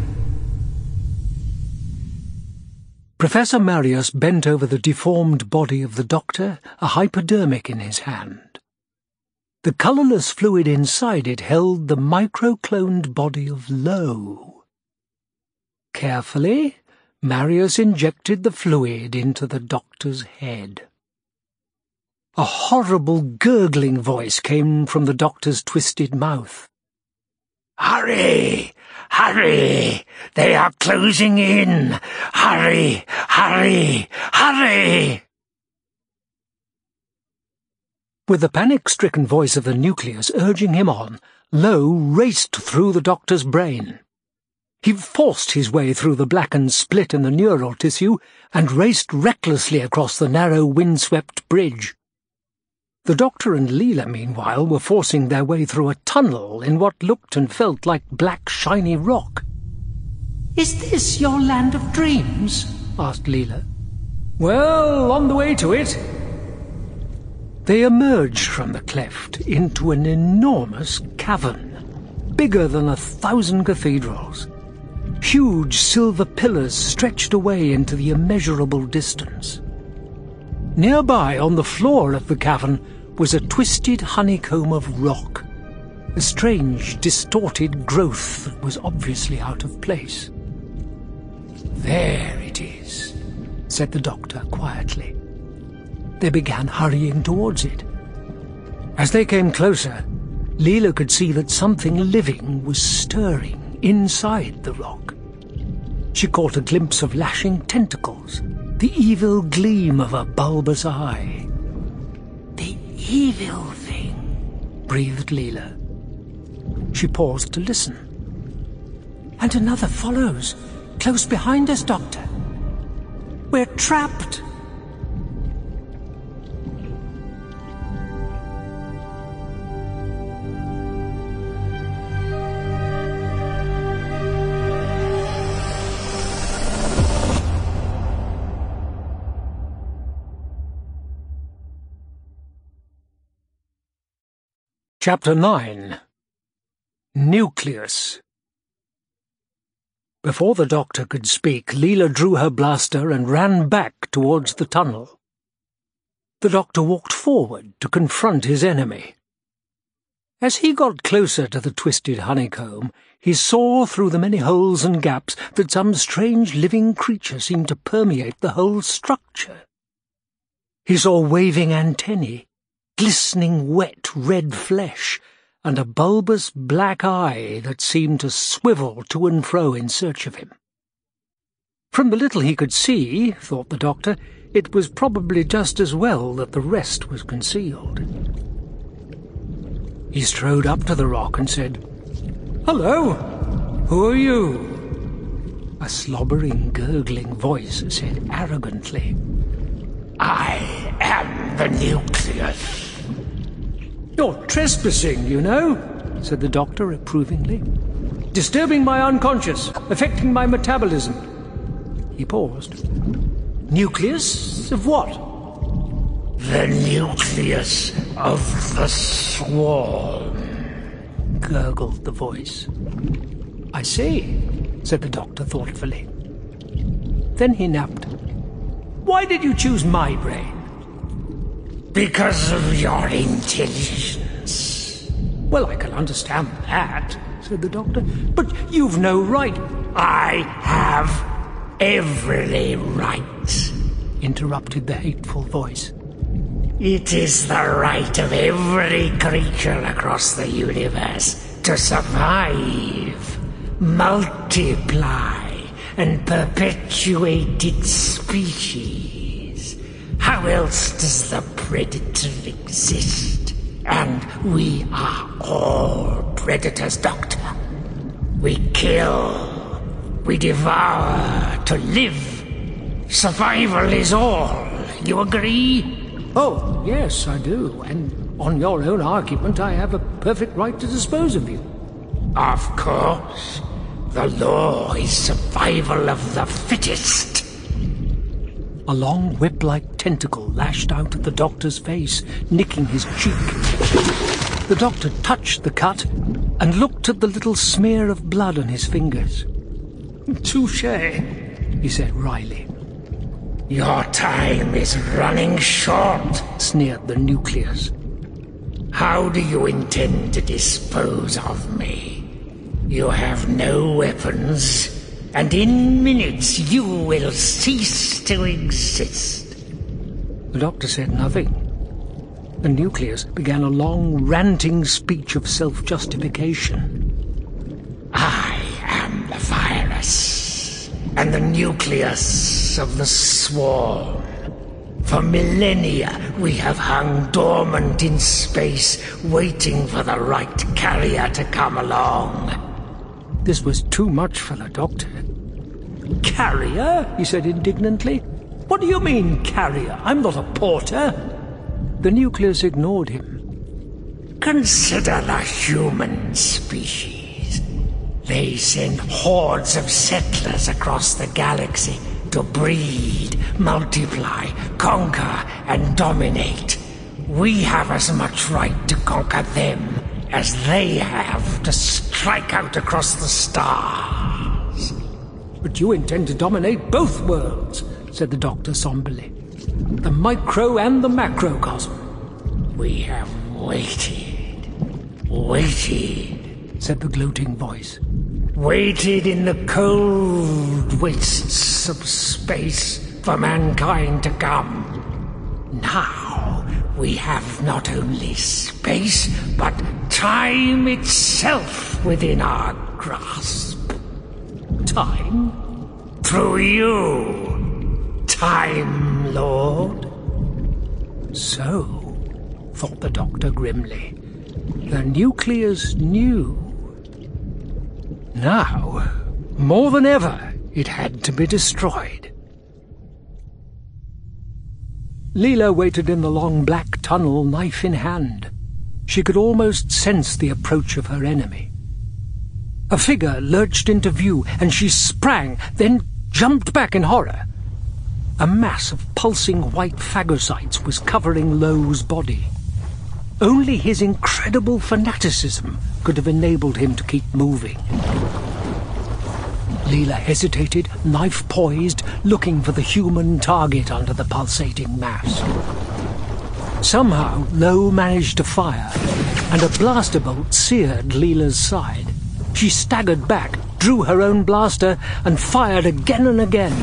Professor Marius bent over the deformed body of the doctor, a hypodermic in his hand. The colourless fluid inside it held the microcloned body of Lowe. Carefully, Marius injected the fluid into the doctor's head. A horrible gurgling voice came from the doctor's twisted mouth. Hurry! Hurry! They are closing in! Hurry! Hurry! Hurry! With the panic-stricken voice of the nucleus urging him on, Lowe raced through the doctor's brain. He forced his way through the blackened split in the neural tissue and raced recklessly across the narrow windswept bridge. The doctor and Leela, meanwhile, were forcing their way through a tunnel in what looked and felt like black shiny rock. Is this your land of dreams? asked Leela. Well, on the way to it. They emerged from the cleft into an enormous cavern, bigger than a thousand cathedrals. Huge silver pillars stretched away into the immeasurable distance. Nearby, on the floor of the cavern, was a twisted honeycomb of rock, a strange, distorted growth that was obviously out of place. There it is, said the doctor quietly. They began hurrying towards it. As they came closer, Leela could see that something living was stirring inside the rock. She caught a glimpse of lashing tentacles, the evil gleam of a bulbous eye. The evil thing, breathed Leela. She paused to listen. And another follows, close behind us, Doctor. We're trapped. Chapter 9 Nucleus Before the doctor could speak, Leela drew her blaster and ran back towards the tunnel. The doctor walked forward to confront his enemy. As he got closer to the twisted honeycomb, he saw through the many holes and gaps that some strange living creature seemed to permeate the whole structure. He saw waving antennae, glistening wet red flesh, and a bulbous black eye that seemed to swivel to and fro in search of him. From the little he could see, thought the doctor, it was probably just as well that the rest was concealed. He strode up to the rock and said, Hello, who are you? A slobbering, gurgling voice said arrogantly, I am the nucleus. You're trespassing, you know, said the doctor approvingly. Disturbing my unconscious, affecting my metabolism. He paused. Nucleus of what? The nucleus of the swarm, gurgled the voice. I see, said the doctor thoughtfully. Then he napped. Why did you choose my brain? Because of your intelligence. Well, I can understand that, said the doctor, but you've no right. I have every right, interrupted the hateful voice. It is the right of every creature across the universe to survive, multiply, and perpetuate its species. How else does the predator exist? And we are all predators, Doctor. We kill, we devour to live. Survival is all. You agree? Oh, yes, I do. And on your own argument, I have a perfect right to dispose of you. Of course. The law is survival of the fittest. A long whip-like tentacle lashed out at the doctor's face, nicking his cheek. The doctor touched the cut and looked at the little smear of blood on his fingers. Touche, he said wryly. Your time is running short, sneered the nucleus. How do you intend to dispose of me? You have no weapons, and in minutes you will cease to exist. The doctor said nothing. The nucleus began a long, ranting speech of self-justification. I am the virus, and the nucleus of the swarm. For millennia, we have hung dormant in space, waiting for the right carrier to come along. This was too much for the doctor. Carrier? he said indignantly. What do you mean, carrier? I'm not a porter. The nucleus ignored him. Consider the human species. They send hordes of settlers across the galaxy to breed, multiply, conquer, and dominate. We have as much right to conquer them as they have to strike out across the stars. But you intend to dominate both worlds, said the doctor somberly. The micro and the macrocosm. We have waited, waited, said the gloating voice. Waited in the cold wastes of space for mankind to come. Now we have not only space, but time itself within our grasp. Time? Through you, Time Lord. So, thought the doctor grimly, the nucleus knew. Now, more than ever, it had to be destroyed. Leela waited in the long black tunnel, knife in hand. She could almost sense the approach of her enemy. A figure lurched into view, and she sprang, then jumped back in horror. A mass of pulsing white phagocytes was covering Lowe's body. Only his incredible fanaticism could have enabled him to keep moving. Leela hesitated, knife poised, looking for the human target under the pulsating mass. Somehow, Lowe managed to fire, and a blaster bolt seared Leela's side. She staggered back, drew her own blaster, and fired again and again.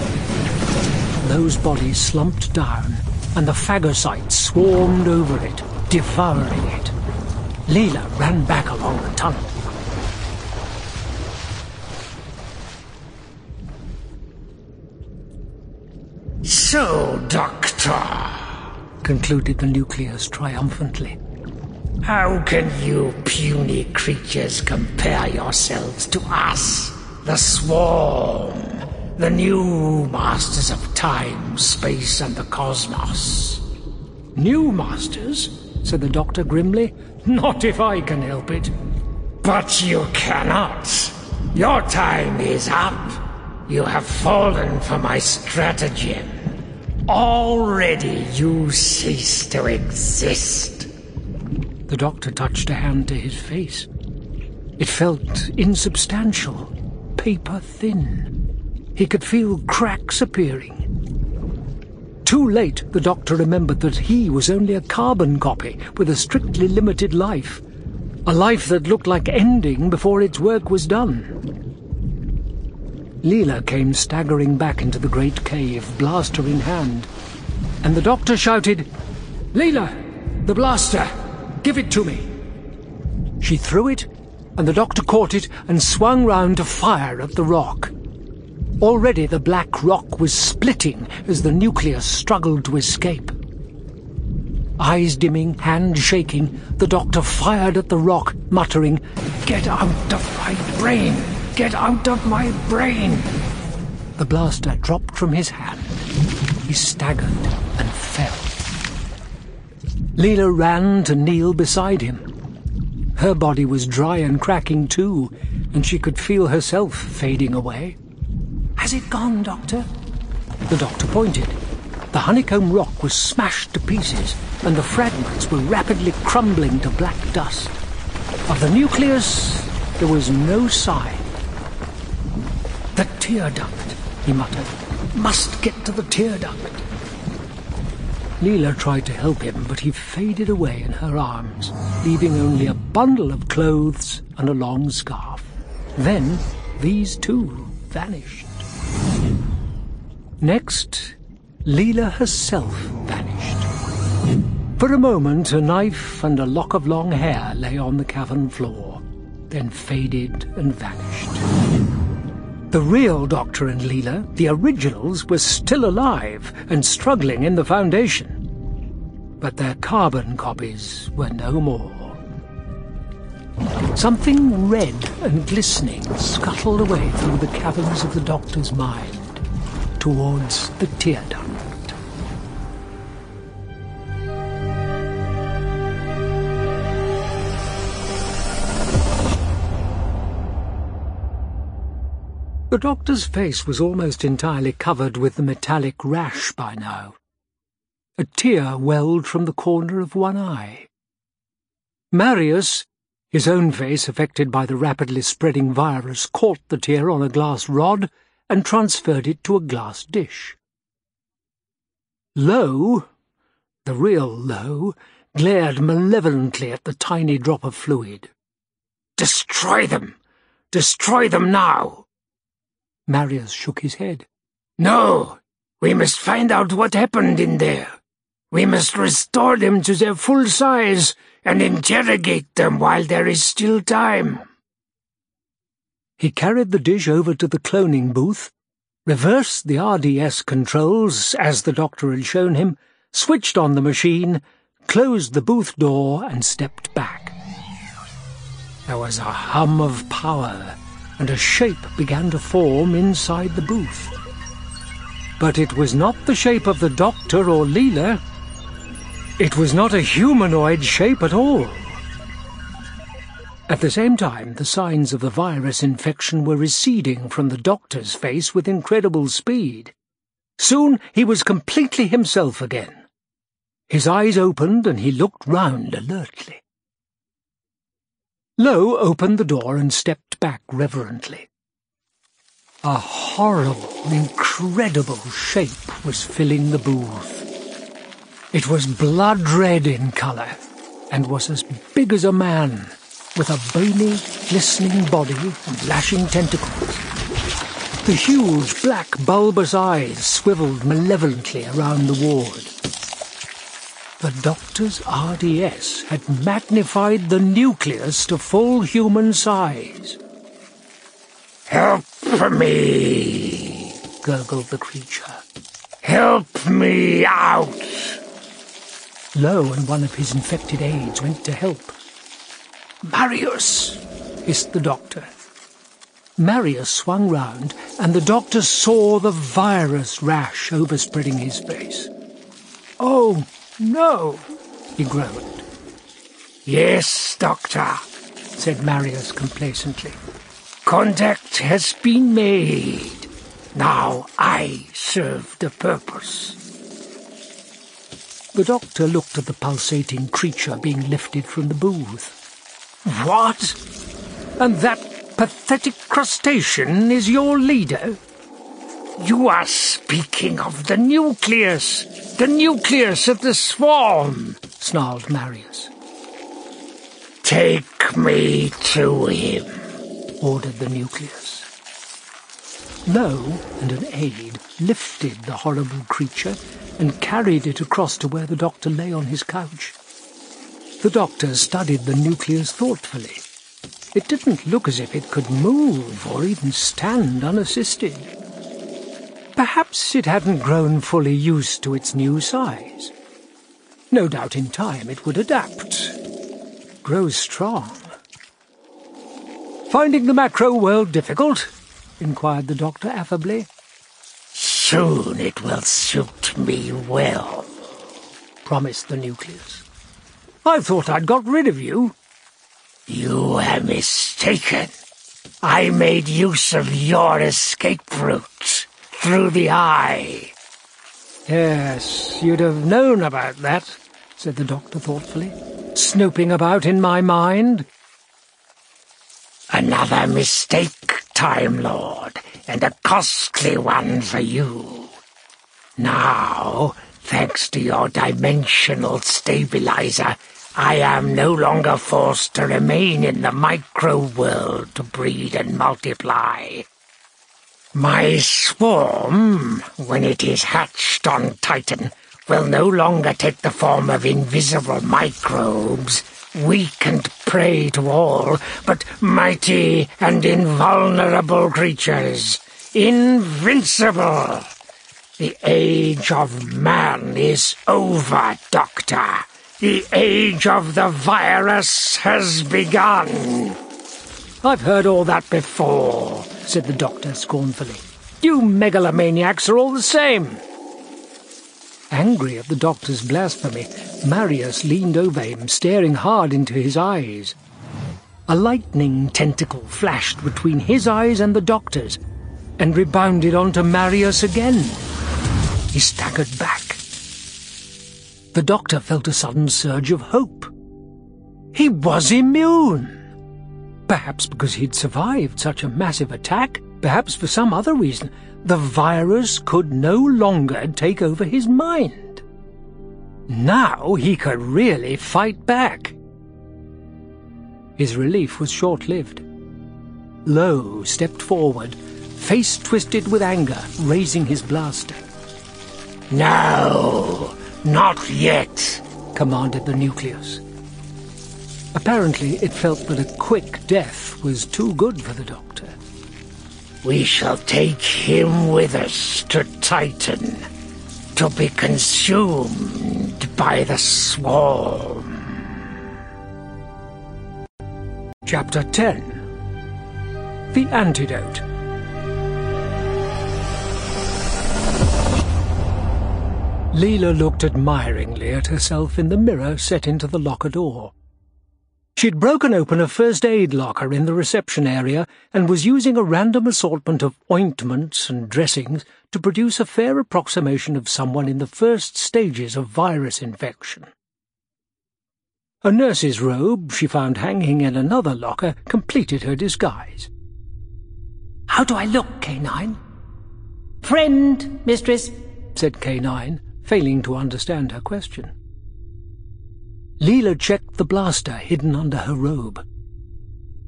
Lowe's bodies slumped down, and the phagocytes swarmed over it, devouring it. Leela ran back along the tunnel. So, Doctor, concluded the nucleus triumphantly. How can you puny creatures compare yourselves to us, the Swarm, the new masters of time, space, and the cosmos? New masters? said the doctor grimly. Not if I can help it. But you cannot. Your time is up. You have fallen for my stratagem. Already you cease to exist. The doctor touched a hand to his face. It felt insubstantial, paper thin. He could feel cracks appearing. Too late, the doctor remembered that he was only a carbon copy with a strictly limited life. A life that looked like ending before its work was done. Leela came staggering back into the great cave, blaster in hand, and the doctor shouted, Leela, the blaster! Give it to me! She threw it, and the doctor caught it and swung round to fire at the rock. Already the black rock was splitting as the nucleus struggled to escape. Eyes dimming, hand shaking, the doctor fired at the rock, muttering, Get out of my brain! Get out of my brain! The blaster dropped from his hand. He staggered and fell. Leela ran to kneel beside him. Her body was dry and cracking too, and she could feel herself fading away. Has it gone, Doctor? The doctor pointed. The honeycomb rock was smashed to pieces, and the fragments were rapidly crumbling to black dust. Of the nucleus, there was no sign. The tear duct, he muttered. Must get to the tear duct. Leela tried to help him, but he faded away in her arms, leaving only a bundle of clothes and a long scarf. Then these too vanished. Next, Leela herself vanished. For a moment, a knife and a lock of long hair lay on the cavern floor, then faded and vanished. The real Doctor and Leela, the originals, were still alive and struggling in the Foundation. But their carbon copies were no more. Something red and glistening scuttled away through the caverns of the Doctor's mind towards the tear duct. The doctor's face was almost entirely covered with the metallic rash by now. A tear welled from the corner of one eye. Marius, his own face affected by the rapidly spreading virus, caught the tear on a glass rod and transferred it to a glass dish. Lowe, the real Lowe, glared malevolently at the tiny drop of fluid. Destroy them! Destroy them now! Marius shook his head. No! We must find out what happened in there. We must restore them to their full size and interrogate them while there is still time. He carried the dish over to the cloning booth, reversed the RDS controls as the doctor had shown him, switched on the machine, closed the booth door, and stepped back. There was a hum of power and a shape began to form inside the booth. But it was not the shape of the doctor or Leela. It was not a humanoid shape at all. At the same time, the signs of the virus infection were receding from the doctor's face with incredible speed. Soon he was completely himself again. His eyes opened and he looked round alertly. Lowe opened the door and stepped back reverently. A horrible, incredible shape was filling the booth. It was blood red in colour, and was as big as a man, with a bony, glistening body and lashing tentacles. The huge, black, bulbous eyes swiveled malevolently around the ward. The doctor's RDS had magnified the nucleus to full human size. Help me, gurgled the creature. Help me out! Lowe and one of his infected aides went to help. Marius, hissed the doctor. Marius swung round, and the doctor saw the virus rash overspreading his face. Oh, no, he groaned. Yes, Doctor, said Marius complacently. Contact has been made. Now I serve the purpose. The doctor looked at the pulsating creature being lifted from the booth. What? And that pathetic crustacean is your leader? You are speaking of the nucleus, the nucleus of the swarm, snarled Marius. Take me to him, ordered the nucleus. Lowe and an aide lifted the horrible creature and carried it across to where the doctor lay on his couch. The doctor studied the nucleus thoughtfully. It didn't look as if it could move or even stand unassisted. Perhaps it hadn't grown fully used to its new size. No doubt in time it would adapt, grow strong. Finding the macro world difficult? inquired the doctor affably. Soon it will suit me well, promised the nucleus. I thought I'd got rid of you. You are mistaken. I made use of your escape route through the eye. Yes, you'd have known about that, said the doctor thoughtfully, snooping about in my mind. Another mistake, Time Lord, and a costly one for you. Now, thanks to your dimensional stabilizer, I am no longer forced to remain in the micro-world to breed and multiply. My swarm, when it is hatched on Titan, will no longer take the form of invisible microbes, weak and prey to all, but mighty and invulnerable creatures, invincible. The age of man is over, Doctor. The age of the virus has begun. I've heard all that before, said the doctor scornfully. You megalomaniacs are all the same. Angry at the doctor's blasphemy, Marius leaned over him, staring hard into his eyes. A lightning tentacle flashed between his eyes and the doctor's, and rebounded onto Marius again. He staggered back. The doctor felt a sudden surge of hope. He was immune! Perhaps because he'd survived such a massive attack, perhaps for some other reason, the virus could no longer take over his mind. Now he could really fight back. His relief was short-lived. Lowe stepped forward, face twisted with anger, raising his blaster. No! Not yet, commanded the nucleus. Apparently it felt that a quick death was too good for the doctor. We shall take him with us to Titan, to be consumed by the swarm. Chapter 10 The Antidote Leela looked admiringly at herself in the mirror set into the locker door. She'd broken open a first aid locker in the reception area and was using a random assortment of ointments and dressings to produce a fair approximation of someone in the first stages of virus infection. A nurse's robe she found hanging in another locker completed her disguise. How do I look, K9? Friend, mistress, said K9, failing to understand her question. Leela checked the blaster hidden under her robe.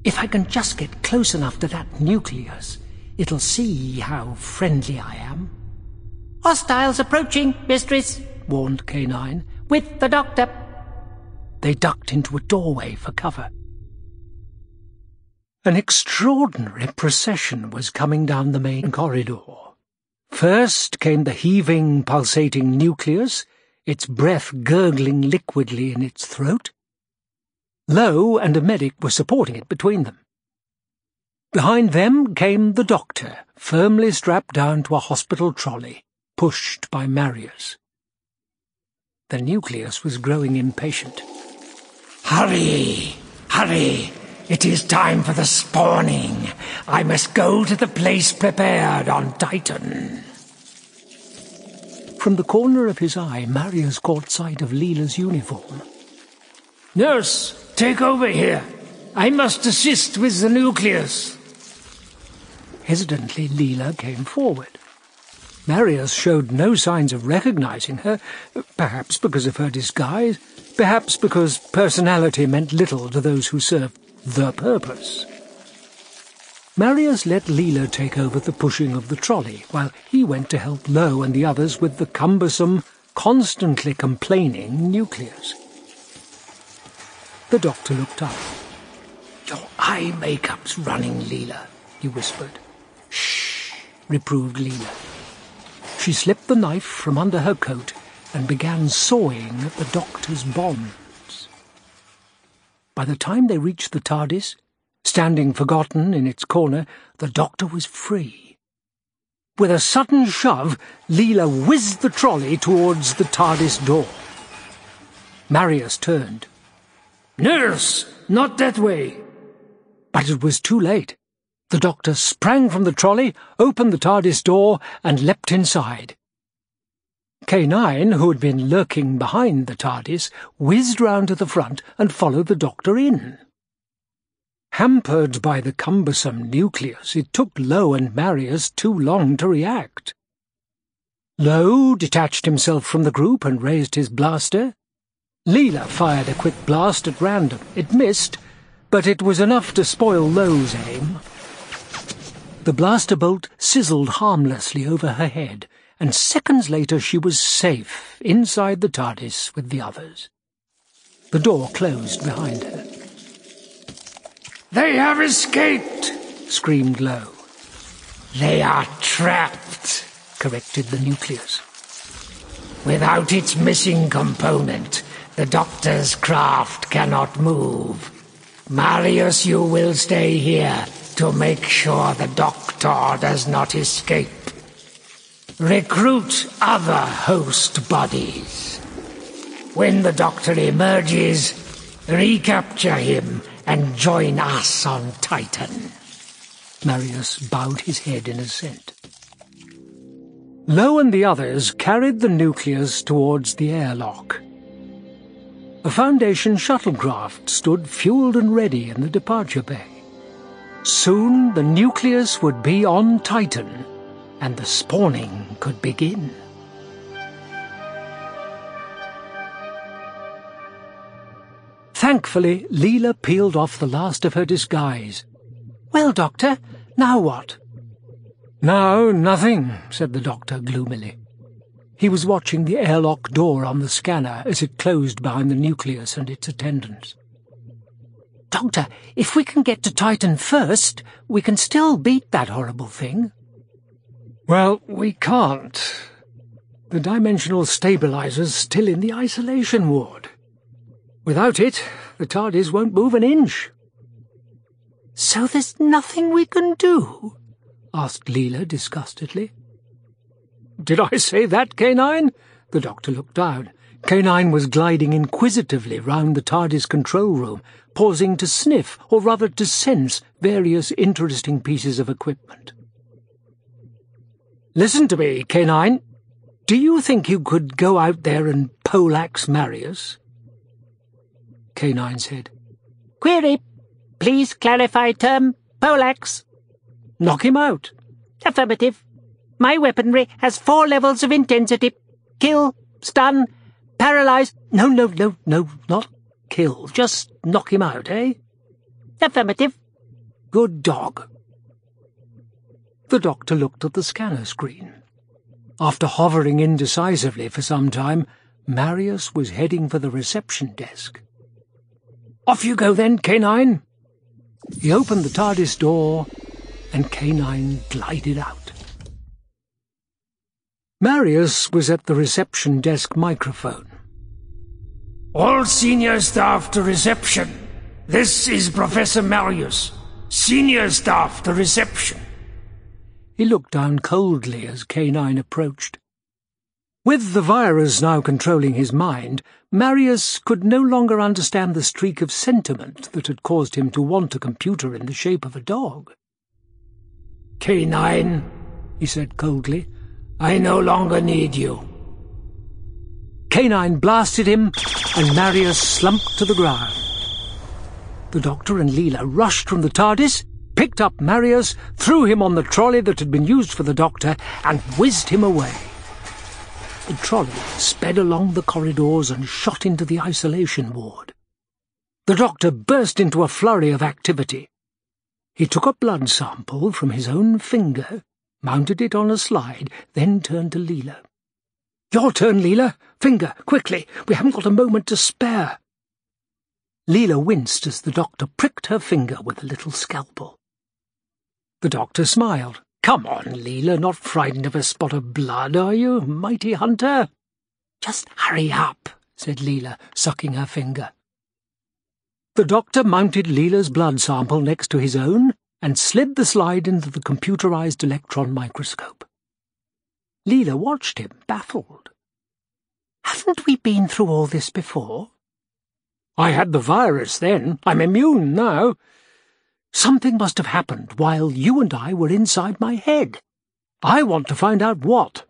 If I can just get close enough to that nucleus, it'll see how friendly I am. Hostiles approaching, mistress, warned K9. With the doctor. They ducked into a doorway for cover. An extraordinary procession was coming down the main corridor. First came the heaving, pulsating nucleus, its breath gurgling liquidly in its throat. Lowe and a medic were supporting it between them. Behind them came the doctor, firmly strapped down to a hospital trolley, pushed by Marius. The nucleus was growing impatient. Hurry! Hurry! It is time for the spawning. I must go to the place prepared on Titan. From the corner of his eye, Marius caught sight of Leela's uniform. Nurse, take over here. I must assist with the nucleus. Hesitantly, Leela came forward. Marius showed no signs of recognizing her, perhaps because of her disguise, perhaps because personality meant little to those who served the purpose. Marius let Leela take over the pushing of the trolley, while he went to help Lowe and the others with the cumbersome, constantly complaining nucleus. The doctor looked up. Your eye makeup's running, Leela, he whispered. Shh, reproved Leela. She slipped the knife from under her coat and began sawing at the doctor's bonds. By the time they reached the TARDIS, standing forgotten in its corner, the doctor was free. With a sudden shove, Leela whizzed the trolley towards the TARDIS door. Marius turned. Nurse! Not that way! But it was too late. The doctor sprang from the trolley, opened the TARDIS door, and leapt inside. K9, who had been lurking behind the TARDIS, whizzed round to the front and followed the doctor in. Hampered by the cumbersome nucleus, it took Lowe and Marius too long to react. Lowe detached himself from the group and raised his blaster. Leela fired a quick blast at random. It missed, but it was enough to spoil Lowe's aim. The blaster bolt sizzled harmlessly over her head, and seconds later she was safe inside the TARDIS with the others. The door closed behind her. They have escaped, screamed Lowe. They are trapped, corrected the nucleus. Without its missing component, the doctor's craft cannot move. Marius, you will stay here to make sure the doctor does not escape. Recruit other host bodies. When the doctor emerges, recapture him and join us on Titan. Marius bowed his head in assent. Lowe and the others carried the nucleus towards the airlock. A Foundation shuttlecraft stood fueled and ready in the departure bay. Soon the nucleus would be on Titan, and the spawning could begin. Thankfully, Leela peeled off the last of her disguise. Well, Doctor, now what? Now, nothing, said the doctor gloomily. He was watching the airlock door on the scanner as it closed behind the nucleus and its attendants. Doctor, if we can get to Titan first, we can still beat that horrible thing. Well, we can't. The dimensional stabilizer's still in the isolation ward. Without it, the TARDIS won't move an inch. So there's nothing we can do? asked Leela disgustedly. Did I say that, K9? The doctor looked down. K9 was gliding inquisitively round the TARDIS control room, pausing to sniff, or rather to sense, various interesting pieces of equipment. Listen to me, K9. Do you think you could go out there and poleaxe Marius? K9 said. Query. Please clarify term poleaxe. Knock him out. Affirmative. My weaponry has four levels of intensity. Kill, stun, paralyze. No, no, no, no, not kill. Just knock him out, eh? Affirmative. Good dog. The doctor looked at the scanner screen. After hovering indecisively for some time, Marius was heading for the reception desk. Off you go then, K9. He opened the TARDIS door, and K9 glided out. Marius was at the reception desk microphone. All senior staff to reception. This is Professor Marius. Senior staff to reception. He looked down coldly as K9 approached. With the virus now controlling his mind, Marius could no longer understand the streak of sentiment that had caused him to want a computer in the shape of a dog. K9, he said coldly, I no longer need you. K9 blasted him, and Marius slumped to the ground. The doctor and Leela rushed from the TARDIS, picked up Marius, threw him on the trolley that had been used for the doctor, and whizzed him away. The trolley sped along the corridors and shot into the isolation ward. The doctor burst into a flurry of activity. He took a blood sample from his own finger, mounted it on a slide, then turned to Leela. Your turn, Leela. Finger, quickly. We haven't got a moment to spare. Leela winced as the doctor pricked her finger with a little scalpel. The doctor smiled. Come on, Leela, not frightened of a spot of blood, are you, mighty hunter? Just hurry up, said Leela, sucking her finger. The doctor mounted Leela's blood sample next to his own and slid the slide into the computerized electron microscope. Leela watched him, baffled. Haven't we been through all this before? I had the virus then. I'm immune now. Something must have happened while you and I were inside my head. I want to find out what.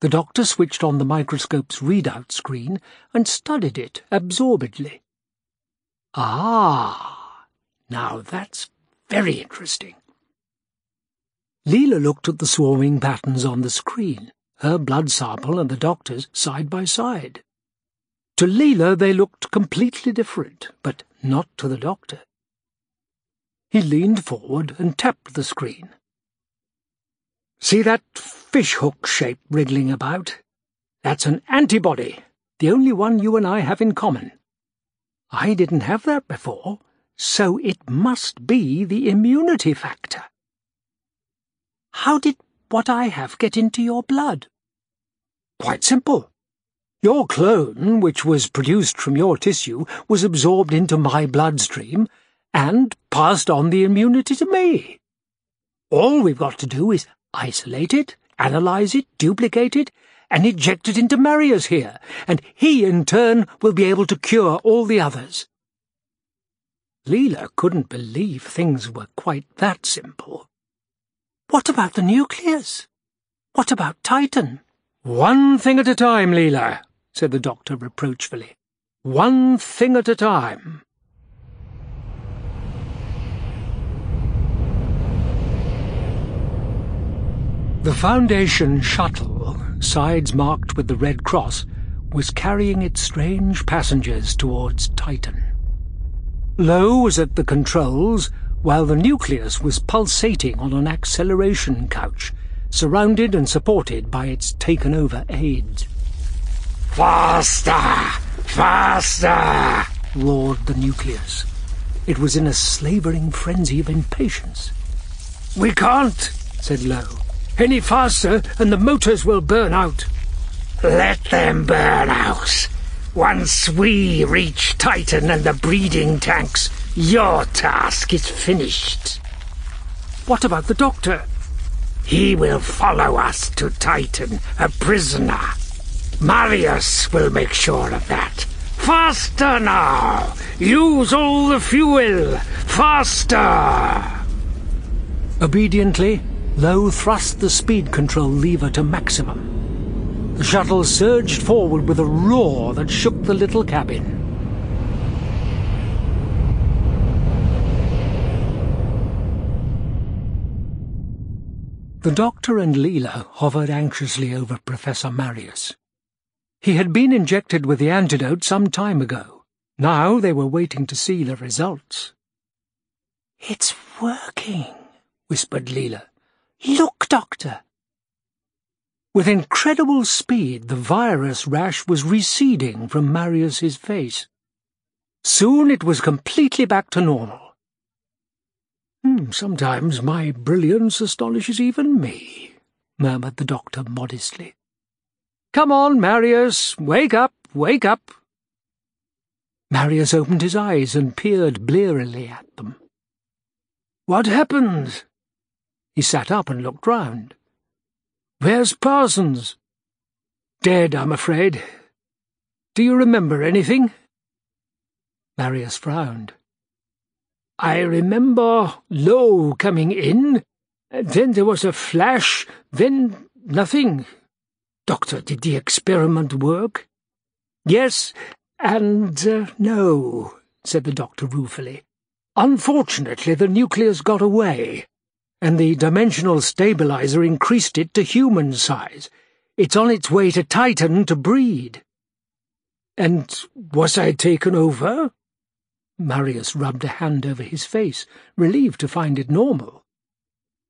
The doctor switched on the microscope's readout screen and studied it absorbedly. Ah, now that's very interesting. Leela looked at the swarming patterns on the screen, her blood sample and the doctor's side by side. To Leela they looked completely different, but not to the doctor. He leaned forward and tapped the screen. See that fishhook shape wriggling about? That's an antibody, the only one you and I have in common. I didn't have that before, so it must be the immunity factor. How did what I have get into your blood? Quite simple. Your clone, which was produced from your tissue, was absorbed into my bloodstream and passed on the immunity to me. All we've got to do is isolate it, analyze it, duplicate it, and inject it into Marius here, and he in turn will be able to cure all the others. Leela couldn't believe things were quite that simple. What about the nucleus? What about Titan? One thing at a time, Leela, said the doctor reproachfully. One thing at a time. The Foundation shuttle, sides marked with the Red Cross, was carrying its strange passengers towards Titan. Lowe was at the controls, while the nucleus was pulsating on an acceleration couch, surrounded and supported by its taken-over aides. Faster! Faster! roared the nucleus. It was in a slavering frenzy of impatience. We can't, said Lowe. Any faster and the motors will burn out. Let them burn out. Once we reach Titan and the breeding tanks, your task is finished. What about the doctor? He will follow us to Titan, a prisoner. Marius will make sure of that. Faster now! Use all the fuel! Faster! Obediently, Lowe thrust the speed control lever to maximum. The shuttle surged forward with a roar that shook the little cabin. The doctor and Leela hovered anxiously over Professor Marius. He had been injected with the antidote some time ago. Now they were waiting to see the results. It's working, whispered Leela. Look, Doctor! With incredible speed, the virus rash was receding from Marius's face. Soon it was completely back to normal. Hmm, sometimes my brilliance astonishes even me, murmured the doctor modestly. Come on, Marius, wake up, wake up. Marius opened his eyes and peered blearily at them. What happened? He sat up and looked round. Where's Parsons? Dead, I'm afraid. Do you remember anything? Marius frowned. I remember Lowe coming in, then there was a flash, then nothing. Doctor, did the experiment work? Yes, and uh, no, said the doctor ruefully. Unfortunately, the nucleus got away, and the dimensional stabilizer increased it to human size. It's on its way to Titan to breed. And was I taken over? Marius rubbed a hand over his face, relieved to find it normal.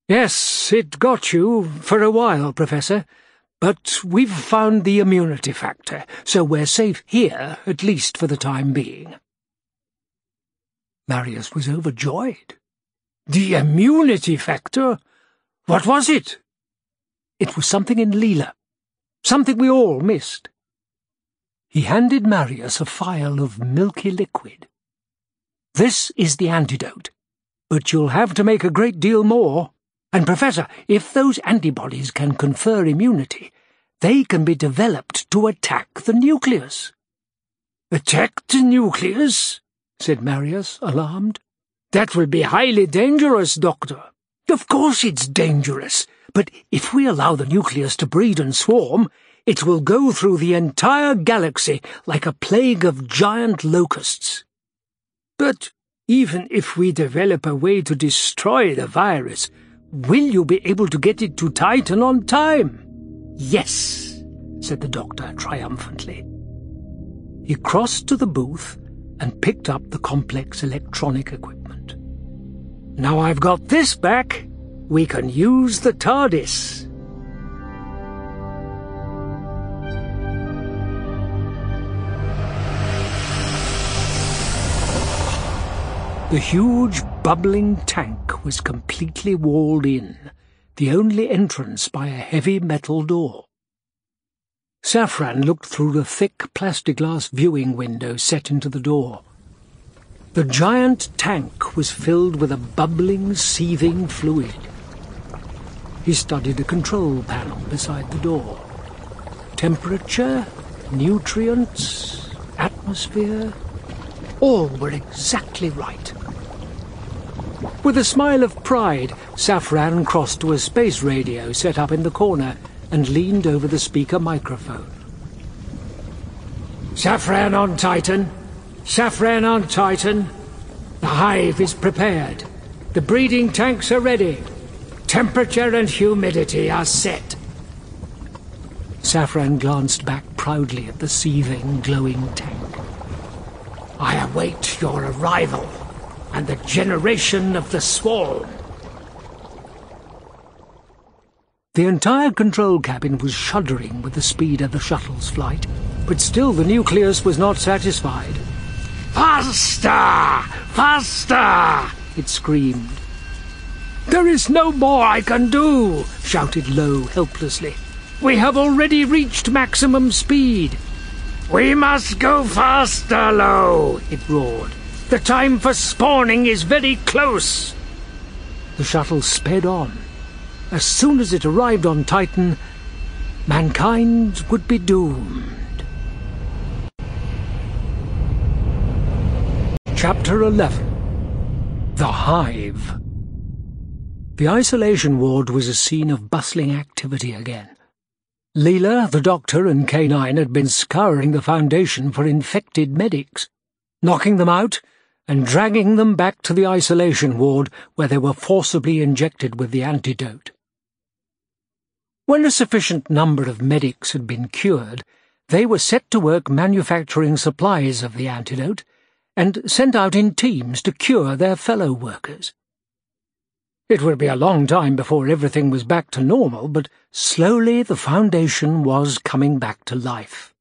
Yes, it got you for a while, Professor, but we've found the immunity factor, so we're safe here, at least for the time being. Marius was overjoyed. The immunity factor? What was it? It was something in Leela, something we all missed. He handed Marius a phial of milky liquid. This is the antidote, but you'll have to make a great deal more. And, Professor, if those antibodies can confer immunity, they can be developed to attack the nucleus. Attack the nucleus? said Marius, alarmed. That will be highly dangerous, Doctor. Of course it's dangerous, but if we allow the nucleus to breed and swarm, it will go through the entire galaxy like a plague of giant locusts. But even if we develop a way to destroy the virus, will you be able to get it to Titan on time? Yes, said the doctor triumphantly. He crossed to the booth and picked up the complex electronic equipment. Now I've got this back, we can use the TARDIS. The huge, bubbling tank was completely walled in, the only entrance by a heavy metal door. Safran looked through the thick plexiglass viewing window set into the door. The giant tank was filled with a bubbling, seething fluid. He studied a control panel beside the door. Temperature, nutrients, atmosphere, all were exactly right. With a smile of pride, Safran crossed to a space radio set up in the corner and leaned over the speaker microphone. Safran on Titan. Safran on Titan. The hive is prepared. The breeding tanks are ready. Temperature and humidity are set. Safran glanced back proudly at the seething, glowing tank. I await your arrival and the generation of the swarm. The entire control cabin was shuddering with the speed of the shuttle's flight, but still the nucleus was not satisfied. Faster! Faster! It screamed. There is no more I can do, shouted Lowe helplessly. We have already reached maximum speed. We must go faster, Lowe, it roared. The time for spawning is very close. The shuttle sped on as soon as it arrived on Titan, mankind would be doomed. Chapter 11 The Hive The isolation ward was a scene of bustling activity again. Leela, the doctor, and K9 had been scouring the Foundation for infected medics, knocking them out and dragging them back to the isolation ward where they were forcibly injected with the antidote. When a sufficient number of medics had been cured, they were set to work manufacturing supplies of the antidote and sent out in teams to cure their fellow workers. It would be a long time before everything was back to normal, but slowly the Foundation was coming back to life.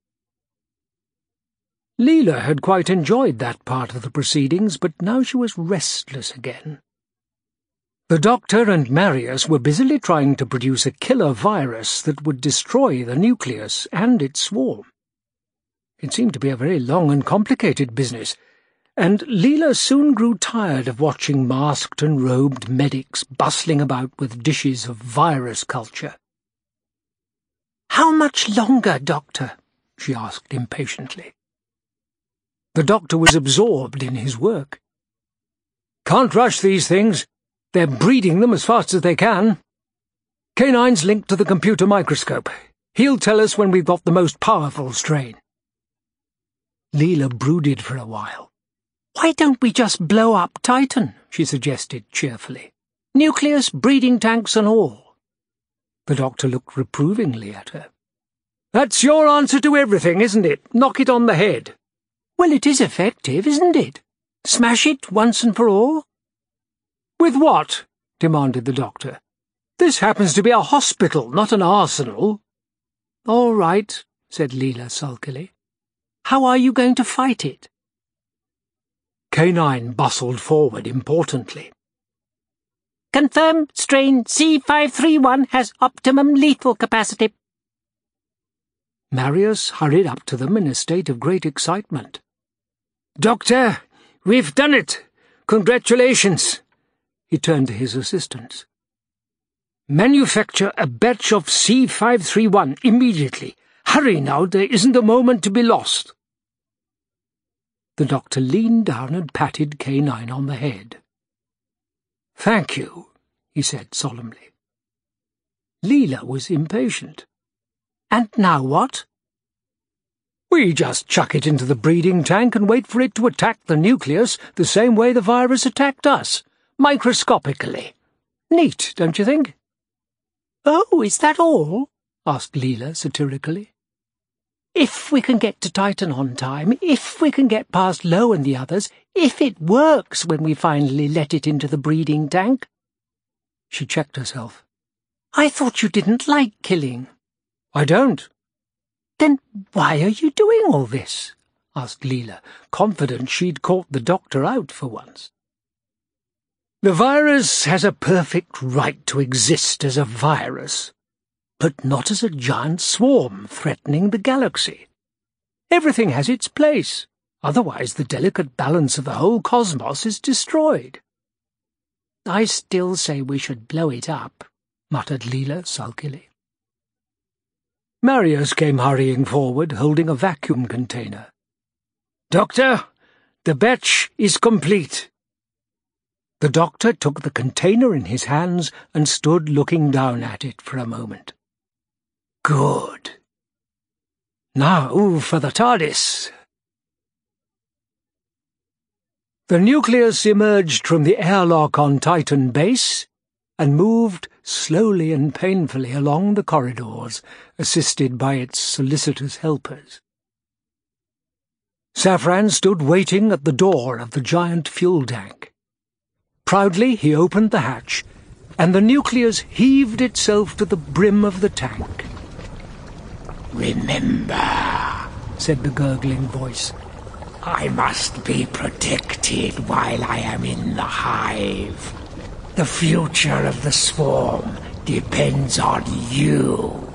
Leela had quite enjoyed that part of the proceedings, but now she was restless again. The doctor and Marius were busily trying to produce a killer virus that would destroy the nucleus and its swarm. It seemed to be a very long and complicated business, and Leela soon grew tired of watching masked and robed medics bustling about with dishes of virus culture. How much longer, Doctor? she asked impatiently. The doctor was absorbed in his work. Can't rush these things, they're breeding them as fast as they can. K9's linked to the computer microscope. He'll tell us when we've got the most powerful strain. Leela brooded for a while. Why don't we just blow up Titan? she suggested cheerfully. Nucleus, breeding tanks and all. The doctor looked reprovingly at her. That's your answer to everything, isn't it? Knock it on the head. Well, it is effective, isn't it? Smash it once and for all? With what? demanded the doctor. This happens to be a hospital, not an arsenal. All right, said Leela sulkily. How are you going to fight it? K9 bustled forward importantly. Confirm strain C531 has optimum lethal capacity. Marius hurried up to them in a state of great excitement. Doctor, we've done it! Congratulations! He turned to his assistants. Manufacture a batch of C531 immediately. Hurry now, there isn't a moment to be lost. The doctor leaned down and patted K9 on the head. Thank you, he said solemnly. Leela was impatient. And now what? We just chuck it into the breeding tank and wait for it to attack the nucleus the same way the virus attacked us, microscopically. Neat, don't you think? Oh, is that all? asked Leela satirically. If we can get to Titan on time, if we can get past Lowe and the others, if it works when we finally let it into the breeding tank. She checked herself. I thought you didn't like killing. I don't. Then why are you doing all this? asked Leela, confident she'd caught the doctor out for once. The virus has a perfect right to exist as a virus, but not as a giant swarm threatening the galaxy. Everything has its place, otherwise the delicate balance of the whole cosmos is destroyed. I still say we should blow it up, muttered Leela sulkily. Marius came hurrying forward, holding a vacuum container. Doctor, the batch is complete. The doctor took the container in his hands and stood looking down at it for a moment. Good. Now for the TARDIS. The nucleus emerged from the airlock on Titan base and moved slowly and painfully along the corridors, assisted by its solicitous helpers. Safran stood waiting at the door of the giant fuel tank. Proudly he opened the hatch, and the nucleus heaved itself to the brim of the tank. Remember, said the gurgling voice, I must be protected while I am in the hive. The future of the swarm depends on you.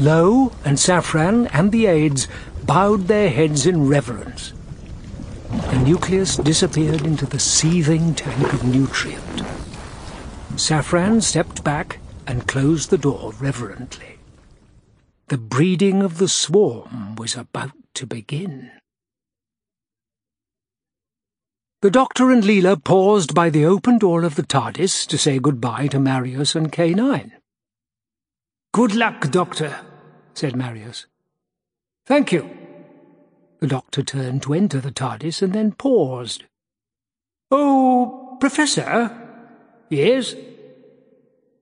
Lowe and Safran and the aides bowed their heads in reverence. The nucleus disappeared into the seething tank of nutrient. Safran stepped back and closed the door reverently. The breeding of the swarm was about to begin. The doctor and Leela paused by the open door of the TARDIS to say goodbye to Marius and K9. Good luck, Doctor, said Marius. Thank you. The doctor turned to enter the TARDIS and then paused. Oh, Professor? Yes?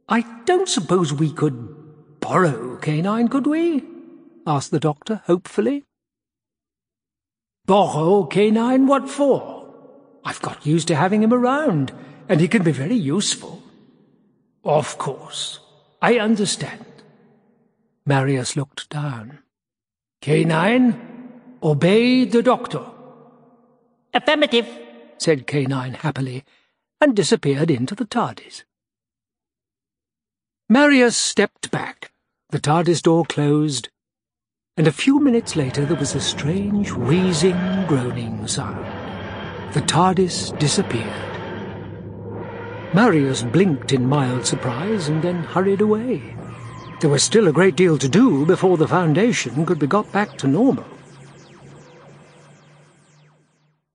I don't suppose we could borrow K9, could we? asked the doctor hopefully. Borrow K9? What for? I've got used to having him around, and he can be very useful. Of course. I understand. Marius looked down. K9, obey the doctor. Affirmative, said K9 happily, and disappeared into the TARDIS. Marius stepped back. The TARDIS door closed, and a few minutes later there was a strange wheezing, groaning sound. The TARDIS disappeared. Marius blinked in mild surprise and then hurried away. There was still a great deal to do before the Foundation could be got back to normal.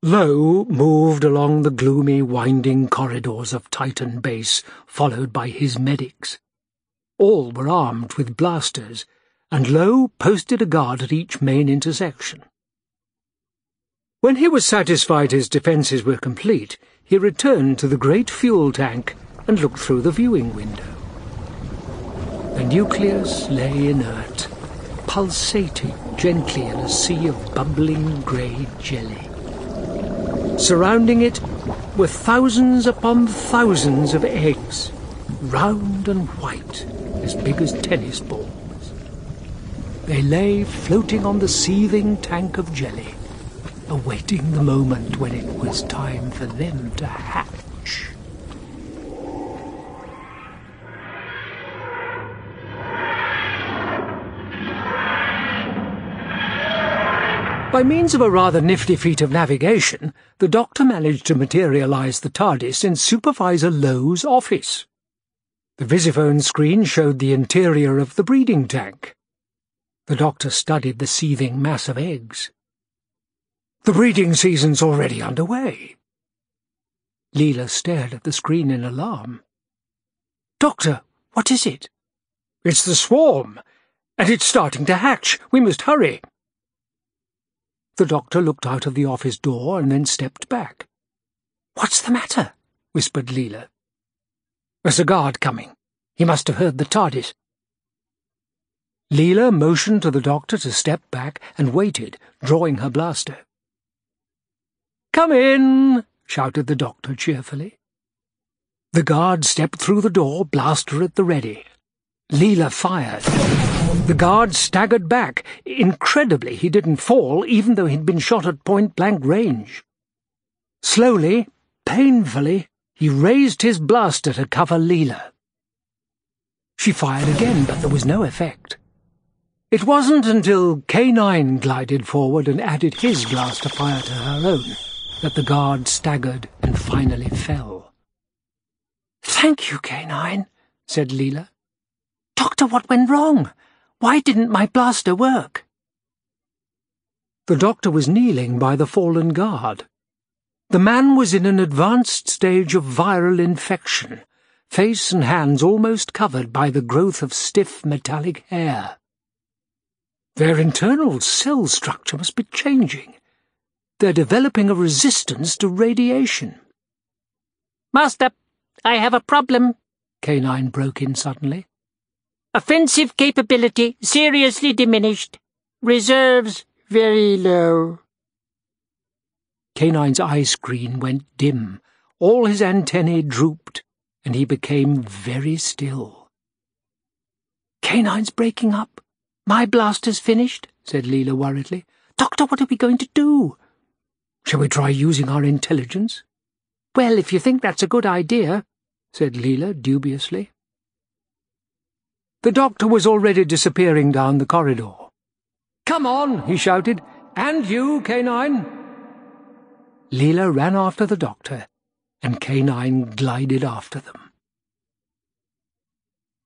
Lowe moved along the gloomy, winding corridors of Titan Base, followed by his medics. All were armed with blasters, and Lowe posted a guard at each main intersection. When he was satisfied his defences were complete, he returned to the great fuel tank and looked through the viewing window. The nucleus lay inert, pulsating gently in a sea of bubbling grey jelly. Surrounding it were thousands upon thousands of eggs, round and white, as big as tennis balls. They lay floating on the seething tank of jelly, awaiting the moment when it was time for them to hatch. By means of a rather nifty feat of navigation, the Doctor managed to materialize the TARDIS in Supervisor Lowe's office. The visiphone screen showed the interior of the breeding tank. The Doctor studied the seething mass of eggs. The breeding season's already underway. Leela stared at the screen in alarm. Doctor, what is it? It's the swarm, and it's starting to hatch. We must hurry. The doctor looked out of the office door and then stepped back. What's the matter? whispered Leela. There's a guard coming. He must have heard the TARDIS. Leela motioned to the doctor to step back and waited, drawing her blaster. Come in, shouted the doctor cheerfully. The guard stepped through the door, blaster at the ready. Leela fired. The guard staggered back. Incredibly, he didn't fall, even though he'd been shot at point-blank range. Slowly, painfully, he raised his blaster to cover Leela. She fired again, but there was no effect. It wasn't until K9 glided forward and added his blaster fire to her own that the guard staggered and finally fell. Thank you, K9, said Leela. Doctor, what went wrong? Why didn't my blaster work? The doctor was kneeling by the fallen guard. The man was in an advanced stage of viral infection, face and hands almost covered by the growth of stiff metallic hair. Their internal cell structure must be changing. They're developing a resistance to radiation. Master, I have a problem, K9 broke in suddenly. Offensive capability seriously diminished. Reserves very low. K9's eye screen went dim. All his antennae drooped, and he became very still. K9's breaking up. My blaster's finished, said Leela worriedly. Doctor, what are we going to do? Shall we try using our intelligence? Well, if you think that's a good idea, said Leela dubiously. The doctor was already disappearing down the corridor. Come on, he shouted. And you, K9. Leela ran after the doctor, and K9 glided after them.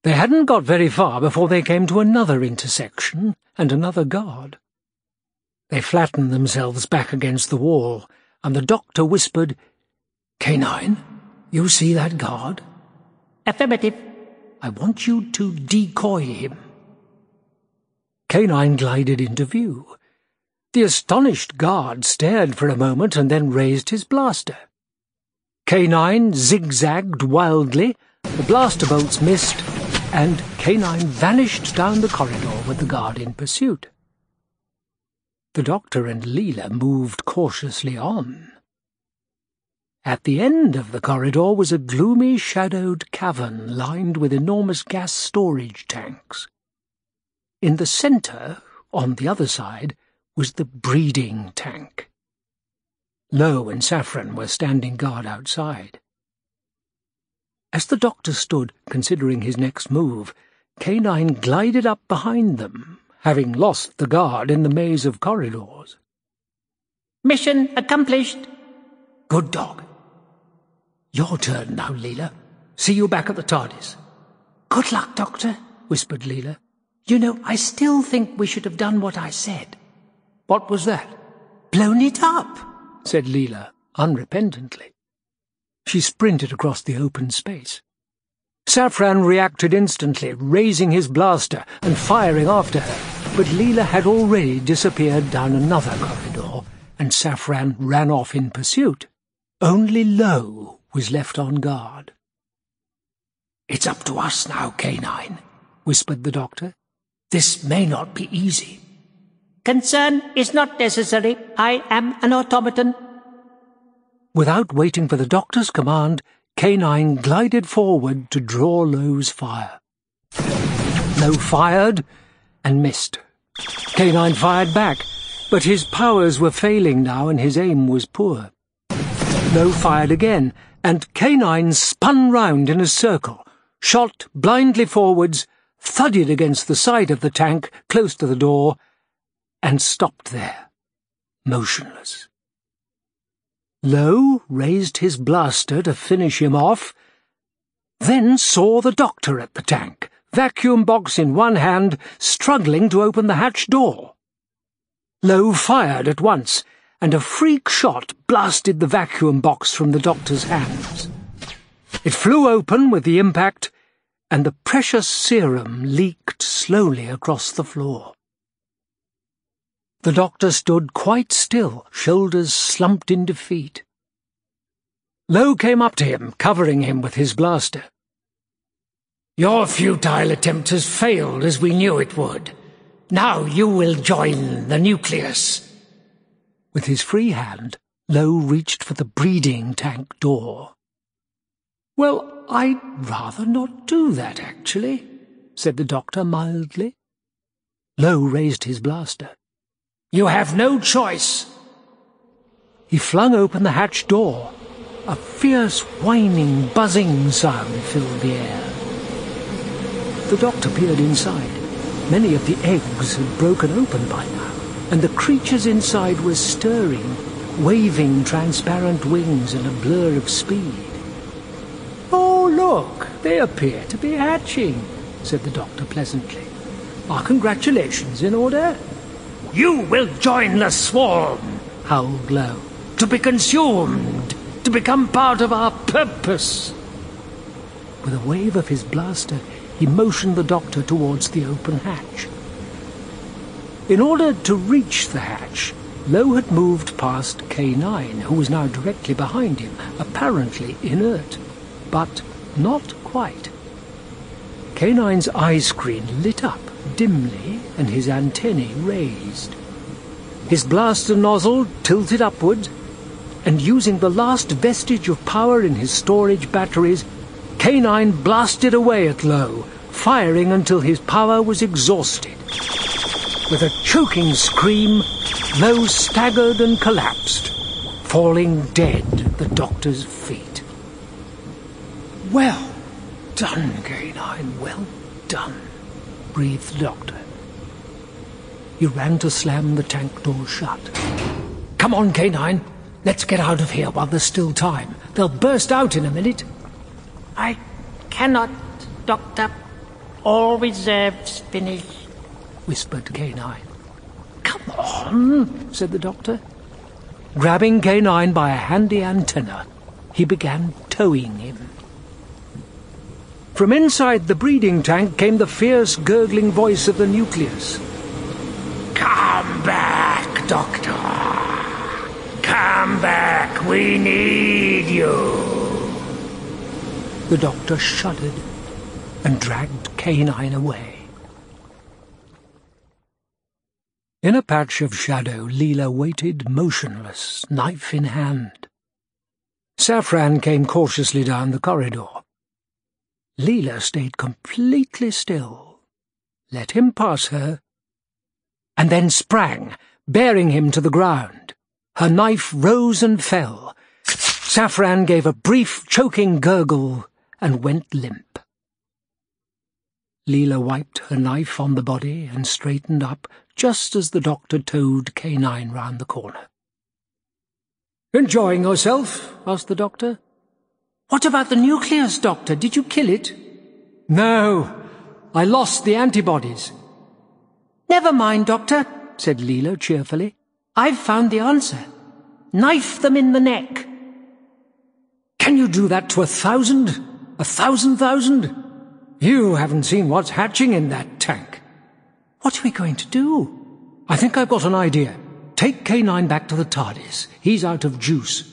They hadn't got very far before they came to another intersection and another guard. They flattened themselves back against the wall, and the doctor whispered, K9, you see that guard? Affirmative. I want you to decoy him. K9 glided into view. The astonished guard stared for a moment and then raised his blaster. K9 zigzagged wildly, the blaster bolts missed, and K9 vanished down the corridor with the guard in pursuit. The doctor and Leela moved cautiously on. At the end of the corridor was a gloomy, shadowed cavern lined with enormous gas storage tanks. In the centre, on the other side, was the breeding tank. Lowe and Safran were standing guard outside. As the doctor stood, considering his next move, K9 glided up behind them, having lost the guard in the maze of corridors. Mission accomplished. Good dog. Your turn now, Leela. See you back at the TARDIS. Good luck, Doctor, whispered Leela. You know, I still think we should have done what I said. What was that? Blown it up, said Leela, unrepentantly. She sprinted across the open space. Safran reacted instantly, raising his blaster and firing after her, but Leela had already disappeared down another corridor and Safran ran off in pursuit. Only Lowe was left on guard. It's up to us now, K9, whispered the doctor. This may not be easy. Concern is not necessary. I am an automaton. Without waiting for the doctor's command, K9 glided forward to draw Lowe's fire. Lowe fired and missed. K9 fired back, but his powers were failing now and his aim was poor. Lowe fired again, and K9 spun round in a circle, shot blindly forwards, thudded against the side of the tank close to the door, and stopped there, motionless. Lowe raised his blaster to finish him off, then saw the doctor at the tank, vacuum box in one hand, struggling to open the hatch door. Lowe fired at once, and a freak shot blasted the vacuum box from the doctor's hands. It flew open with the impact, and the precious serum leaked slowly across the floor. The doctor stood quite still, shoulders slumped in defeat. Lowe came up to him, covering him with his blaster. Your futile attempt has failed as we knew it would. Now you will join the nucleus. With his free hand, Lowe reached for the breeding tank door. Well, I'd rather not do that, actually, said the doctor mildly. Lowe raised his blaster. You have no choice. He flung open the hatch door. A fierce whining, buzzing sound filled the air. The doctor peered inside. Many of the eggs had broken open by now, and the creatures inside were stirring, waving transparent wings in a blur of speed. Oh, look, they appear to be hatching, said the doctor pleasantly. Our congratulations in order. You will join the swarm, howled Lowe, to be consumed, to become part of our purpose. With a wave of his blaster, he motioned the doctor towards the open hatch. In order to reach the hatch, Lowe had moved past K9, who was now directly behind him, apparently inert, but not quite. K9's eye screen lit up dimly and his antennae raised. His blaster nozzle tilted upward, and using the last vestige of power in his storage batteries, K9 blasted away at Lowe, firing until his power was exhausted. With a choking scream, Lowe staggered and collapsed, falling dead at the doctor's feet. Well done, K9, well done breathed the doctor. He ran to slam the tank door shut. Come on, K9. Let's get out of here while there's still time. They'll burst out in a minute. I cannot, Doctor. All reserves finished, whispered K9. Come on, said the doctor. Grabbing K9 by a handy antenna, he began towing him. From inside the breeding tank came the fierce, gurgling voice of the nucleus. Come back, Doctor. Come back. We need you. The doctor shuddered and dragged K9 away. In a patch of shadow, Leela waited motionless, knife in hand. Safran came cautiously down the corridor. Leela stayed completely still, let him pass her, and then sprang, bearing him to the ground. Her knife rose and fell. Safran gave a brief, choking gurgle and went limp. Leela wiped her knife on the body and straightened up just as the doctor towed K9 round the corner. Enjoying yourself? asked the doctor. What about the nucleus, Doctor? Did you kill it? No. I lost the antibodies. Never mind, Doctor, said Leela cheerfully. I've found the answer. Knife them in the neck. Can you do that to a thousand? A thousand thousand? You haven't seen what's hatching in that tank. What are we going to do? I think I've got an idea. take K9 back to the TARDIS. He's out of juice.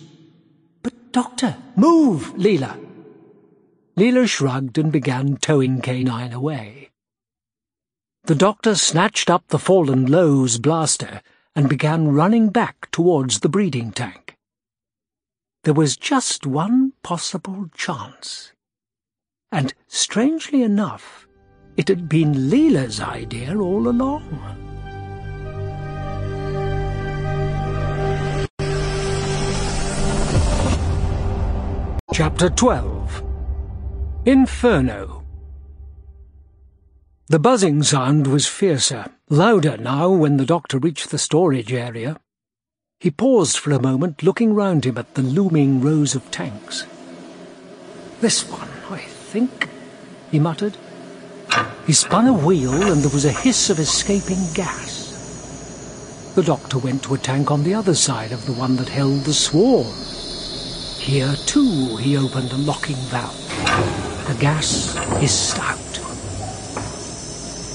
Doctor... Move, Leela! Leela shrugged and began towing K9 away. The doctor snatched up the fallen Lowe's blaster and began running back towards the breeding tank. There was just one possible chance. And, strangely enough, it had been Leela's idea all along. Chapter 12 Inferno The buzzing sound was fiercer, louder now when the doctor reached the storage area. He paused for a moment, looking round him at the looming rows of tanks. This one, I think, he muttered. He spun a wheel and there was a hiss of escaping gas. The doctor went to a tank on the other side of the one that held the swarm. Here, too, he opened a locking valve. The gas hissed out.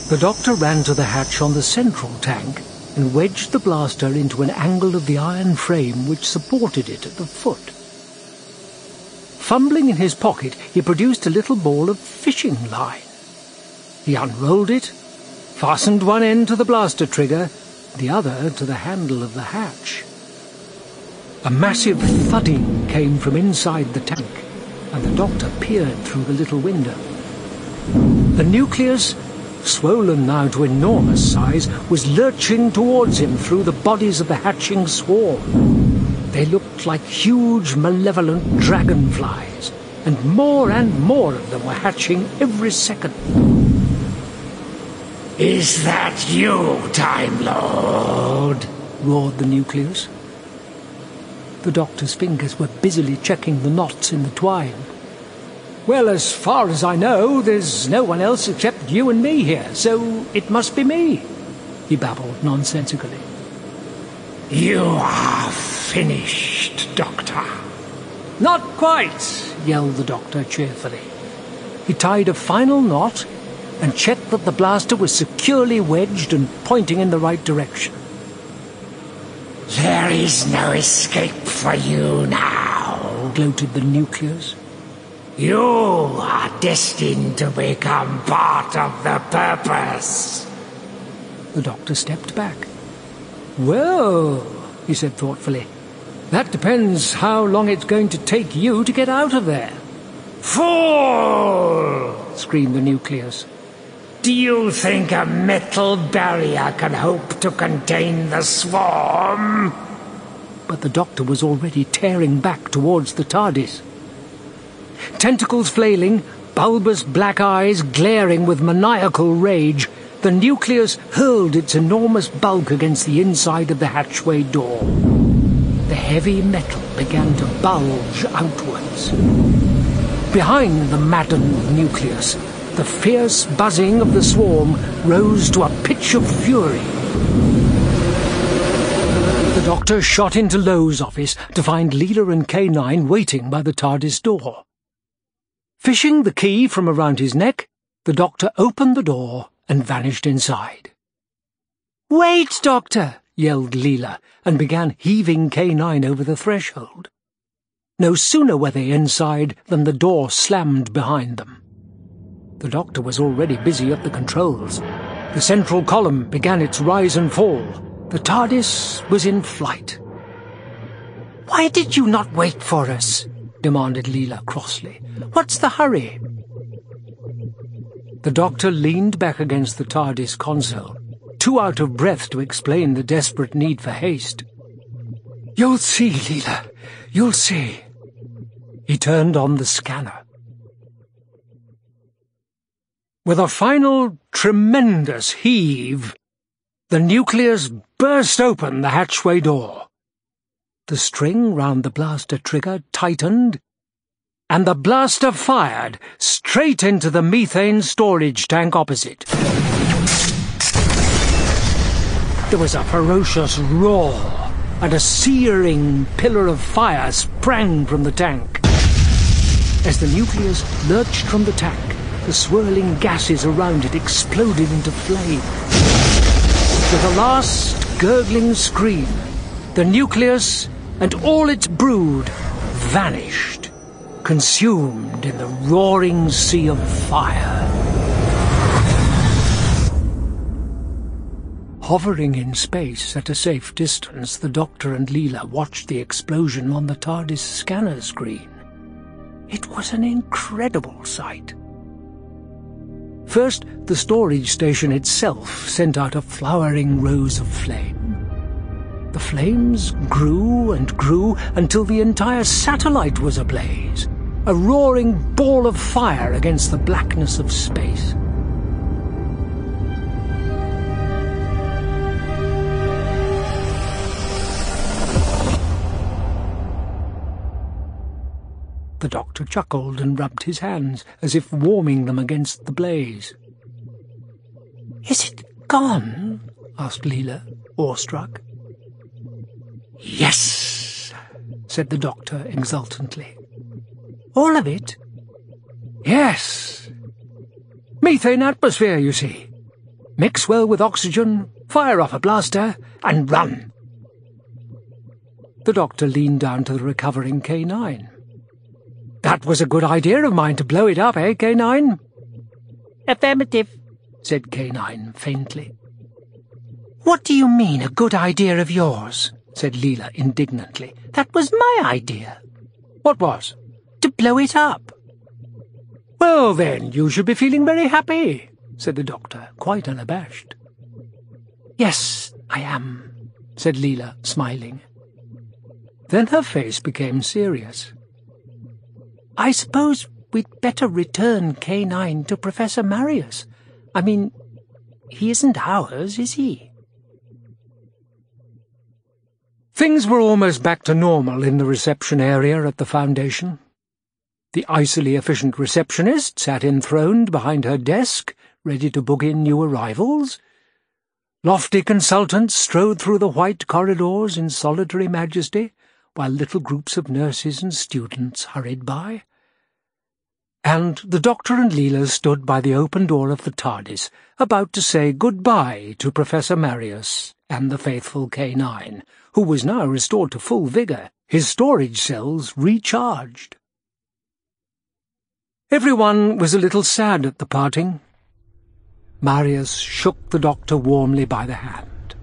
The doctor ran to the hatch on the central tank and wedged the blaster into an angle of the iron frame which supported it at the foot. Fumbling in his pocket, he produced a little ball of fishing line. He unrolled it, fastened one end to the blaster trigger, the other to the handle of the hatch. A massive thudding came from inside the tank, and the doctor peered through the little window. The nucleus, swollen now to enormous size, was lurching towards him through the bodies of the hatching swarm. They looked like huge, malevolent dragonflies, and more and more of them were hatching every second. Is that you, Time Lord? roared the nucleus. The doctor's fingers were busily checking the knots in the twine. Well, as far as I know, there's no one else except you and me here, so it must be me, he babbled nonsensically. You are finished, Doctor. Not quite, yelled the doctor cheerfully. He tied a final knot and checked that the blaster was securely wedged and pointing in the right direction. There is no escape for you now, gloated the nucleus. You are destined to become part of the purpose. The doctor stepped back. Well, he said thoughtfully, that depends how long it's going to take you to get out of there. Fool! screamed the nucleus. Do you think a metal barrier can hope to contain the swarm? But the doctor was already tearing back towards the TARDIS. Tentacles flailing, bulbous black eyes glaring with maniacal rage, the nucleus hurled its enormous bulk against the inside of the hatchway door. The heavy metal began to bulge outwards. Behind the maddened nucleus, the fierce buzzing of the swarm rose to a pitch of fury. The doctor shot into Lowe's office to find Leela and K9 waiting by the TARDIS door. Fishing the key from around his neck, the doctor opened the door and vanished inside. Wait, Doctor! yelled Leela, and began heaving K9 over the threshold. No sooner were they inside than the door slammed behind them. The doctor was already busy at the controls. The central column began its rise and fall. The TARDIS was in flight. Why did you not wait for us? demanded Leela crossly. What's the hurry? The doctor leaned back against the TARDIS console, too out of breath to explain the desperate need for haste. You'll see, Leela. You'll see. He turned on the scanner. With a final tremendous heave, the nucleus burst open the hatchway door. The string round the blaster trigger tightened, and the blaster fired straight into the methane storage tank opposite. There was a ferocious roar, and a searing pillar of fire sprang from the tank. As the nucleus lurched from the tank, the swirling gases around it exploded into flame. With a last gurgling scream, the nucleus and all its brood vanished, consumed in the roaring sea of fire. Hovering in space at a safe distance, the Doctor and Leela watched the explosion on the TARDIS scanner screen. It was an incredible sight. First, the storage station itself sent out a flowering rose of flame. The flames grew and grew until the entire satellite was ablaze, a roaring ball of fire against the blackness of space. The doctor chuckled and rubbed his hands, as if warming them against the blaze. Is it gone? asked Leela, awestruck. Yes, said the doctor exultantly. All of it? Yes. Methane atmosphere, you see. Mix well with oxygen, fire off a blaster, and run. The doctor leaned down to the recovering K9. That was a good idea of mine to blow it up, eh, K9? Affirmative, said K9 faintly. What do you mean, a good idea of yours? said Leela indignantly. That was my idea. What was? To blow it up. Well, then, you should be feeling very happy, said the doctor, quite unabashed. Yes, I am, said Leela, smiling. Then her face became serious. I suppose we'd better return K9 to Professor Marius. I mean, he isn't ours, is he? Things were almost back to normal in the reception area at the Foundation. The icily efficient receptionist sat enthroned behind her desk, ready to book in new arrivals. Lofty consultants strode through the white corridors in solitary majesty, while little groups of nurses and students hurried by. And the Doctor and Leela stood by the open door of the TARDIS, about to say good-bye to Professor Marius and the faithful K9, who was now restored to full vigour, his storage cells recharged. Everyone was a little sad at the parting. Marius shook the doctor warmly by the hand.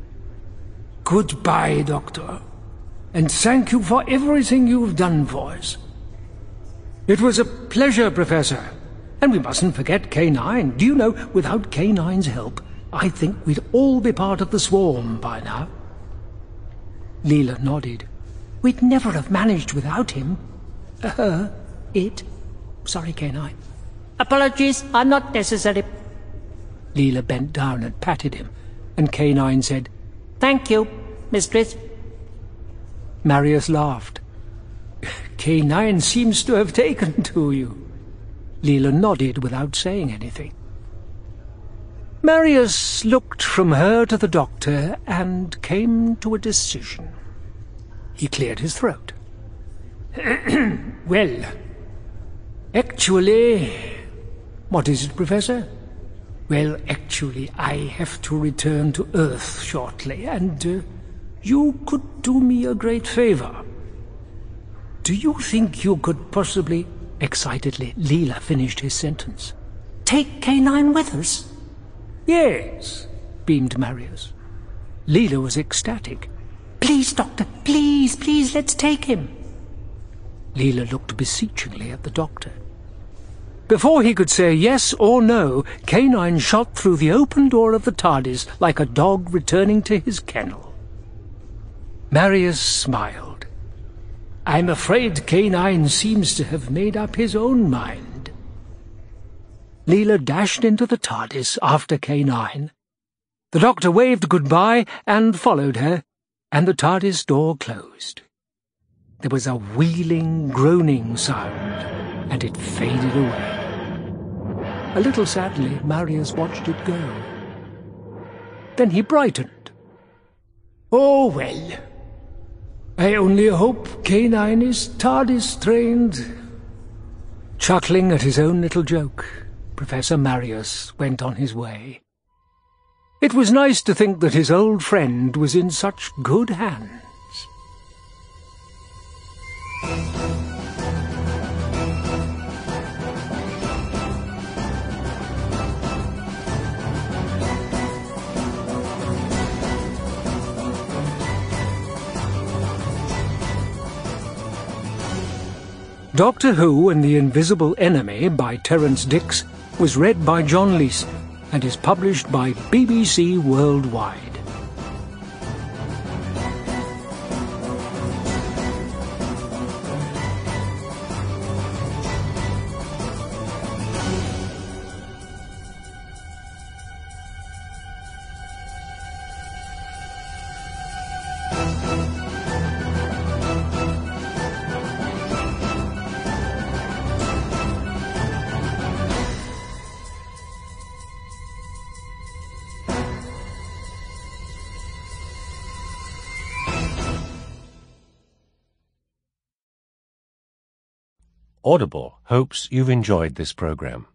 Goodbye, Doctor, and thank you for everything you've done for us. It was a pleasure, Professor. And we mustn't forget K9. Do you know, without K9's help, I think we'd all be part of the swarm by now. Leela nodded. We'd never have managed without him. Uh, it. Sorry, K9. Apologies are not necessary. Leela bent down and patted him, and K9 said, Thank you, mistress. Marius laughed. K9 seems to have taken to you. Leela nodded without saying anything. Marius looked from her to the doctor and came to a decision. He cleared his throat. well, actually... What is it, Professor? Well, actually, I have to return to Earth shortly, and uh, you could do me a great favor. Do you think you could possibly... Excitedly, Leela finished his sentence. Take K9 with us? Yes, beamed Marius. Leela was ecstatic. Please, Doctor, please, please, let's take him. Leela looked beseechingly at the doctor. Before he could say yes or no, K9 shot through the open door of the TARDIS like a dog returning to his kennel. Marius smiled. I'm afraid K9 seems to have made up his own mind. Leela dashed into the TARDIS after K9. The doctor waved goodbye and followed her, and the TARDIS door closed. There was a wheeling, groaning sound, and it faded away. A little sadly, Marius watched it go. Then he brightened. Oh, well. I only hope K9 is TARDIS trained. Chuckling at his own little joke, Professor Marius went on his way. It was nice to think that his old friend was in such good hands. Doctor Who and the Invisible Enemy by Terrance Dicks was read by John Leeson and is published by BBC Worldwide. Audible hopes you've enjoyed this program.